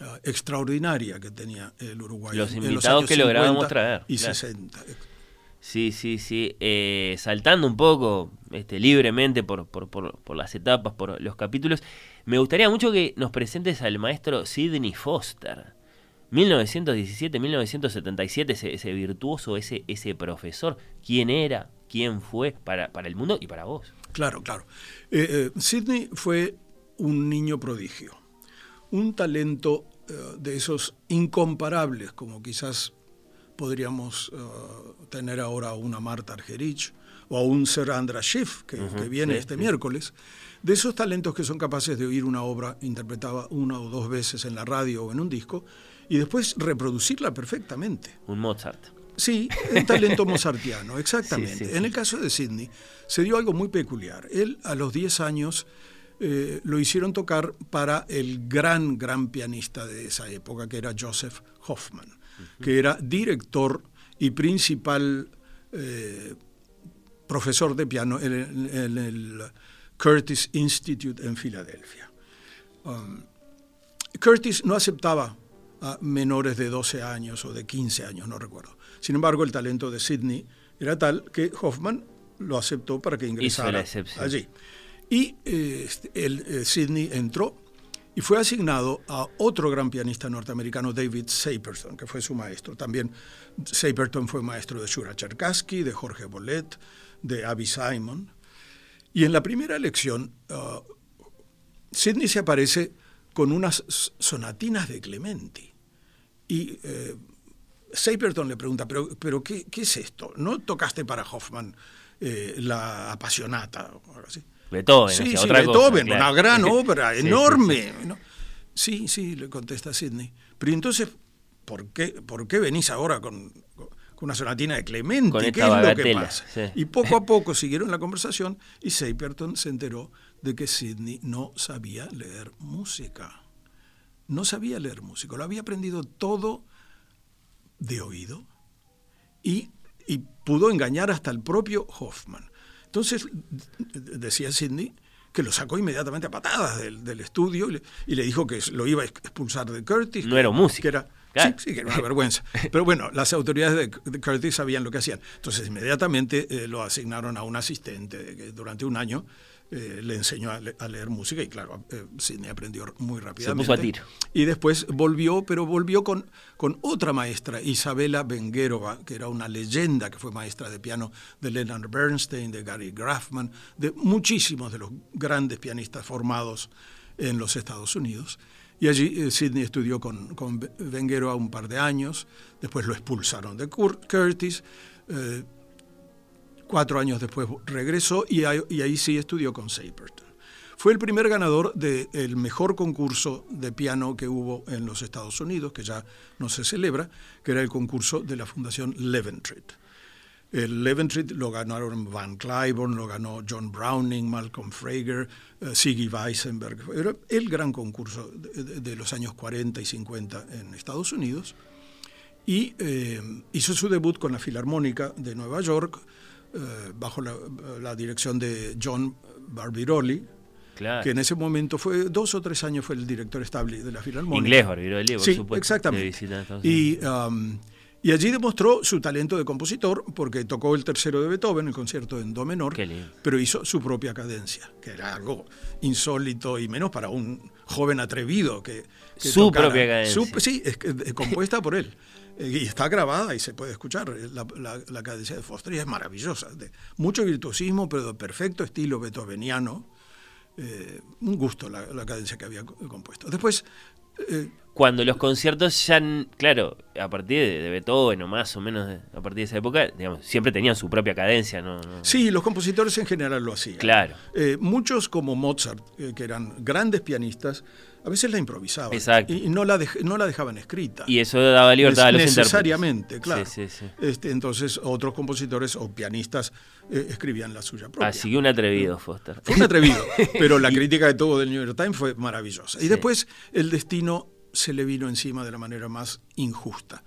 ah, extraordinaria que tenía el Uruguay. Los en los invitados años que lográbamos 50 traer, Y claro. 60. Sí, sí, sí. Eh, saltando un poco este, libremente por, por, por, por las etapas, por los capítulos, me gustaría mucho que nos presentes al maestro Sidney Foster. 1917-1977, ese, ese virtuoso, ese, ese profesor. ¿Quién era? ¿Quién fue para, para el mundo y para vos? Claro, claro. Eh, eh, Sidney fue un niño prodigio, un talento eh, de esos incomparables, como quizás podríamos eh, tener ahora una Marta Argerich o a un Sir Andras Schiff, que, viene sí, este sí. miércoles, de esos talentos que son capaces de oír una obra interpretada una o dos veces en la radio o en un disco y después reproducirla perfectamente. Un Mozart. Sí, un talento mozartiano, exactamente. Sí. En el caso de Sidney se dio algo muy peculiar. Él a los 10 años eh, lo hicieron tocar para el gran, gran pianista de esa época, que era Joseph Hoffman, que era director y principal eh, profesor de piano en el, en el Curtis Institute en Filadelfia. Um, Curtis no aceptaba a menores de 12 años o de 15 años, no recuerdo. Sin embargo, el talento de Sidney era tal que Hoffman lo aceptó para que ingresara allí. Y eh, este, el, eh, Sidney entró y fue asignado a otro gran pianista norteamericano, David Saperton, que fue su maestro. También Saperton fue maestro de Shura Cherkassky, de Jorge Bolet, de Abby Simon. Y en la primera lección, uh, Sidney se aparece con unas sonatinas de Clementi. Y eh, Saperton le pregunta, ¿pero, pero qué, es esto? ¿No tocaste para Hoffman eh, la apasionata así? Beethoven, Sí, sí, otra cosa, Beethoven, claro. una gran obra, Sí, enorme. ¿no? Sí, sí, le contesta Sidney. Pero entonces, ¿por qué, por qué venís ahora con, con una sonatina de Clementi? Con ¿Qué es lo que pasa? Y poco a poco siguieron la conversación y Saperton se enteró de que Sidney no sabía leer música. No sabía leer música, lo había aprendido todo de oído y, y pudo engañar hasta el propio Hoffman. Entonces, decía Sidney que lo sacó inmediatamente a patadas del, del estudio y le, y le dijo que lo iba a expulsar de Curtis. No era un músico. Que era, Claro. sí, sí, que era una vergüenza. Pero bueno, las autoridades de, de Curtis sabían lo que hacían. Entonces, inmediatamente eh, lo asignaron a un asistente durante un año eh, le enseñó a, le- a leer música y claro, eh, Sidney aprendió muy rápidamente. puso a tiro. Y después volvió, pero volvió con, con otra maestra, Isabela Benguerova, que era una leyenda, que fue maestra de piano de Leonard Bernstein, de Gary Grafman, de muchísimos de los grandes pianistas formados en los Estados Unidos. Y allí eh, Sidney estudió con, con Benguerova un par de años, después lo expulsaron de Cur- Curtis, eh, Cuatro años después regresó y ahí, y ahí sí estudió con Saperton. Fue el primer ganador del mejor concurso de piano que hubo en los Estados Unidos, que ya no se celebra, que era el concurso de la Fundación Leventrit. El Leventrit lo ganaron Van Cliburn, lo ganó John Browning, Malcolm Frager, eh, Siggy Weissenberg. Era el gran concurso de, de- de los años 40 y 50 en Estados Unidos. Y eh, hizo su debut con la Filarmónica de Nueva York, bajo la, la dirección de John Barbirolli, Claro. que en ese momento fue, dos o tres años fue el director estable de la Filarmónica. Inglés, Barbirolli, por sí, supuesto, exactamente. y, um, y allí demostró su talento de compositor, porque tocó el tercero de Beethoven, el concierto en do menor, pero hizo su propia cadencia, que era algo insólito y menos para un joven atrevido que, que Su tocara- propia cadencia. su- sí, es, que- es compuesta por él. Eh, Y está grabada y se puede escuchar eh, la, la- la cadencia de Foster y es maravillosa. De mucho virtuosismo, pero de perfecto estilo beethoveniano. Eh, un gusto la, la cadencia que había co- compuesto. Después, eh, Cuando los conciertos ya, claro, a partir de, de Beethoven o más o menos de- a partir de esa época, digamos, siempre tenían su propia cadencia, ¿no? no- sí, los compositores en general lo hacían. Claro. Eh, muchos como Mozart, eh, que eran grandes pianistas, a veces la improvisaban. Exacto. Y, no, la dej- no la dejaban escrita. Y eso daba libertad a los Necesariamente, claro. Sí, sí, sí. Este, entonces otros compositores o pianistas eh, escribían la suya propia. Así que un atrevido, Foster. Fue un atrevido, pero la crítica de todo del New York Times fue maravillosa. Y después el destino se le vino encima de la manera más injusta.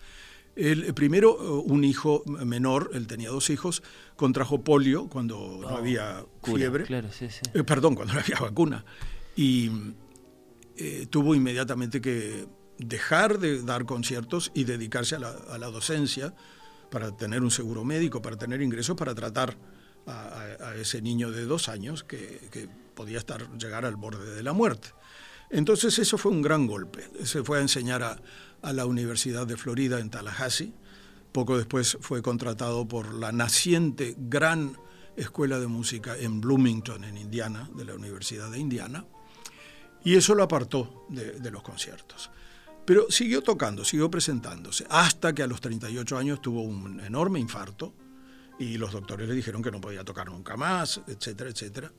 El, eh, primero, eh, un hijo menor, él tenía dos hijos, contrajo polio cuando no había Oh, cura, fiebre. claro, sí, sí. Eh, perdón, cuando no había vacuna. Y eh, tuvo inmediatamente que dejar de dar conciertos y dedicarse a la, docencia para tener un seguro médico, para tener ingresos, para tratar a, ese niño de dos años que, podía estar, llegar al borde de la muerte. Entonces eso fue un gran golpe. Se fue a enseñar a la Universidad de Florida en Tallahassee. Poco después fue contratado por la naciente gran escuela de música en Bloomington, en Indiana, de la Universidad de Indiana. Y eso lo apartó de, los conciertos. Pero siguió tocando, siguió presentándose, hasta que a los 38 años tuvo un enorme infarto y los doctores le dijeron que no podía tocar nunca más, etcétera, etcétera.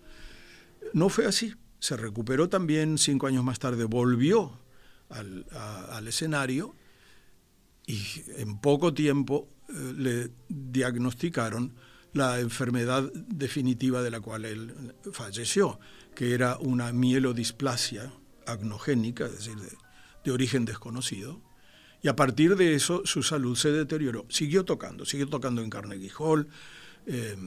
No fue así. Se recuperó también cinco años más tarde, volvió al escenario y en poco tiempo eh, le diagnosticaron la enfermedad definitiva de la cual él falleció, que era una mielodisplasia agnogénica, es decir, de, origen desconocido. Y a partir de eso su salud se deterioró. Siguió tocando, siguió tocando en Carnegie Hall. eh,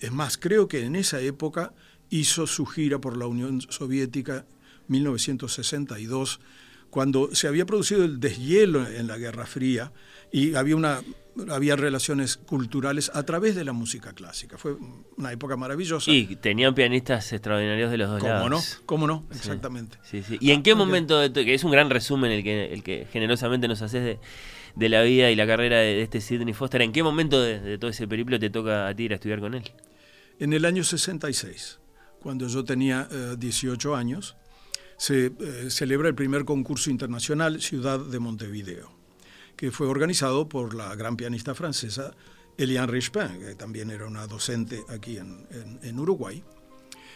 es más, creo que en esa época hizo su gira por la Unión Soviética 1962, cuando se había producido el deshielo en la Guerra Fría y había, una, había relaciones culturales a través de la música clásica. Fue una época maravillosa. Y tenían pianistas extraordinarios de los dos ¿Cómo no? ¿Cómo no? Exactamente. Sí, sí. ¿Y en qué momento, de que es un gran resumen el que, el que generosamente nos haces de, de la vida y la carrera de, de este Sidney Foster, ¿en qué momento de, de todo ese periplo te toca a ti ir a estudiar con él? En el año 66, cuando yo tenía eh, 18 años, se eh, celebra el primer concurso internacional Ciudad de Montevideo, que fue organizado por la gran pianista francesa Eliane Richepin, que también era una docente aquí en, Uruguay.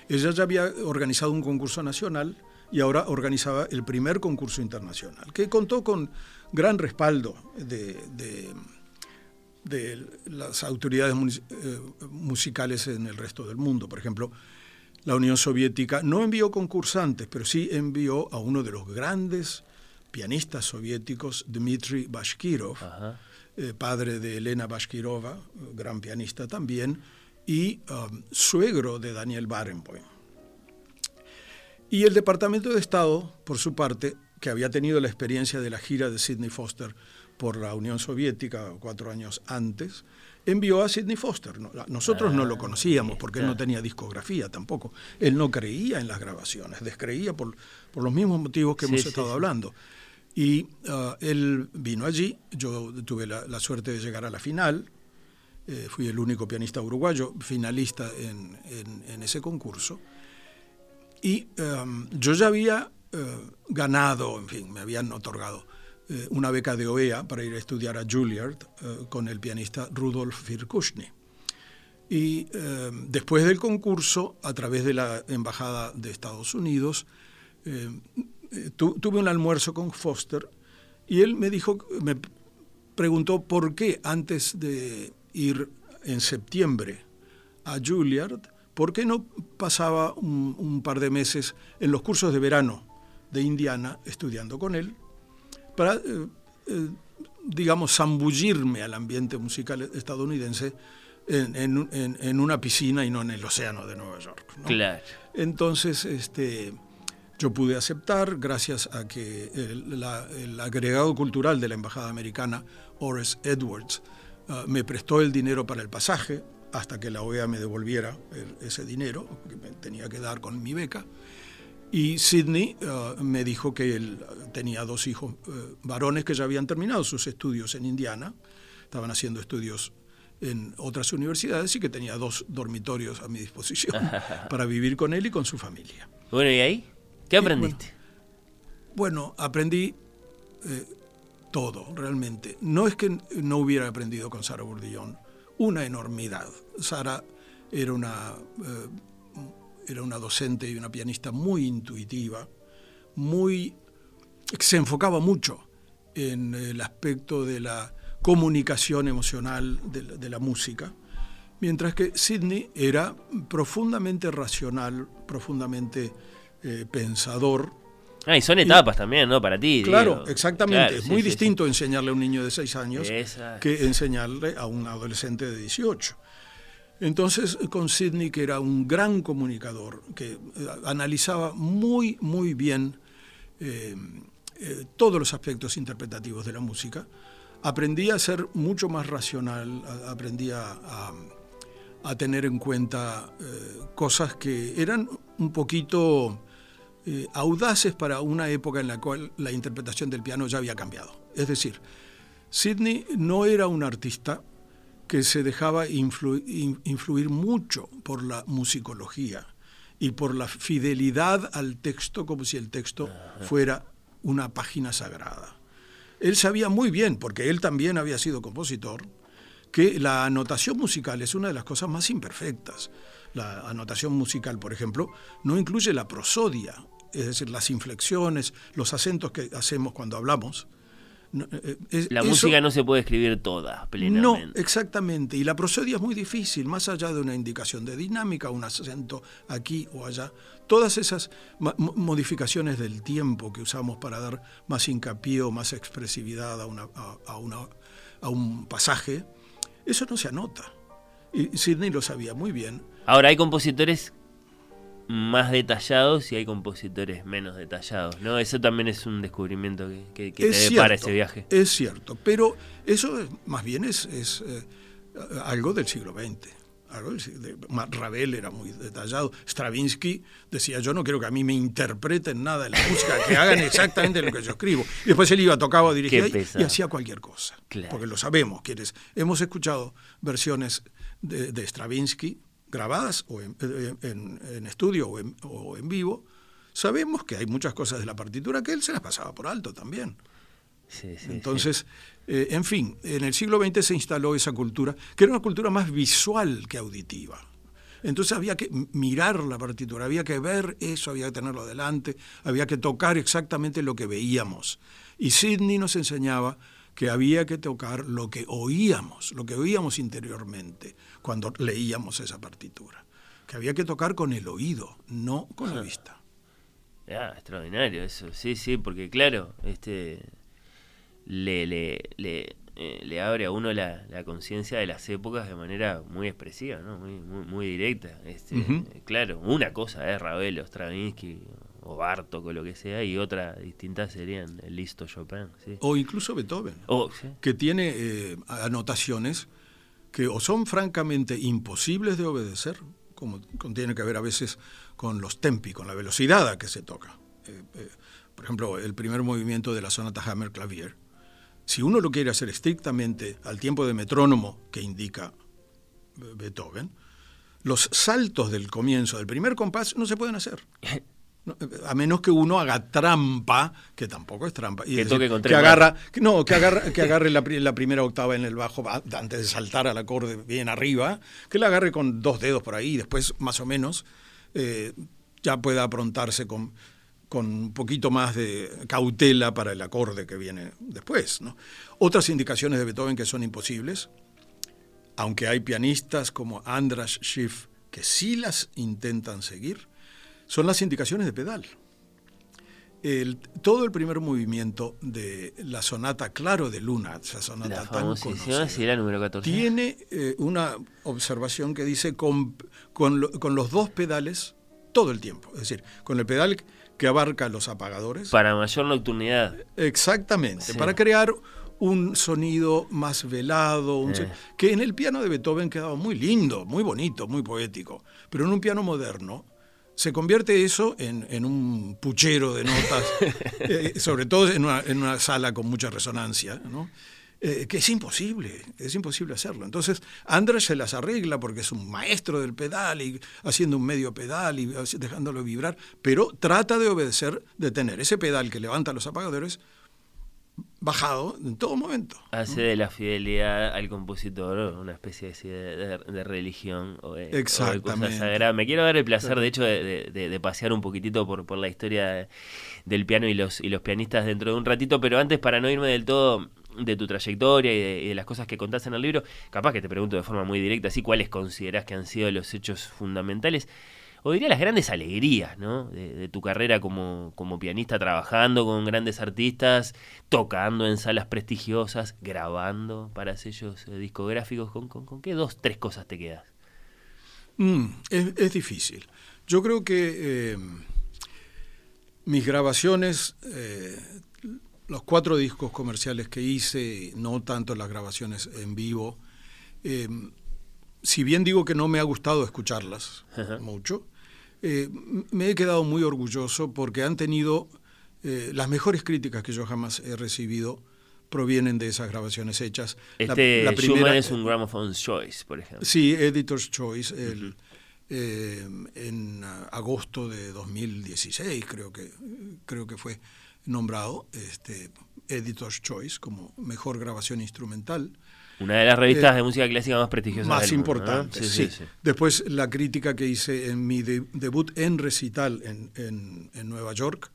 Ella ya había organizado un concurso nacional y ahora organizaba el primer concurso internacional, que contó con gran respaldo de, las autoridades eh, musicales en el resto del mundo. Por ejemplo, la Unión Soviética no envió concursantes, pero sí envió a uno de los grandes pianistas soviéticos, Dmitry Bashkirov, eh, padre de Elena Bashkirova, gran pianista también, y um, suegro de Daniel Barenboim. Y el Departamento de Estado, por su parte, que había tenido la experiencia de la gira de Sidney Foster por la Unión Soviética cuatro años antes, envió a Sidney Foster. No- Nosotros no lo conocíamos porque él no tenía discografía tampoco. Él no creía en las grabaciones, descreía por, por los mismos motivos que Sí, hemos sí, estado sí. hablando. Y ah, él vino allí, yo tuve la, la suerte de llegar a la final, eh, fui el único pianista uruguayo finalista en, en- en ese concurso. Y em, yo ya había ganado, en fin, me habían otorgado eh, una beca de OEA para ir a estudiar a Juilliard eh, con el pianista Rudolf Virkushny. Y eh, después del concurso, a través de la Embajada de Estados Unidos, tu- tuve un almuerzo con Foster y él me dijo, me preguntó por qué antes de ir en septiembre a Juilliard, ¿por qué no pasaba un par de meses en los cursos de verano de Indiana estudiando con él para, eh, eh, digamos, zambullirme al ambiente musical estadounidense en, en- en- en una piscina y no en el océano de Nueva York? ¿no? Claro. Entonces, este, yo pude aceptar, gracias a que el, la- el agregado cultural de la Embajada Americana, Horace Edwards, ah, me prestó el dinero para el pasaje hasta que la OEA me devolviera el- ese dinero que me tenía que dar con mi beca. Y Sidney ah, me dijo que él tenía dos hijos eh, varones que ya habían terminado sus estudios en Indiana, estaban haciendo estudios en otras universidades y que tenía dos dormitorios a mi disposición para vivir con él y con su familia. Bueno, ¿y ahí? ¿Qué aprendiste? Bueno, aprendí eh, todo, realmente. No es que no hubiera aprendido con Sara Bourdillon, una enormidad. Sara era una, eh, era una docente y una pianista muy intuitiva, muy, se enfocaba mucho en el aspecto de la comunicación emocional de, la- de la música, mientras que Sidney era profundamente racional, profundamente eh, pensador, Ah, y son etapas también, ¿no? Para ti. Claro, digo. exactamente. Claro, sí, muy sí, distinto enseñarle a un niño de 6 años que enseñarle a un adolescente de 18. Entonces, con Sidney, que era un gran comunicador, que eh, analizaba muy, muy bien eh, eh, todos los aspectos interpretativos de la música, aprendí a ser mucho más racional, a- aprendí a, tener en cuenta cosas que eran un poquito audaces para una época en la cual la interpretación del piano ya había cambiado. Es decir, Sidney no era un artista que se dejaba influ- in- influir mucho por la musicología y por la fidelidad al texto como si el texto fuera una página sagrada. Él sabía muy bien, porque él también había sido compositor, que la anotación musical es una de las cosas más imperfectas. La anotación musical, por ejemplo, no incluye la prosodia, es decir, las inflexiones, los acentos que hacemos cuando hablamos. No, eh, es- La eso- música no se puede escribir toda no, plenamente. exactamente. Y la prosodia es muy difícil, más allá de una indicación de dinámica, un acento aquí o allá. Todas esas modificaciones del tiempo que usamos para dar más hincapié o más expresividad a, una- a- a una- a un pasaje, eso no se anota. Y Sidney lo sabía muy bien. Ahora, hay compositores más detallados y hay compositores menos detallados, ¿no? Eso también es un descubrimiento que, que- que te depara cierto, ese viaje. Es cierto, pero eso es- más bien es, es, eh, algo del siglo XX. Algo del de- Ravel era muy detallado. Stravinsky decía, yo no quiero que a mí me interpreten nada de la música, que hagan exactamente lo que yo escribo. Y después él iba, tocaba, dirigía y- hacía cualquier cosa. Claro. Porque lo sabemos, quienes hemos escuchado versiones de, de Stravinsky grabadas o en, en- en estudio o en, o en vivo, sabemos que hay muchas cosas de la partitura que él se las pasaba por alto también. Sí, sí, Entonces, eh, en fin, en el siglo XX se instaló esa cultura, que era una cultura más visual que auditiva. Entonces había que mirar la partitura, había que ver eso, había que tenerlo adelante, había que tocar exactamente lo que veíamos. Y Sidney nos enseñaba que había que tocar lo que oíamos, lo que oíamos interiormente cuando leíamos esa partitura. Que había que tocar con el oído, no con la vista. Ah, extraordinario eso, sí, sí, porque claro, este le, le, le, eh, le abre a uno la, la conciencia de las épocas de manera muy expresiva, ¿no? muy, muy, muy directa. Este. Claro, una cosa es Ravel o Stravinsky o Bartok o lo que sea, y otra distinta serían el listo Chopin. ¿sí? O incluso Beethoven. Oh, sí. que tiene eh, anotaciones que o son francamente imposibles de obedecer, como tiene que ver a veces con los tempi, con la velocidad a que se toca. Eh, eh, por ejemplo, el primer movimiento de la sonata Hammer Clavier. Si uno lo quiere hacer estrictamente al tiempo de metrónomo que indica Beethoven, los saltos del comienzo del primer compás no se pueden hacer. A menos que uno haga trampa, que tampoco es trampa, y Que es toque decir, con que agarra, que no, que agarra, que agarre la, pri- la primera octava en el bajo antes de saltar al acorde bien arriba, que la agarre con dos dedos por ahí, y después más o menos eh, ya pueda aprontarse con, con un poquito más de cautela para el acorde que viene después. ¿no? Otras indicaciones de Beethoven que son imposibles, aunque hay pianistas como Andras Schiff que sí las intentan seguir, son las indicaciones de pedal. El- todo el primer movimiento de la sonata Claro de Luna, esa sonata La tan conocida, si era número 14. tiene eh, una observación que dice con, con lo- con los dos pedales todo el tiempo. Es decir, con el pedal que abarca los apagadores. Para mayor nocturnidad. Exactamente, Sí. para crear un sonido más velado, un Eh. que en el piano de Beethoven quedaba muy lindo, muy bonito, muy poético, pero en un piano moderno se convierte eso en, en un puchero de notas, eh, sobre todo en una, en una sala con mucha resonancia, ¿no? Eh, que es imposible, es imposible hacerlo. Entonces, Andrés se las arregla porque es un maestro del pedal y haciendo un medio pedal y dejándolo vibrar, pero trata de obedecer, de tener ese pedal que levanta los apagadores bajado en todo momento. Hace de la fidelidad al compositor una especie de, de- de religión o de, o de cosa Exactamente. sagrada. Me quiero dar el placer, de hecho, de, pasear un poquitito por, por la historia de- del piano y los, y los pianistas dentro de un ratito, pero antes, para no irme del todo de tu trayectoria y de, y de las cosas que contás en el libro, capaz que te pregunto de forma muy directa, así cuáles considerás que han sido los hechos fundamentales o diría las grandes alegrías ¿no? de, de tu carrera como, como pianista, trabajando con grandes artistas, tocando en salas prestigiosas, grabando para sellos eh, discográficos. ¿Con, con, con qué dos, tres cosas te quedas? Mm, es, es difícil. Yo creo que eh, mis grabaciones, eh, los cuatro discos comerciales que hice, no tanto las grabaciones en vivo, eh, si bien digo que no me ha gustado escucharlas Ajá. mucho, eh, me he quedado muy orgulloso porque han tenido eh, las mejores críticas que yo jamás he recibido provienen de esas grabaciones hechas. La- Este la primera- es un Gramophone's Choice, por ejemplo. Sí, Editor's Choice, el, eh, en agosto de 2016 creo que, creo que fue nombrado este, Editor's Choice como mejor grabación instrumental. Una de las revistas Eh, de música clásica más prestigiosas Más mundo, ¿no? importante, sí, Después la crítica que hice en mi de- debut en recital en, en- en Nueva York,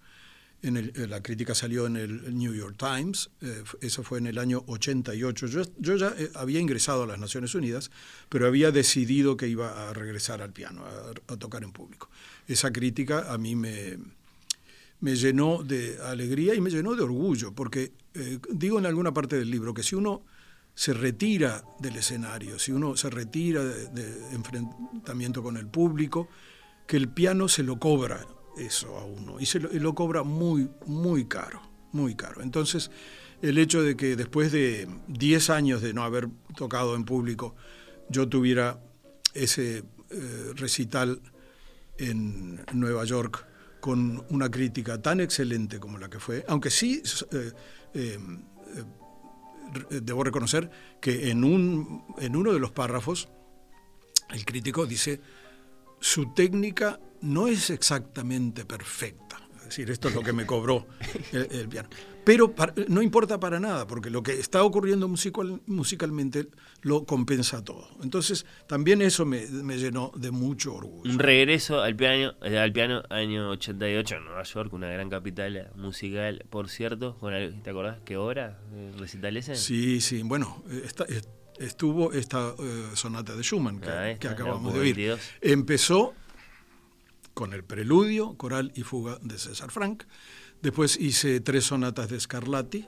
en el- eh, la crítica salió en el New York Times, eh, eso fue en el año 88. Yo, yo ya eh, había ingresado a las Naciones Unidas, pero había decidido que iba a regresar al piano, a, a tocar en público. Esa crítica a mí me, me llenó de alegría y me llenó de orgullo, porque eh, digo en alguna parte del libro que si uno se retira del escenario, si uno se retira de, enfrentamiento con el público, que el piano se lo cobra eso a uno, y se lo, y lo cobra muy, muy caro, muy caro. Entonces, el hecho de que después de 10 años de no haber tocado en público, yo tuviera ese eh, recital en Nueva York con una crítica tan excelente como la que fue, aunque sí eh, eh, debo reconocer que en, un, en uno de los párrafos el crítico dice, su técnica no es exactamente perfecta. Decir, esto es lo que me cobró el, el piano. Pero para- no importa para nada, porque lo que está ocurriendo musical- musicalmente lo compensa todo. Entonces, también eso me, me llenó de mucho orgullo. Un regreso al piano, eh, al piano año 88 en Nueva York, una gran capital musical, por cierto. ¿Te acordás qué hora eh, recital ese? Sí, sí, bueno, eh, esta- est- estuvo esta eh, sonata de Schumann que, está, acabamos de oír. 22. Empezó con el preludio, coral y fuga de César Frank. Después hice tres sonatas de Scarlatti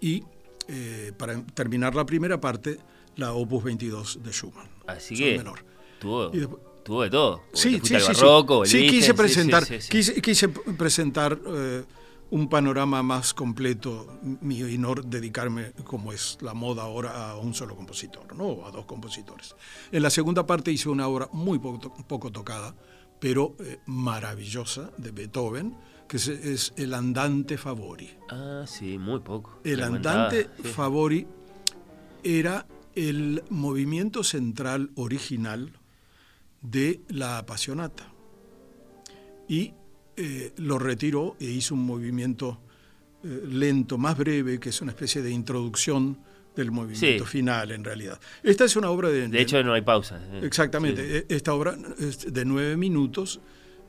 y eh, para terminar la primera parte, la Opus 22 de Schumann. Así Sol que menor. tuvo, después- tuvo de todo. Sí, sí, sí, barroco, Sí, volviste, quise presentar, sí, sí. Quise, quise presentar eh, un panorama más completo mío y no dedicarme, como es la moda ahora, a un solo compositor, ¿no? o a dos compositores. En la segunda parte hice una obra muy poco, poco tocada, pero eh, maravillosa, de Beethoven, que es, es, El Andante Favori. Ah, sí, muy poco. El Andante sí. Favori era el movimiento central original de la apasionata. Y eh, lo retiró e hizo un movimiento eh, lento, más breve, que es una especie de introducción del movimiento Sí. final, en realidad. Esta es una obra de... De hecho, no hay pausa. eh. Exactamente. Sí. E- Esta obra es de nueve minutos,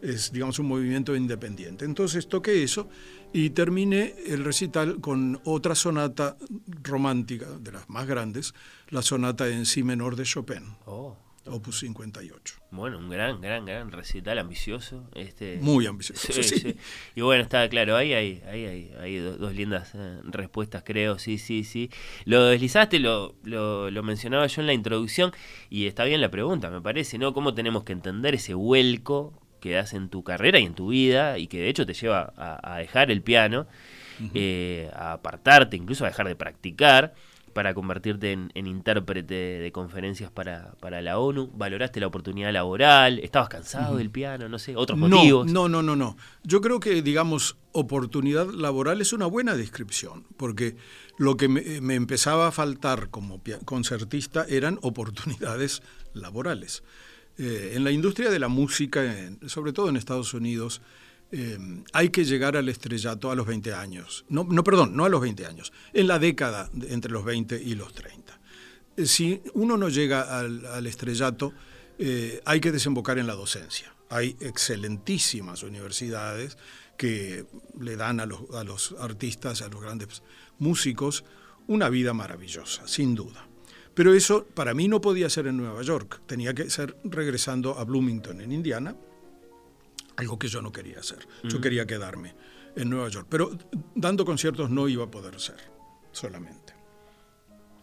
es, digamos, un movimiento independiente. Entonces toqué eso y terminé el recital con otra sonata romántica, de las más grandes, la sonata en si menor de Chopin, Oh, opus 58. bueno, un gran, gran, gran recital ambicioso. Este, Muy ambicioso, Sí, sí. sí. Y bueno, está claro, ahí hay, ahí hay do- dos lindas eh, respuestas, creo, sí, sí, sí. Lo deslizaste, lo, lo, lo mencionaba yo en la introducción, y está bien la pregunta, me parece, ¿no? ¿Cómo tenemos que entender ese vuelco que das en tu carrera y en tu vida, y que de hecho te lleva a, a dejar el piano, eh, a apartarte, incluso a dejar de practicar? Para convertirte en, en intérprete de conferencias para, para la ONU? ¿Valoraste la oportunidad laboral? ¿Estabas cansado del piano? No sé, otros No, motivos. No, no, no, no. Yo creo que, digamos, oportunidad laboral es una buena descripción, porque lo que me, me empezaba a faltar como concertista eran oportunidades laborales. Eh, en la industria de la música, en- sobre todo en Estados Unidos, eh, hay que llegar al estrellato a los 20 años. No, no, perdón, no a los 20 años, en la década entre los 20 y los 30. Eh, Si uno no llega al, al estrellato, eh, hay que desembocar en la docencia. Hay excelentísimas universidades que le dan a los, a los artistas, a los grandes músicos, una vida maravillosa, sin duda. Pero eso para mí no podía ser en Nueva York, tenía que ser regresando a Bloomington, en Indiana, algo que yo no quería hacer. Yo quería quedarme en Nueva York, pero dando conciertos no iba a poder ser solamente.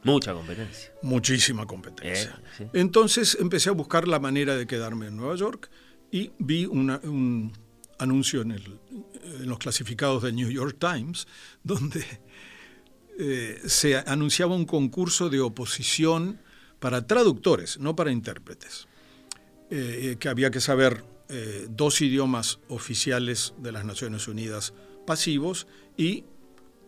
Mucha competencia. Muchísima competencia. Eh, sí. Entonces empecé a buscar la manera de quedarme en Nueva York y vi una- un anuncio en, el- en los clasificados del New York Times donde eh, se anunciaba un concurso de oposición para traductores, no para intérpretes, eh, que había que saber eh, dos idiomas oficiales de las Naciones Unidas pasivos y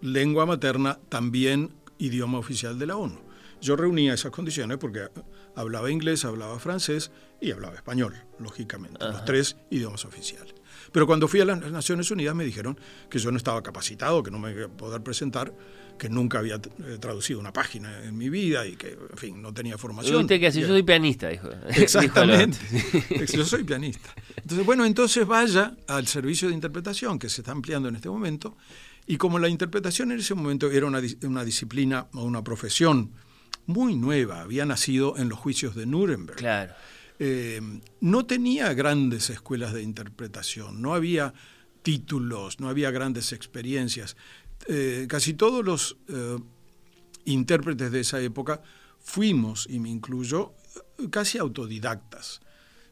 lengua materna también idioma oficial de la ONU. Yo reunía esas condiciones porque hablaba inglés, hablaba francés y hablaba español, lógicamente, los tres idiomas oficiales. Pero cuando fui a las Naciones Unidas me dijeron que yo no estaba capacitado, que no me iba a poder presentar, que nunca había eh, traducido una página en mi vida y que, en fin, no tenía formación. ¿Usted qué hace? Yo soy pianista, dijo. Exactamente. Dijo Yo soy pianista. Entonces, bueno, entonces vaya al servicio de interpretación que se está ampliando en este momento. Y como la interpretación en ese momento era una disciplina o una profesión muy nueva, había nacido en los juicios de Nuremberg. Claro. Eh, no tenía grandes escuelas de interpretación, no había títulos, no había grandes experiencias. Eh, casi todos los eh, intérpretes de esa época fuimos, y me incluyo, casi autodidactas.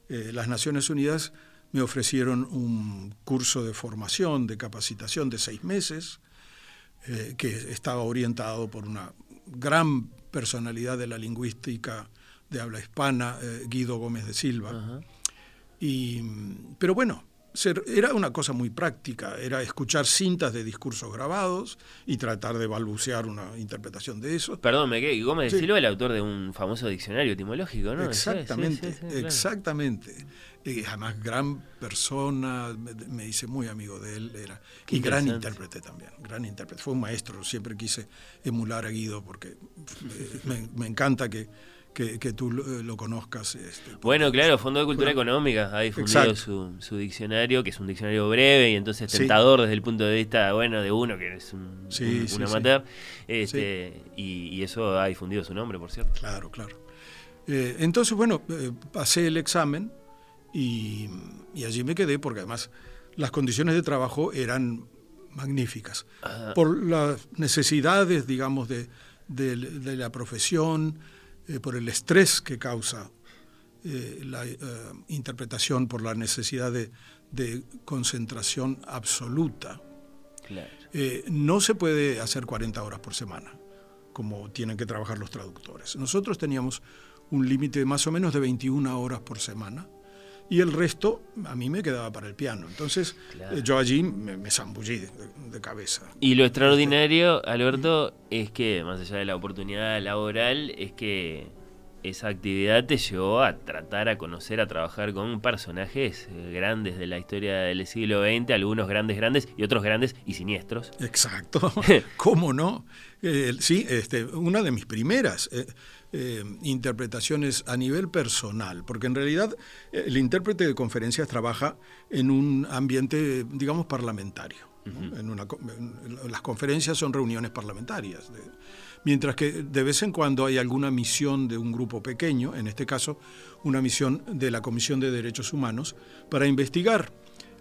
Eh, las Naciones Unidas me ofrecieron un curso de formación, de capacitación de seis meses, eh, que estaba orientado por una gran personalidad de la lingüística de habla hispana, eh, Guido Gómez de Silva. Y, pero bueno, era una cosa muy práctica, era escuchar cintas de discursos grabados y tratar de balbucear una interpretación de eso. Perdón, me quedé. Gómez Sí. Silva, el autor de un famoso diccionario etimológico, ¿no? Exactamente, sí, sí, claro. exactamente. Y además, gran persona, me, me hice muy amigo de él, era, Qué y gran intérprete también, gran intérprete. Fue un maestro, siempre quise emular a Guido porque eh, me, me encanta que, que, que tú lo, lo conozcas. este, Bueno, claro, Fondo de Cultura Bueno, Económica ha difundido su, su diccionario, que es un diccionario breve y entonces Sí. tentador desde el punto de vista, bueno, de uno que es un, Sí, un- un amateur. Este, y, y eso ha difundido su nombre, por cierto. Claro, claro. Eh, entonces, bueno, eh, pasé el examen y, y allí me quedé porque además las condiciones de trabajo eran magníficas. Por las necesidades, digamos, de, de- de la profesión, eh, por el estrés que causa eh, la eh, interpretación, por la necesidad de, de concentración absoluta. Claro. No se puede hacer 40 horas por semana, como tienen que trabajar los traductores. Nosotros teníamos un límite de más o menos de 21 horas por semana y el resto a mí me quedaba para el piano. Entonces Claro. eh, yo allí me, me zambullí de, de cabeza. Y lo extraordinario, Alberto, es que, más allá de la oportunidad laboral, es que esa actividad te llevó a tratar, a conocer, a trabajar con personajes grandes de la historia del siglo XX, algunos grandes, grandes y otros grandes y siniestros. Exacto, ¿cómo no? Eh, sí, este, una de mis primeras eh, eh, interpretaciones a nivel personal, porque en realidad eh, el intérprete de conferencias trabaja en un ambiente, digamos, parlamentario. ¿no? en una co- en- las conferencias son reuniones parlamentarias, de- mientras que de vez en cuando hay alguna misión de un grupo pequeño, en este caso una misión de la Comisión de Derechos Humanos, para investigar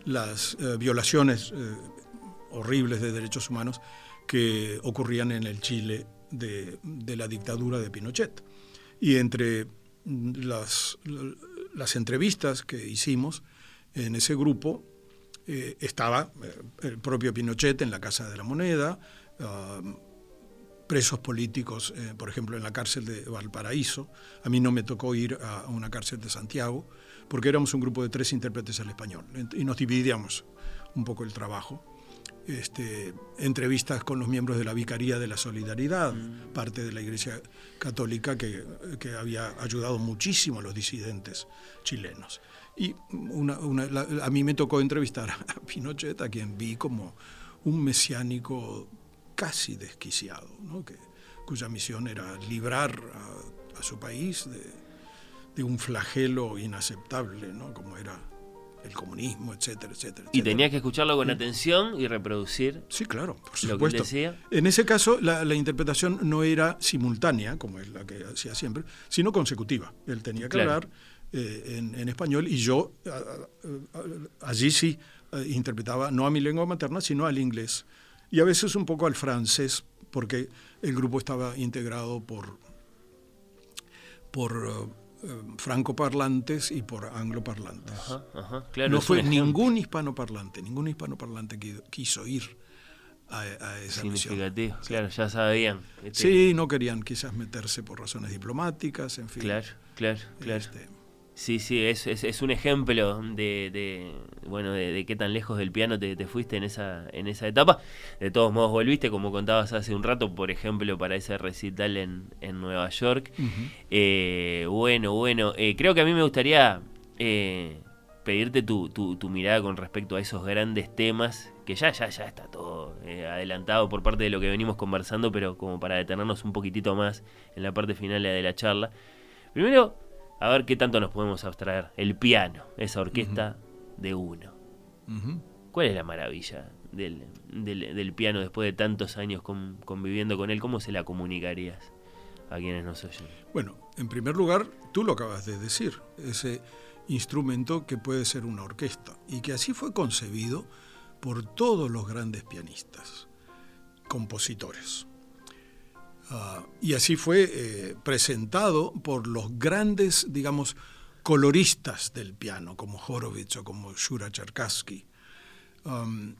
las eh, violaciones eh, horribles de derechos humanos que ocurrían en el Chile de, la dictadura de Pinochet. Y entre las, las entrevistas que hicimos en ese grupo eh, estaba eh, el propio Pinochet en la Casa de la Moneda, ah, presos políticos, eh, por ejemplo, en la cárcel de Valparaíso. A mí no me tocó ir a una cárcel de Santiago, porque éramos un grupo de tres intérpretes al español y nos dividíamos un poco el trabajo. Este, entrevistas con los miembros de la Vicaría de la Solidaridad, parte de la Iglesia Católica que, que había ayudado muchísimo a los disidentes chilenos. Y una- una- la- a mí me tocó entrevistar a Pinochet, a quien vi como un mesiánico casi desquiciado, ¿no? que, cuya misión era librar a, a su país de, de un flagelo inaceptable, ¿no? como era el comunismo, etcétera, etcétera. Y etcétera. tenías que escucharlo con atención y reproducir Sí, claro, por lo que supuesto. decía. En ese caso, la, la interpretación no era simultánea, como es la que hacía siempre, sino consecutiva. Él tenía que Claro. hablar eh, en, en español y yo a- a- allí sí eh, interpretaba no a mi lengua materna, sino al inglés. Y a veces un poco al francés, porque el grupo estaba integrado por, por eh, francoparlantes y por angloparlantes. Ajá, ajá, claro, no fue ningún hispanoparlante, ningún hispanoparlante qui- quiso ir a, a esa misión. significativo. Claro, ya sabían. este, Sí, no querían quizás meterse por razones diplomáticas, en fin. Claro, claro, claro. Este, Sí, sí, es, es, es un ejemplo de, de, bueno de, de qué tan lejos del piano te, te fuiste en esa, en esa etapa. De todos modos volviste, como contabas hace un rato, por ejemplo, para ese recital en, en Nueva York. Eh, bueno, bueno, eh, creo que a mí me gustaría eh, pedirte tu, tu, tu mirada con respecto a esos grandes temas, que ya, ya, ya está todo eh, adelantado por parte de lo que venimos conversando, pero como para detenernos un poquitito más en la parte final de la charla. Primero, a ver qué tanto nos podemos abstraer. El piano, esa orquesta de uno. ¿Cuál es la maravilla del, del- del piano después de tantos años con- conviviendo con él? ¿Cómo se la comunicarías a quienes nos oyen? Bueno, en primer lugar, tú lo acabas de decir, ese instrumento que puede ser una orquesta y que así fue concebido por todos los grandes pianistas, compositores. Ah, y así fue eh, presentado por los grandes, digamos, coloristas del piano, como Horowitz o como Shura Cherkassky. Um,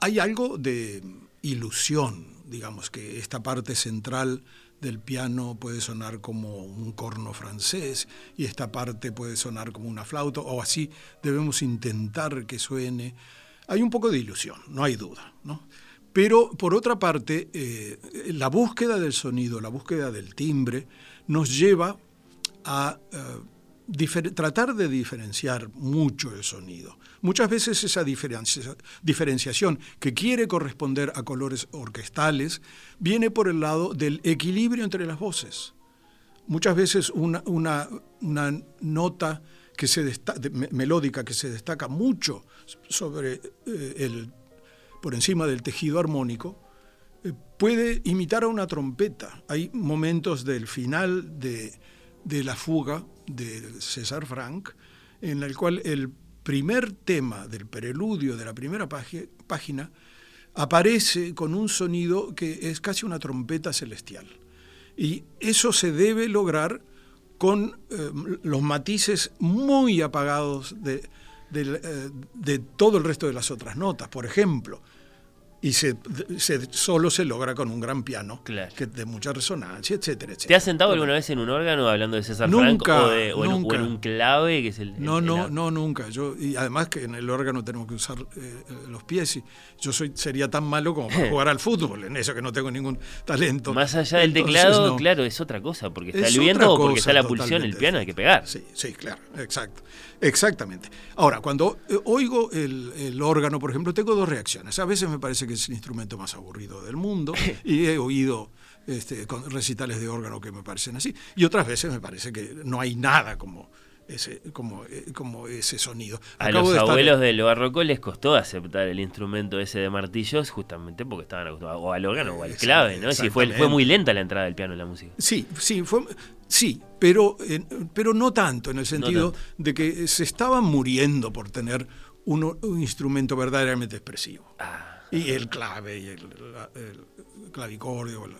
hay algo de ilusión, digamos, que esta parte central del piano puede sonar como un corno francés y esta parte puede sonar como una flauta, o así debemos intentar que suene. Hay un poco de ilusión, no hay duda, ¿no? Pero por otra parte, eh, la búsqueda del sonido, la búsqueda del timbre, nos lleva a eh, tratar de diferenciar mucho el sonido. Muchas veces esa diferencia- diferenciación que quiere corresponder a colores orquestales viene por el lado del equilibrio entre las voces. Muchas veces una, una- nota que se desta- de- me- melódica que se destaca mucho sobre eh, el, por encima del tejido armónico, eh, puede imitar a una trompeta. Hay momentos del final de, de la fuga de César Frank, en el cual el primer tema del preludio de la primera página aparece con un sonido que es casi una trompeta celestial. Y eso se debe lograr con eh, los matices muy apagados de, del, eh, de todo el resto de las otras notas. Por ejemplo, y se, se- solo se logra con un gran piano Claro. que de mucha resonancia, etcétera, etcétera. ¿Te has sentado alguna vez en un órgano hablando de César Nunca, Franco o, de- o en, un- o nunca. en un clave que es el, el- No, no, el- no, nunca. Yo y además que en el órgano tenemos que usar eh, los pies y yo soy sería tan malo como para jugar al fútbol, en eso que no tengo ningún talento. Más allá del Entonces, teclado, no. claro, es otra cosa, porque está Es el viento otra o porque cosa está la pulsión, el piano hay que pegar. Sí, sí, claro, exacto. Exactamente. Ahora, cuando eh, oigo el, el órgano, por ejemplo, tengo dos reacciones. A veces me parece que es el instrumento más aburrido del mundo y he oído este, con recitales de órgano que me parecen así. Y otras veces me parece que no hay nada como ese, como, eh, como ese sonido. A los de estar- abuelos de lo barroco les costó aceptar el instrumento ese de martillos justamente porque estaban acostumbrados o al órgano o al clave, ¿no? Sí, fue, fue muy lenta la entrada del piano en la música. Sí, sí, fue, sí, pero, eh, pero no tanto, en el sentido de que se estaban muriendo por tener un, un instrumento verdaderamente expresivo. Ah. Y el clave, y el, la- el clavicordio. la-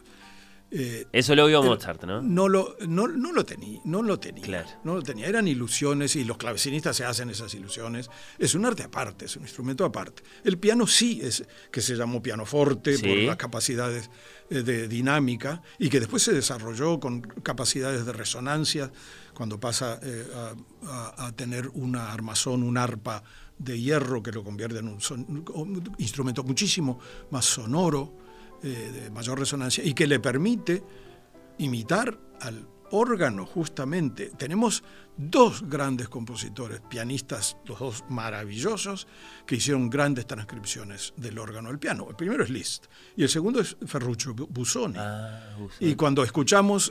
eh, Eso lo vio Mozart, ¿no? No lo, no, no lo tenía, no lo tenía. Claro. No lo tenía. Eran ilusiones y los clavecinistas se hacen esas ilusiones. Es un arte aparte, es un instrumento aparte. El piano sí es, que se llamó pianoforte Sí. por las capacidades eh, de dinámica y que después se desarrolló con capacidades de resonancia cuando pasa eh, a, a- a tener una armazón, un arpa de hierro que lo convierte en un, son- un instrumento muchísimo más sonoro, eh, de mayor resonancia y que le permite imitar al órgano justamente. Tenemos dos grandes compositores, pianistas, los dos maravillosos, que hicieron grandes transcripciones del órgano al piano. El primero es Liszt y el segundo es Ferruccio Bu- Busoni. Ah, y cuando escuchamos,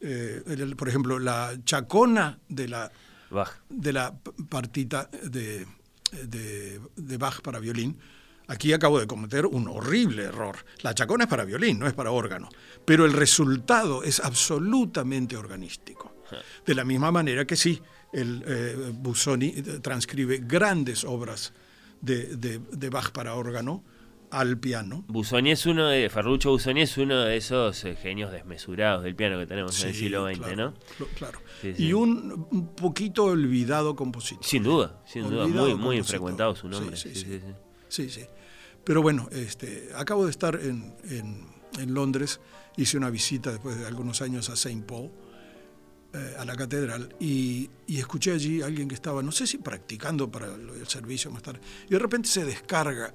eh, el- por ejemplo, la chacona de la, Bach. de la partita de, de, Bach para violín, aquí acabo de cometer un horrible error. La chacona es para violín, no es para órgano, pero el resultado es absolutamente organístico. De la misma manera que sí, el eh, Busoni transcribe grandes obras de- de Bach para órgano al piano. Busoni es uno de, Ferruccio Busoni es uno de esos eh, genios desmesurados del piano que tenemos en el siglo XX, claro, ¿no? cl- Claro. Sí, sí. Y un, un poquito olvidado compositor. Sin duda, sin duda, muy, muy infrecuentado su nombre. sí, sí, sí. sí, sí. Sí, sí. Pero bueno, este, acabo de estar en, en- en Londres, hice una visita después de algunos años a St. Paul, eh, a la catedral, y, y escuché allí a alguien que estaba, no sé si practicando para el servicio más tarde, y de repente se descarga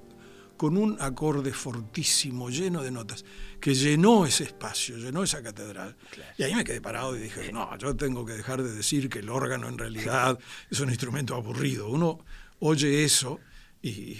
con un acorde fortísimo, lleno de notas, que llenó ese espacio, llenó esa catedral. Y ahí me quedé parado y dije, no, yo tengo que dejar de decir que el órgano en realidad es un instrumento aburrido. Uno oye eso y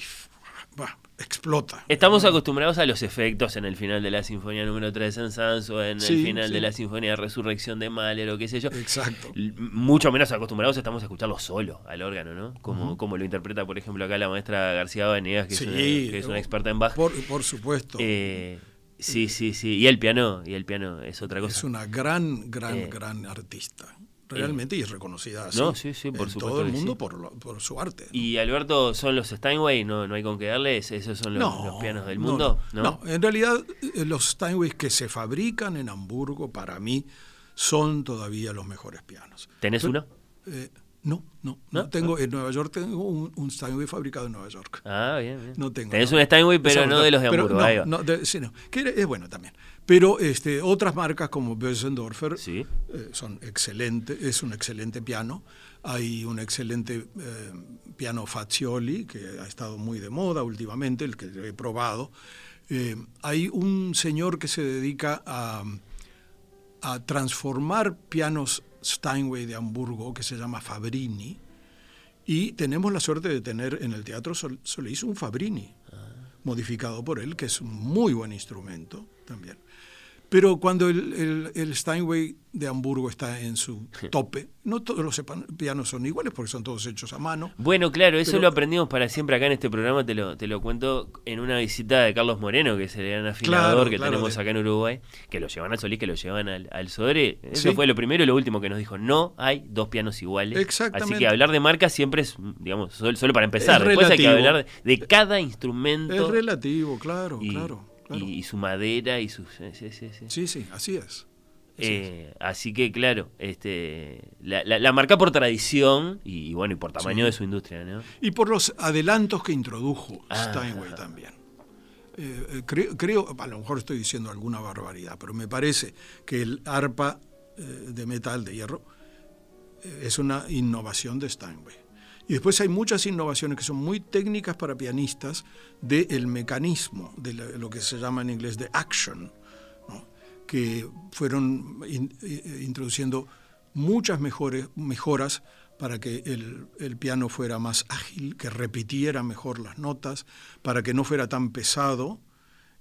bah, explota. Estamos acostumbrados a los efectos en el final de la Sinfonía número 3 en Sanz o en Sí, el final de la Sinfonía de Resurrección de Mahler o qué sé yo. Exacto. Mucho menos acostumbrados estamos a escucharlo solo al órgano, ¿no? Como, como lo interpreta, por ejemplo, acá la maestra García que, Sí, una, que es una experta en Bach. Por, por supuesto. Eh, sí, sí, sí. Y el piano, y el piano es otra cosa. es una gran, gran, Eh, gran artista. Realmente, y es reconocida así No, sí, sí, por en supuesto todo el mundo sí. por, lo- por su arte. Y Alberto, ¿son los Steinway? No, no hay con qué darles. ¿Esos son los, No, los pianos del mundo? No, no, en realidad eh, los Steinways que se fabrican en Hamburgo, para mí, son todavía los mejores pianos. ¿Tenés Pero- uno? eh, no, no, ¿No? no. Tengo, en Nueva York tengo un, un Steinway fabricado en Nueva York. Ah, bien, bien. No tengo. Tenés no. un Steinway, pero no de los de pero Hamburgo. no, no, de- sí, no, que es bueno también. Pero este, otras marcas como Bösendorfer Sí. eh, son excelentes, es un excelente piano. Hay un excelente eh, piano Fazioli, que ha estado muy de moda últimamente, el que he probado. Eh, hay un señor que se dedica a, a transformar pianos Steinway de Hamburgo, que se llama Fabrini, y tenemos la suerte de tener en el Teatro Sol- Solís un Fabrini, modificado por él, que es un muy buen instrumento también. Pero cuando el, el- el Steinway de Hamburgo está en su tope, no todos los pianos son iguales porque son todos hechos a mano. Bueno, claro, eso Pero- lo aprendimos para siempre acá en este programa, te lo, te lo cuento en una visita de Carlos Moreno, que es el gran afilador Claro, que claro, tenemos de- acá en Uruguay, que lo llevan al Solís, que lo llevan al, al Sodre. Eso Sí. fue lo primero y lo último que nos dijo, no hay dos pianos iguales. Exactamente. Así que hablar de marcas siempre es, digamos, solo, solo para empezar. Es Después hay que hablar de, de cada instrumento Es relativo, claro, y, claro. Claro. y- y su madera y sus... sí, sí, sí, sí. Sí, sí, así es. Así Eh, así que claro, este, la, la- la marca por tradición y, bueno y por tamaño de su industria, ¿no? Y por los adelantos que introdujo Ah. Steinway también. Eh, eh, creo, creo, a lo mejor estoy diciendo alguna barbaridad, pero me parece que el arpa eh, de metal, de hierro, es una innovación de Steinway. Y después hay muchas innovaciones que son muy técnicas para pianistas del mecanismo, de lo que se llama en inglés de action, que fueron eh, introduciendo muchas mejores, mejoras para que el, piano fuera más ágil, que repitiera mejor las notas, para que no fuera tan pesado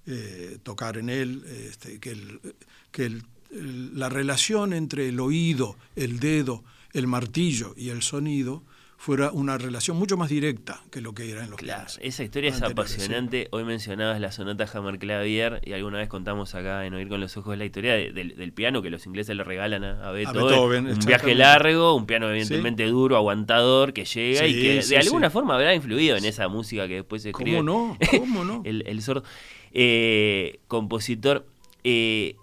eh, tocar en él, este, que, la relación entre el oído, el dedo, el martillo y el sonido fuera una relación mucho más directa que lo que era en los pianos Esa historia es apasionante. Hoy mencionabas la sonata Hammerklavier y alguna vez contamos acá en Oír con los Ojos la historia de- del, del piano que los ingleses le regalan a, a Beethoven. Beethoven, un viaje largo, un piano evidentemente duro, aguantador, que llega y que sí, de alguna forma habrá influido en esa música que después se escribe. ¿Cómo no? ¿Cómo no? el, el sordo. Eh, compositor, eh,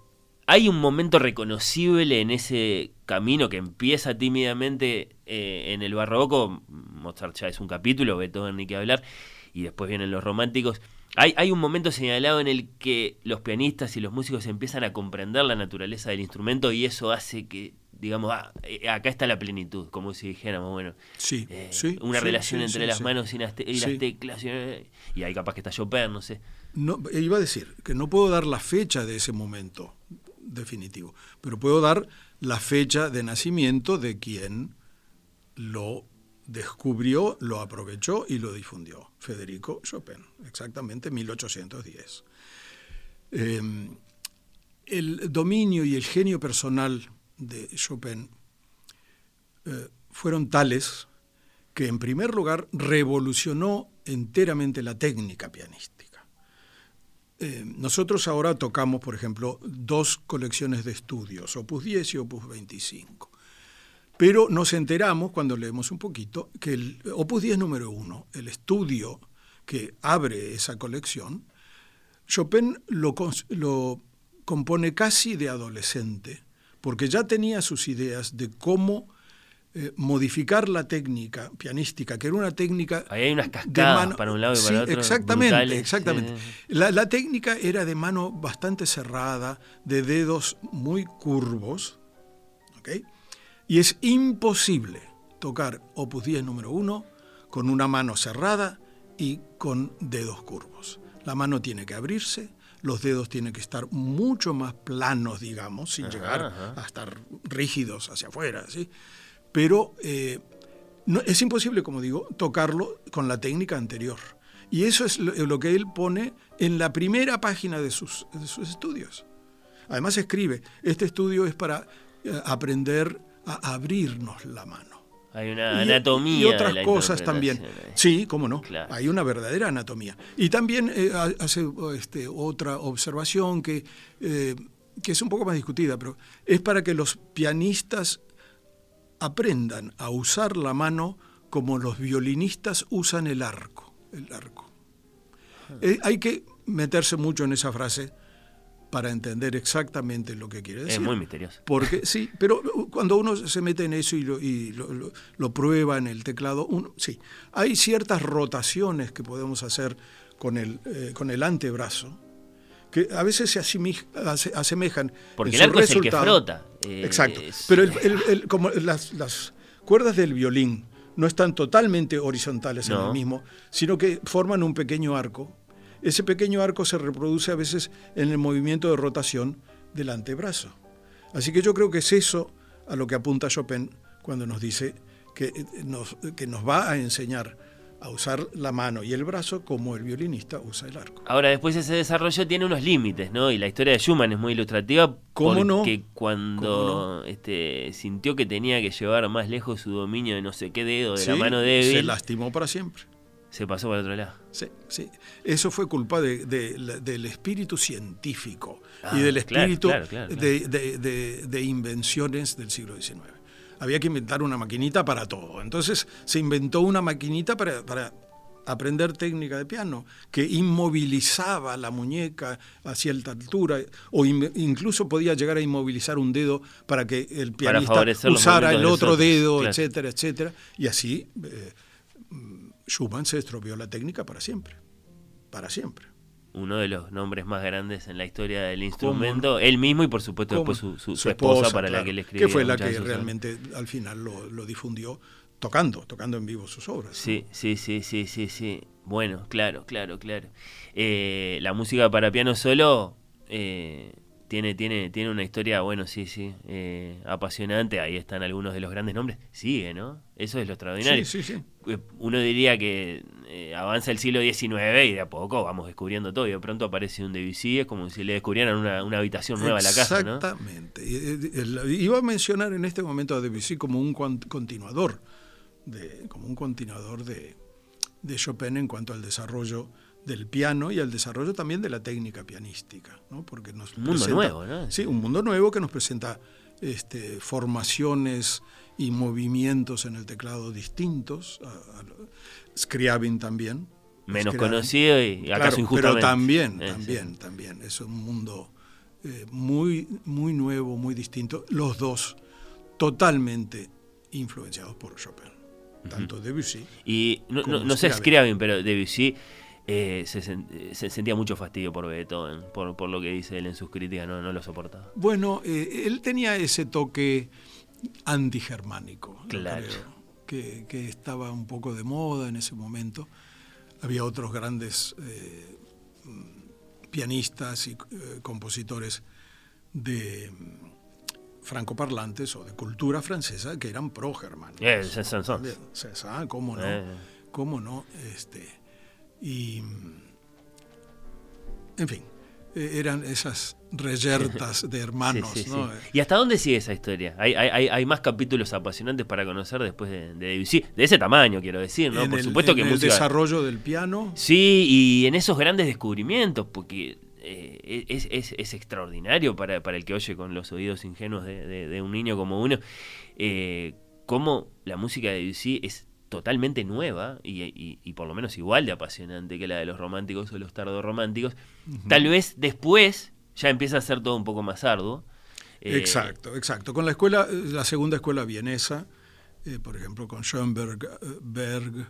hay un momento reconocible en ese camino que empieza tímidamente eh, en el barroco. Mozart ya es un capítulo, Beethoven ni que hablar, y después vienen los románticos. Hay, hay un momento señalado en el que los pianistas y los músicos empiezan a comprender la naturaleza del instrumento y eso hace que, digamos, ah, eh, acá está la plenitud, como si dijéramos, bueno, Sí, eh, sí, una sí, relación entre las manos y las, te- y las Sí. teclas, y, y ahí capaz que está Chopin, no sé. No, iba a decir que no puedo dar la fecha de ese momento definitivo, pero puedo dar la fecha de nacimiento de quien lo descubrió, lo aprovechó y lo difundió. Federico Chopin, exactamente 1810. Eh, el dominio y el genio personal de Chopin eh, fueron tales que en primer lugar revolucionó enteramente la técnica pianística. Eh, nosotros ahora tocamos, por ejemplo, dos colecciones de estudios, Opus 10 y Opus 25. Pero nos enteramos, cuando leemos un poquito, que el Opus 10 número uno, el estudio que abre esa colección, Chopin lo compone casi de adolescente, porque ya tenía sus ideas de cómo eh, modificar la técnica pianística, que era una técnica... Ahí hay unas de cascadas para un lado y para Sí, otro, Exactamente, brutales, exactamente. La, la técnica era de mano bastante cerrada, de dedos muy curvos, ¿ok? Y es imposible tocar Opus 10 número 1 con una mano cerrada y con dedos curvos. La mano tiene que abrirse, los dedos tienen que estar mucho más planos, digamos, sin Ajá, llegar ajá. a estar rígidos hacia afuera, ¿sí? Pero eh, no, es imposible, como digo, tocarlo con la técnica anterior. Y eso es lo, lo que él pone en la primera página de sus, de sus estudios. Además escribe, este estudio es para eh, aprender a abrirnos la mano. Hay una Y- anatomía. Y, de otras la cosas también. Sí, cómo no. Claro. Hay una verdadera anatomía. Y también eh, ha- hace este, otra observación que, eh, que es un poco más discutida, pero es para que los pianistas aprendan a usar la mano como los violinistas usan el arco. El arco. Eh, hay que meterse mucho en esa frase para entender exactamente lo que quiere decir. Es muy misterioso. Porque sí, pero cuando uno se mete en eso y lo, y lo, lo- lo prueba en el teclado, uno, sí, hay ciertas rotaciones que podemos hacer con el, eh, con el antebrazo que a veces se asemejan. Porque en el arco es el que frota. Eh, Exacto. Pero el- el- el- como las, las cuerdas del violín no están totalmente horizontales en el mismo, sino que forman un pequeño arco. Ese pequeño arco se reproduce a veces en el movimiento de rotación del antebrazo. Así que yo creo que es eso a lo que apunta Chopin cuando nos dice que eh, nos, que nos va a enseñar a usar la mano y el brazo como el violinista usa el arco. Ahora, después ese desarrollo tiene unos límites, ¿no? Y la historia de Schumann es muy ilustrativa ¿Cómo no? porque cuando este, sintió que tenía que llevar más lejos su dominio de no sé qué dedo, de la mano Se débil, lastimó para siempre. se pasó para otro lado. Sí, sí. Eso fue culpa de- de la- del espíritu científico Ah, y del claro, espíritu claro, claro, claro. De, de- de- de invenciones del siglo XIX. Había que inventar una maquinita para todo. Entonces se inventó una maquinita para, para aprender técnica de piano que inmovilizaba la muñeca a cierta altura o in- incluso podía llegar a inmovilizar un dedo para que el pianista usara el otro dedo, claro. etcétera, etcétera. Y así eh, Schumann se estropeó la técnica para siempre. Para siempre. Uno de los nombres más grandes en la historia del instrumento, él mismo y por supuesto ¿Cómo? después su, su- su esposa, para la que él escribió. Que fue la que realmente al final lo, lo difundió tocando, tocando en vivo sus obras. Sí, sí, sí, sí, sí, sí. Bueno, claro, claro, claro. Eh, la música para piano solo eh, tiene, tiene, tiene una historia, bueno, sí, sí, eh, apasionante. Ahí están algunos de los grandes nombres. Sigue, ¿no? Eso es lo extraordinario. Sí, sí, sí. Eh, Uno diría que eh, avanza el siglo XIX y de a poco vamos descubriendo todo. Y de pronto aparece un Debussy, es como si le descubrieran una, una habitación nueva a la casa. Exactamente. Iba a mencionar en este momento a Debussy como un continuador, de, como un continuador de, de Chopin en cuanto al desarrollo del piano y al desarrollo también de la técnica pianística, ¿no? Porque nos Un mundo presenta- nuevo, ¿no? Sí, un mundo nuevo que nos presenta este, formaciones y movimientos en el teclado distintos. A, Scriabin también. Menos Scriabin. conocido y acaso Claro, injustamente. Pero también, también, también. Es un mundo eh, muy, muy nuevo, muy distinto. Los dos totalmente influenciados por Chopin. Tanto Debussy. Y no, no, no sé. Scriabin, pero Debussy eh, se, eh, se sentía mucho fastidio por Beethoven, por, por lo que dice él en sus críticas, no, no lo soportaba. Bueno, eh, él tenía ese toque antigermánico, Claro. creo, que, que estaba un poco de moda en ese momento. Había otros grandes eh, pianistas y compositores de mm, francoparlantes o de cultura francesa que eran pro-germánicos. Eh, Saint-Saëns. César, cómo no, cómo no, este, y en fin, eh, eran esas reyertas de hermanos, Sí, sí, ¿no? sí. ¿Y hasta dónde sigue esa historia? ¿Hay, hay, hay- hay más capítulos apasionantes para conocer después de, de Debussy? De ese tamaño, quiero decir, ¿no? en Por el, supuesto en que el música... desarrollo del piano, Sí, y en esos grandes descubrimientos, porque eh, es, es- es extraordinario para, para el que oye con los oídos ingenuos de, de- de un niño como uno, eh, cómo la música de Debussy es totalmente nueva y, y- y por lo menos igual de apasionante que la de los románticos o los tardorrománticos. Tal vez después ya empieza a ser todo un poco más arduo. Eh, exacto, exacto. Con la escuela, eh, la segunda escuela vienesa, eh, por ejemplo, con Schoenberg, Berg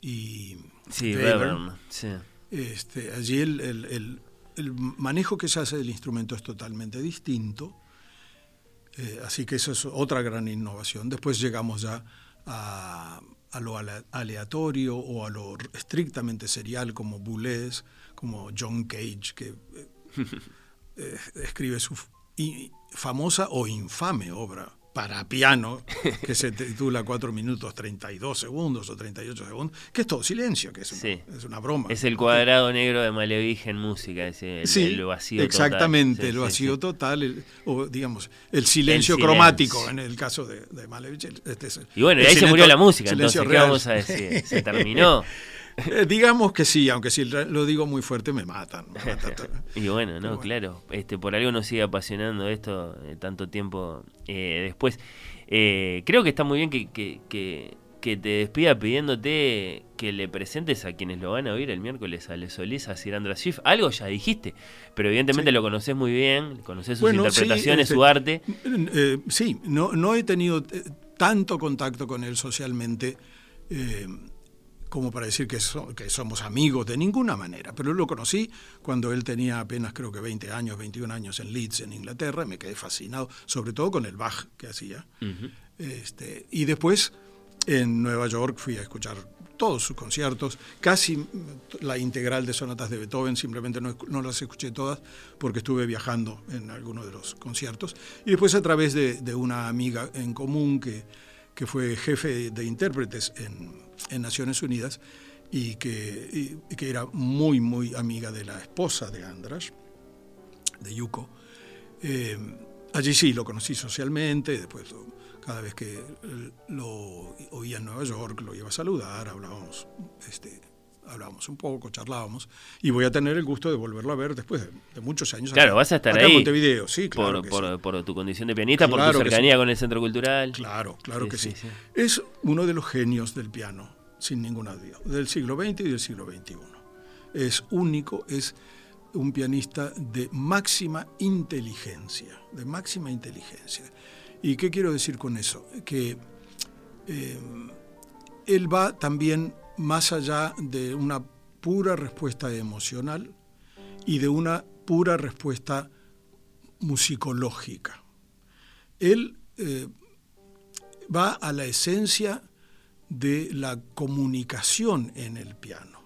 y Sí, Weber, sí. Este, allí el, el- el- el manejo que se hace del instrumento es totalmente distinto. Eh, así que eso es otra gran innovación. Después llegamos ya a, a lo ale- aleatorio o a lo estrictamente serial, como Boulez, como John Cage, que eh, eh, escribe su famosa o infame obra para piano, que se titula 4 minutos 32 segundos o 38 segundos, que es todo silencio, que es una, Sí. es una broma. Es el cuadrado negro de Malevich en música, ese, el, Sí, el vacío total. exactamente, el vacío sí. total, el- o digamos, el silencio, El cromático silencio. en el caso de, de Malevich. este es- Y bueno, y ahí se murió la música, entonces, ¿qué real. vamos a decir? ¿Se terminó? Eh, digamos que sí, aunque si lo digo muy fuerte me matan. me matan todo. Y bueno, no, bueno. claro, este, por algo nos sigue apasionando esto eh, tanto tiempo eh, después. Eh, creo que está muy bien que, que, que, que te despida pidiéndote que le presentes a quienes lo van a oír el miércoles a Le Solís, a Sir Andrés Schiff. Algo ya dijiste, pero evidentemente Sí. lo conoces muy bien, conoces sus Bueno, sí, interpretaciones, este, su arte. Eh, sí, no, no he tenido tanto contacto con él socialmente eh, como para decir que, so- que somos amigos de ninguna manera, pero lo conocí cuando él tenía apenas creo que 20 años, 21 años en Leeds, en Inglaterra, y me quedé fascinado, sobre todo con el Bach que hacía. Ujú. Este, y después en Nueva York fui a escuchar todos sus conciertos, casi la integral de sonatas de Beethoven, simplemente no, no las escuché todas porque estuve viajando en algunos de los conciertos. Y después a través de, de una amiga en común que, que fue jefe de intérpretes en, en Naciones Unidas y que, que era muy, muy amiga de la esposa de Andras, de Yuko. Eh, allí sí lo conocí socialmente, después cada vez que lo oía en Nueva York lo iba a saludar, hablábamos, este, hablábamos un poco, charlábamos, y voy a tener el gusto de volverlo a ver después de, de muchos años. Claro, acá- vas a estar acá ahí. en Montevideo, sí, claro. por, que por, sí. por tu condición de pianista, por tu cercanía sí. con el centro cultural. Claro, claro Sí, que sí. Es uno de los genios del piano, sin ninguna duda, del siglo XX y del siglo XXI. Es único, es un pianista de máxima inteligencia, de máxima inteligencia. ¿Y qué quiero decir con eso? Que eh, él va también más allá de una pura respuesta emocional y de una pura respuesta musicológica. Él eh, va a la esencia de la comunicación en el piano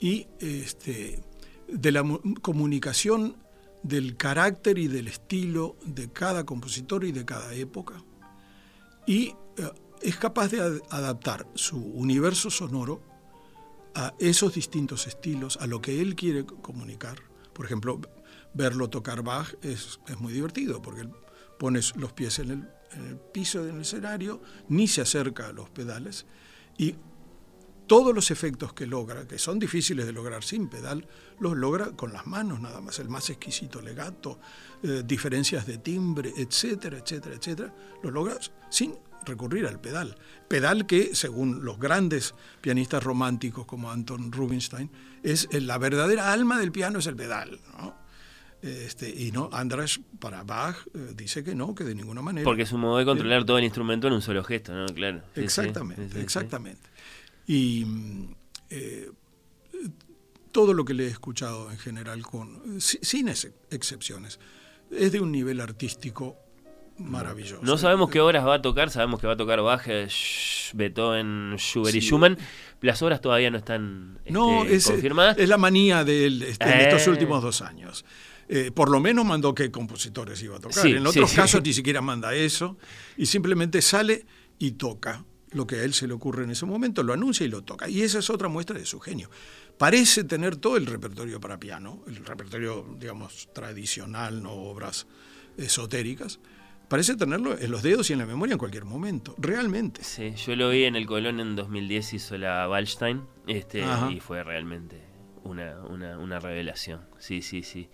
y este, de la comunicación del carácter y del estilo de cada compositor y de cada época y eh, es capaz de adaptar su universo sonoro a esos distintos estilos, a lo que él quiere comunicar. Por ejemplo, verlo tocar Bach es, es muy divertido porque él pone los pies en el, en el piso del escenario, ni se acerca a los pedales y todos los efectos que logra, que son difíciles de lograr sin pedal, los logra con las manos nada más, el más exquisito legato, eh, diferencias de timbre, etcétera, etcétera, etcétera, los logra sin recurrir al pedal. Pedal que, según los grandes pianistas románticos como Anton Rubinstein, es la verdadera alma del piano es el pedal. Este, y no, András para Bach eh, dice que no, que de ninguna manera. Porque es un modo de controlar todo el instrumento en un solo gesto, ¿no? Claro. exactamente, exactamente. Y eh, todo lo que le he escuchado en general, con, sin excepciones, es de un nivel artístico maravilloso. No sabemos qué horas va a tocar, sabemos que va a tocar Bach, Beethoven, Schubert y Schumann. Las horas todavía no están no, este, es, confirmadas. Es la manía de él este, en estos Eh. últimos dos años. Eh, por lo menos mandó qué compositores iba a tocar. Sí, en otros sí. casos ni siquiera manda eso y simplemente sale y toca lo que a él se le ocurre en ese momento, lo anuncia y lo toca. Y esa es otra muestra de su genio. Parece tener todo el repertorio para piano, el repertorio, digamos, tradicional, no obras esotéricas. Parece tenerlo en los dedos y en la memoria en cualquier momento, realmente. Sí, yo lo vi en el Colón en 2010, hizo la Wallstein, este, Ajá. y fue realmente una, una, una revelación. Sí, sí, sí.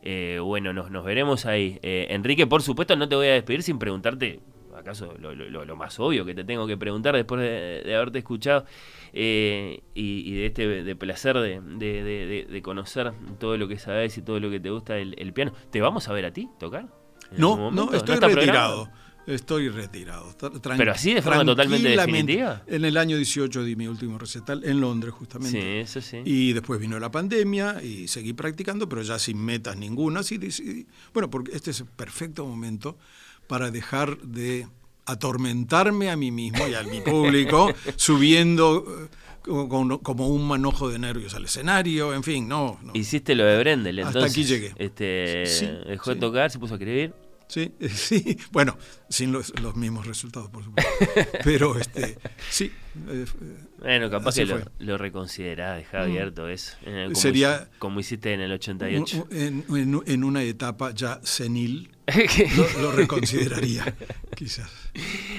Eh, bueno, nos, nos veremos ahí. Eh, Enrique, por supuesto, no te voy a despedir sin preguntarte, acaso lo, lo- más obvio que te tengo que preguntar después de, de haberte escuchado eh, y, y de este de placer de, de- de- de- de conocer todo lo que sabes y todo lo que te gusta el, el piano. ¿Te vamos a ver a ti tocar? No, no, estoy retirado. programado? Estoy retirado. Pero así, de forma totalmente definitiva. En el año 18 di mi último recital en Londres, justamente. Sí, eso sí. Y después vino la pandemia y seguí practicando, pero ya sin metas ninguna. Así decidí, bueno, porque este es el perfecto momento para dejar de atormentarme a mí mismo y a mi público, subiendo como, un manojo de nervios al escenario, en fin, no. no. Hiciste lo de Brendel, Hasta entonces. aquí llegué. Este, Sí, dejó de sí. tocar, se puso a escribir. Sí, sí, bueno, sin los, los mismos resultados, por supuesto. Pero este, sí. eh, Bueno, capaz que lo, lo reconsiderás, dejá Mm. abierto eso. eh, como Sería- hici- como hiciste en el 88. En, en- en una etapa ya senil, lo, lo reconsideraría, quizás.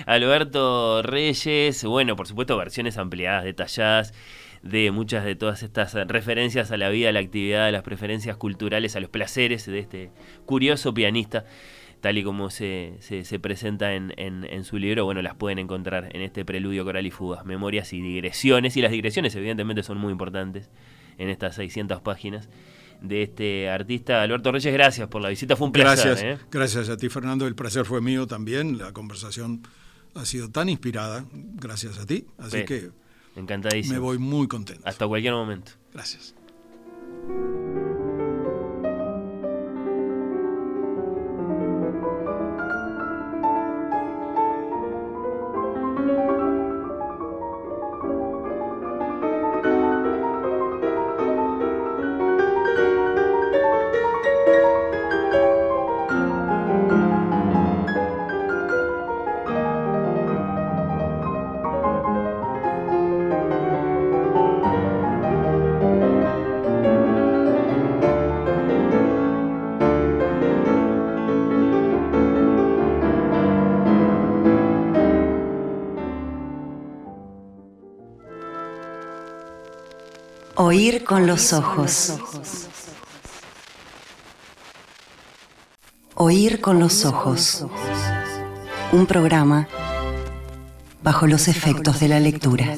Alberto Reyes, bueno, por supuesto, versiones ampliadas, detalladas de muchas de todas estas referencias a la vida, a la actividad, a las preferencias culturales, a los placeres de este curioso pianista, tal y como se, se- se presenta en, en- en su libro, bueno, las pueden encontrar en este preludio coral y fugas, memorias y digresiones, y las digresiones evidentemente son muy importantes en estas 600 páginas de este artista. Alberto Reyes, gracias por la visita, fue un placer. Gracias, ¿eh? gracias a ti, Fernando. El placer fue mío también. La conversación ha sido tan inspirada, gracias a ti. Así que Encantadísimo. me voy muy contento. Hasta cualquier momento. Gracias. Oír con los ojos. Oír con los ojos. Un programa bajo los efectos de la lectura.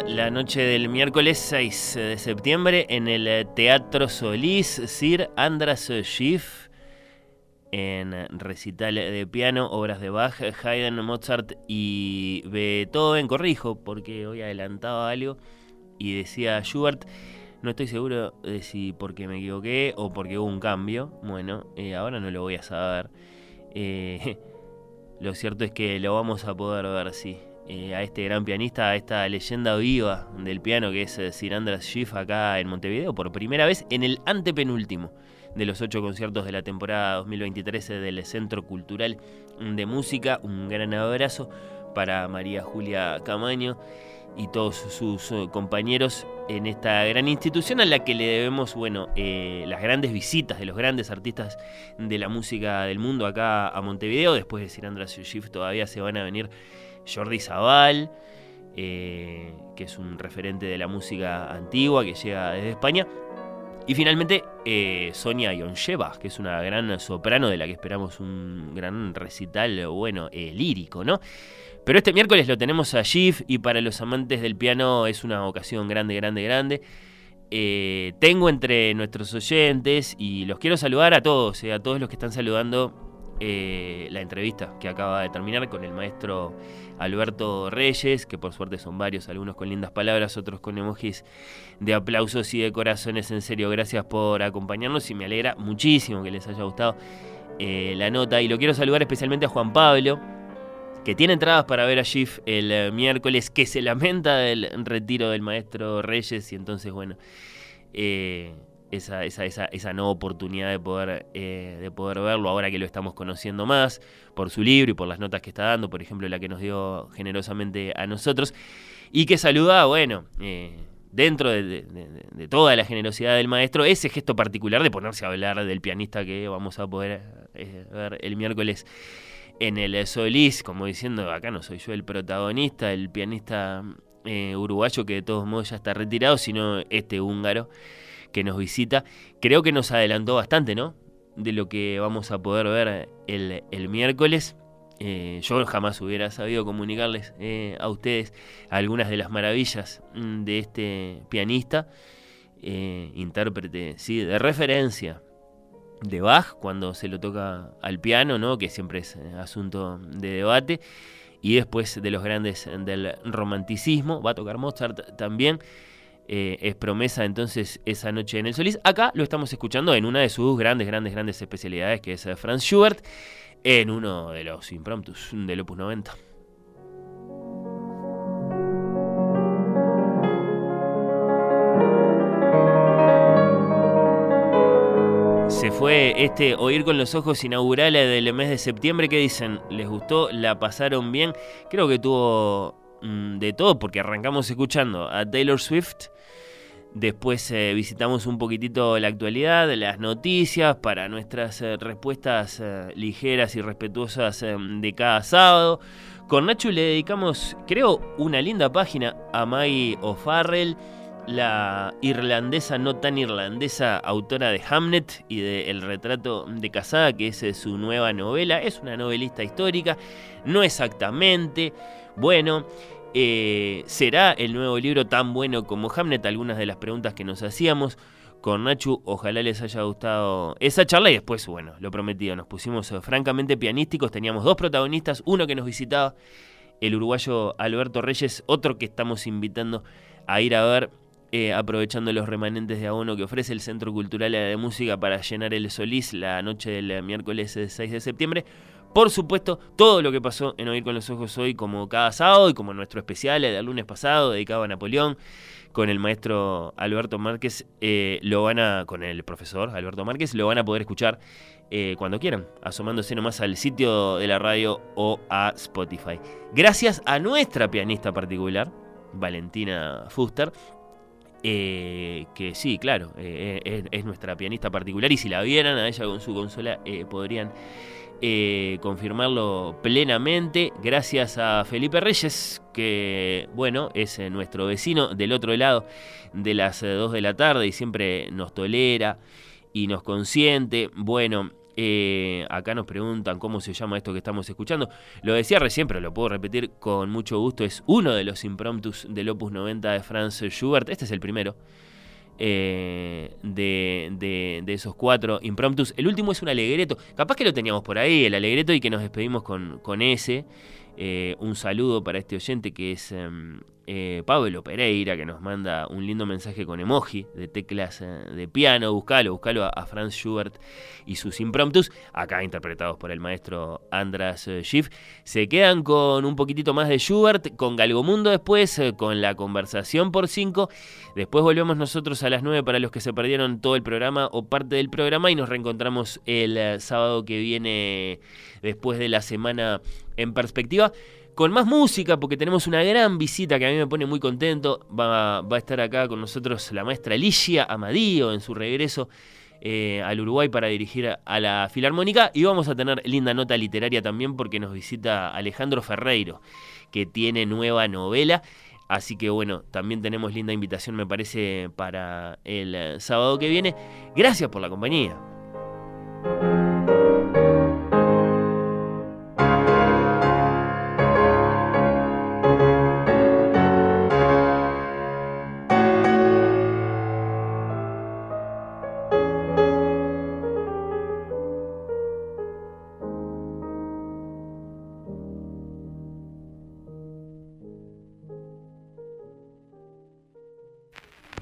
La noche del miércoles 6 de septiembre en el Teatro Solís Sir Andras Schiff en recital de piano, obras de Bach, Haydn, Mozart y Beethoven. Corrijo, porque hoy adelantaba algo y decía Schubert. No estoy seguro de si porque me equivoqué o porque hubo un cambio. Bueno, eh, ahora no lo voy a saber. Eh, lo cierto es que lo vamos a poder ver, sí. Eh, a este gran pianista, a esta leyenda viva del piano que es Sir Andras Schiff acá en Montevideo por primera vez en el antepenúltimo de los ocho conciertos de la temporada 2023 del Centro Cultural de Música. Un gran abrazo para María Julia Camaño y todos sus eh, compañeros en esta gran institución a la que le debemos, bueno, eh, las grandes visitas de los grandes artistas de la música del mundo acá a Montevideo. Después de Sir Andras Schiff todavía se van a venir Jordi Zabal, eh, que es un referente de la música antigua que llega desde España. Y finalmente Sonia Yoncheva, que es una gran soprano de la que esperamos un gran recital, bueno, lírico, ¿no? Pero este miércoles lo tenemos a Gif y para los amantes del piano es una ocasión grande, grande, grande. Eh, tengo entre nuestros oyentes y los quiero saludar a todos, eh, a todos los que están saludando eh, la entrevista que acaba de terminar con el maestro Alberto Reyes, que por suerte son varios, algunos con lindas palabras, otros con emojis de aplausos y de corazones. En serio, gracias por acompañarnos y me alegra muchísimo que les haya gustado la nota. Y lo quiero saludar especialmente a Juan Pablo que tiene entradas para ver a Schiff el eh, miércoles, que se lamenta del retiro del maestro Reyes y entonces, bueno, eh, esa, esa, esa, esa, no oportunidad de poder, eh, de poder verlo ahora que lo estamos conociendo más, por su libro y por las notas que está dando, por ejemplo, la que nos dio generosamente a nosotros, y que saluda, bueno, dentro de, toda la generosidad del maestro, ese gesto particular de ponerse a hablar del pianista que vamos a poder ver el miércoles en el Solís, como diciendo, acá no soy yo el protagonista, el pianista eh, uruguayo que de todos modos ya está retirado, sino este húngaro que nos visita. Creo que nos adelantó bastante, ¿no? De lo que vamos a poder ver el, miércoles. Eh, yo jamás hubiera sabido comunicarles eh, a ustedes algunas de las maravillas mm, de este pianista, intérprete, sí, de referencia de Bach cuando se lo toca al piano, ¿no? que siempre es eh, asunto de debate, y después de los grandes del romanticismo, va a tocar Mozart también. Eh, es promesa entonces esa noche en el Solís. Acá lo estamos escuchando en una de sus grandes, grandes, grandes especialidades, que es Franz Schubert, en uno de los impromptus del Opus 90. Se fue este Oír con los Ojos inaugural del mes de septiembre. ¿Qué dicen? ¿Les gustó? ¿La pasaron bien? Creo que tuvo mm, de todo porque arrancamos escuchando a Taylor Swift. Después eh, visitamos un poquitito la actualidad, las noticias para nuestras eh, respuestas eh, ligeras y respetuosas de cada sábado. Con Nacho le dedicamos, creo, una linda página a Maggie O'Farrell la irlandesa, no tan irlandesa, autora de Hamnet y de El retrato de Casada, que es su nueva novela. Es una novelista histórica, no exactamente. Bueno, eh, ¿será el nuevo libro tan bueno como Hamnet? Algunas de las preguntas que nos hacíamos con Nachu. Ojalá les haya gustado esa charla y después, bueno, lo prometido, nos pusimos eh, francamente pianísticos. Teníamos dos protagonistas, uno que nos visitaba, el uruguayo Alberto Reyes, otro que estamos invitando a ir a ver eh, aprovechando los remanentes de abono que ofrece el Centro Cultural de Música para llenar el Solís la noche del miércoles 6 de septiembre. Por supuesto, todo lo que pasó en Oír con los Ojos hoy, como cada sábado y como nuestro especial del lunes pasado, dedicado a Napoleón, con el maestro Alberto Márquez, eh, lo van a, con el profesor Alberto Márquez, lo van a poder escuchar eh, cuando quieran, asomándose nomás al sitio de la radio o a Spotify. Gracias a nuestra pianista particular, Valentina Fuster, eh, que sí, claro, es, nuestra pianista particular y si la vieran a ella con su consola podrían confirmarlo plenamente. Gracias a Felipe Reyes, que bueno, es nuestro vecino del otro lado de las 2 de la tarde y siempre nos tolera y nos consiente. Bueno, Eh, acá nos preguntan cómo se llama esto que estamos escuchando. Lo decía recién, pero lo puedo repetir con mucho gusto. Es uno de los impromptus del Opus 90 de Franz Schubert. Este es el primero. Eh, de, de- esos cuatro impromptus. El último es un alegreto. Capaz que lo teníamos por ahí, el alegreto, y que nos despedimos con, con ese. Eh, un saludo para este oyente que es em, eh, Pablo Pereira, que nos manda un lindo mensaje con emoji de teclas eh, de piano. Buscalo, buscalo a, Franz Schubert y sus impromptus, acá interpretados por el maestro Andras eh, Schiff. Se quedan con un poquitito más de Schubert, con Galgomundo después, con la conversación por 5. Después volvemos nosotros a las 9 para los que se perdieron todo el programa o parte del programa y nos reencontramos el sábado que viene después de la semana en perspectiva. Con más música, porque tenemos una gran visita que a mí me pone muy contento. Va, a estar acá con nosotros la maestra Ligia Amadío en su regreso eh, al Uruguay para dirigir a, a la Filarmónica. Y vamos a tener linda nota literaria también porque nos visita Alejandro Ferreiro, que tiene nueva novela. Así que bueno, también tenemos linda invitación, me parece, para el eh, sábado que viene. Gracias por la compañía.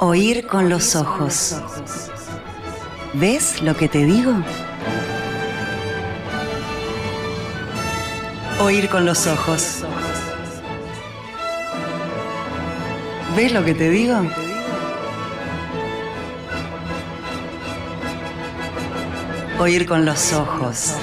Oír con los ojos. ¿Ves lo que te digo? Oír con los ojos. ¿Ves lo que te digo? Oír con los ojos.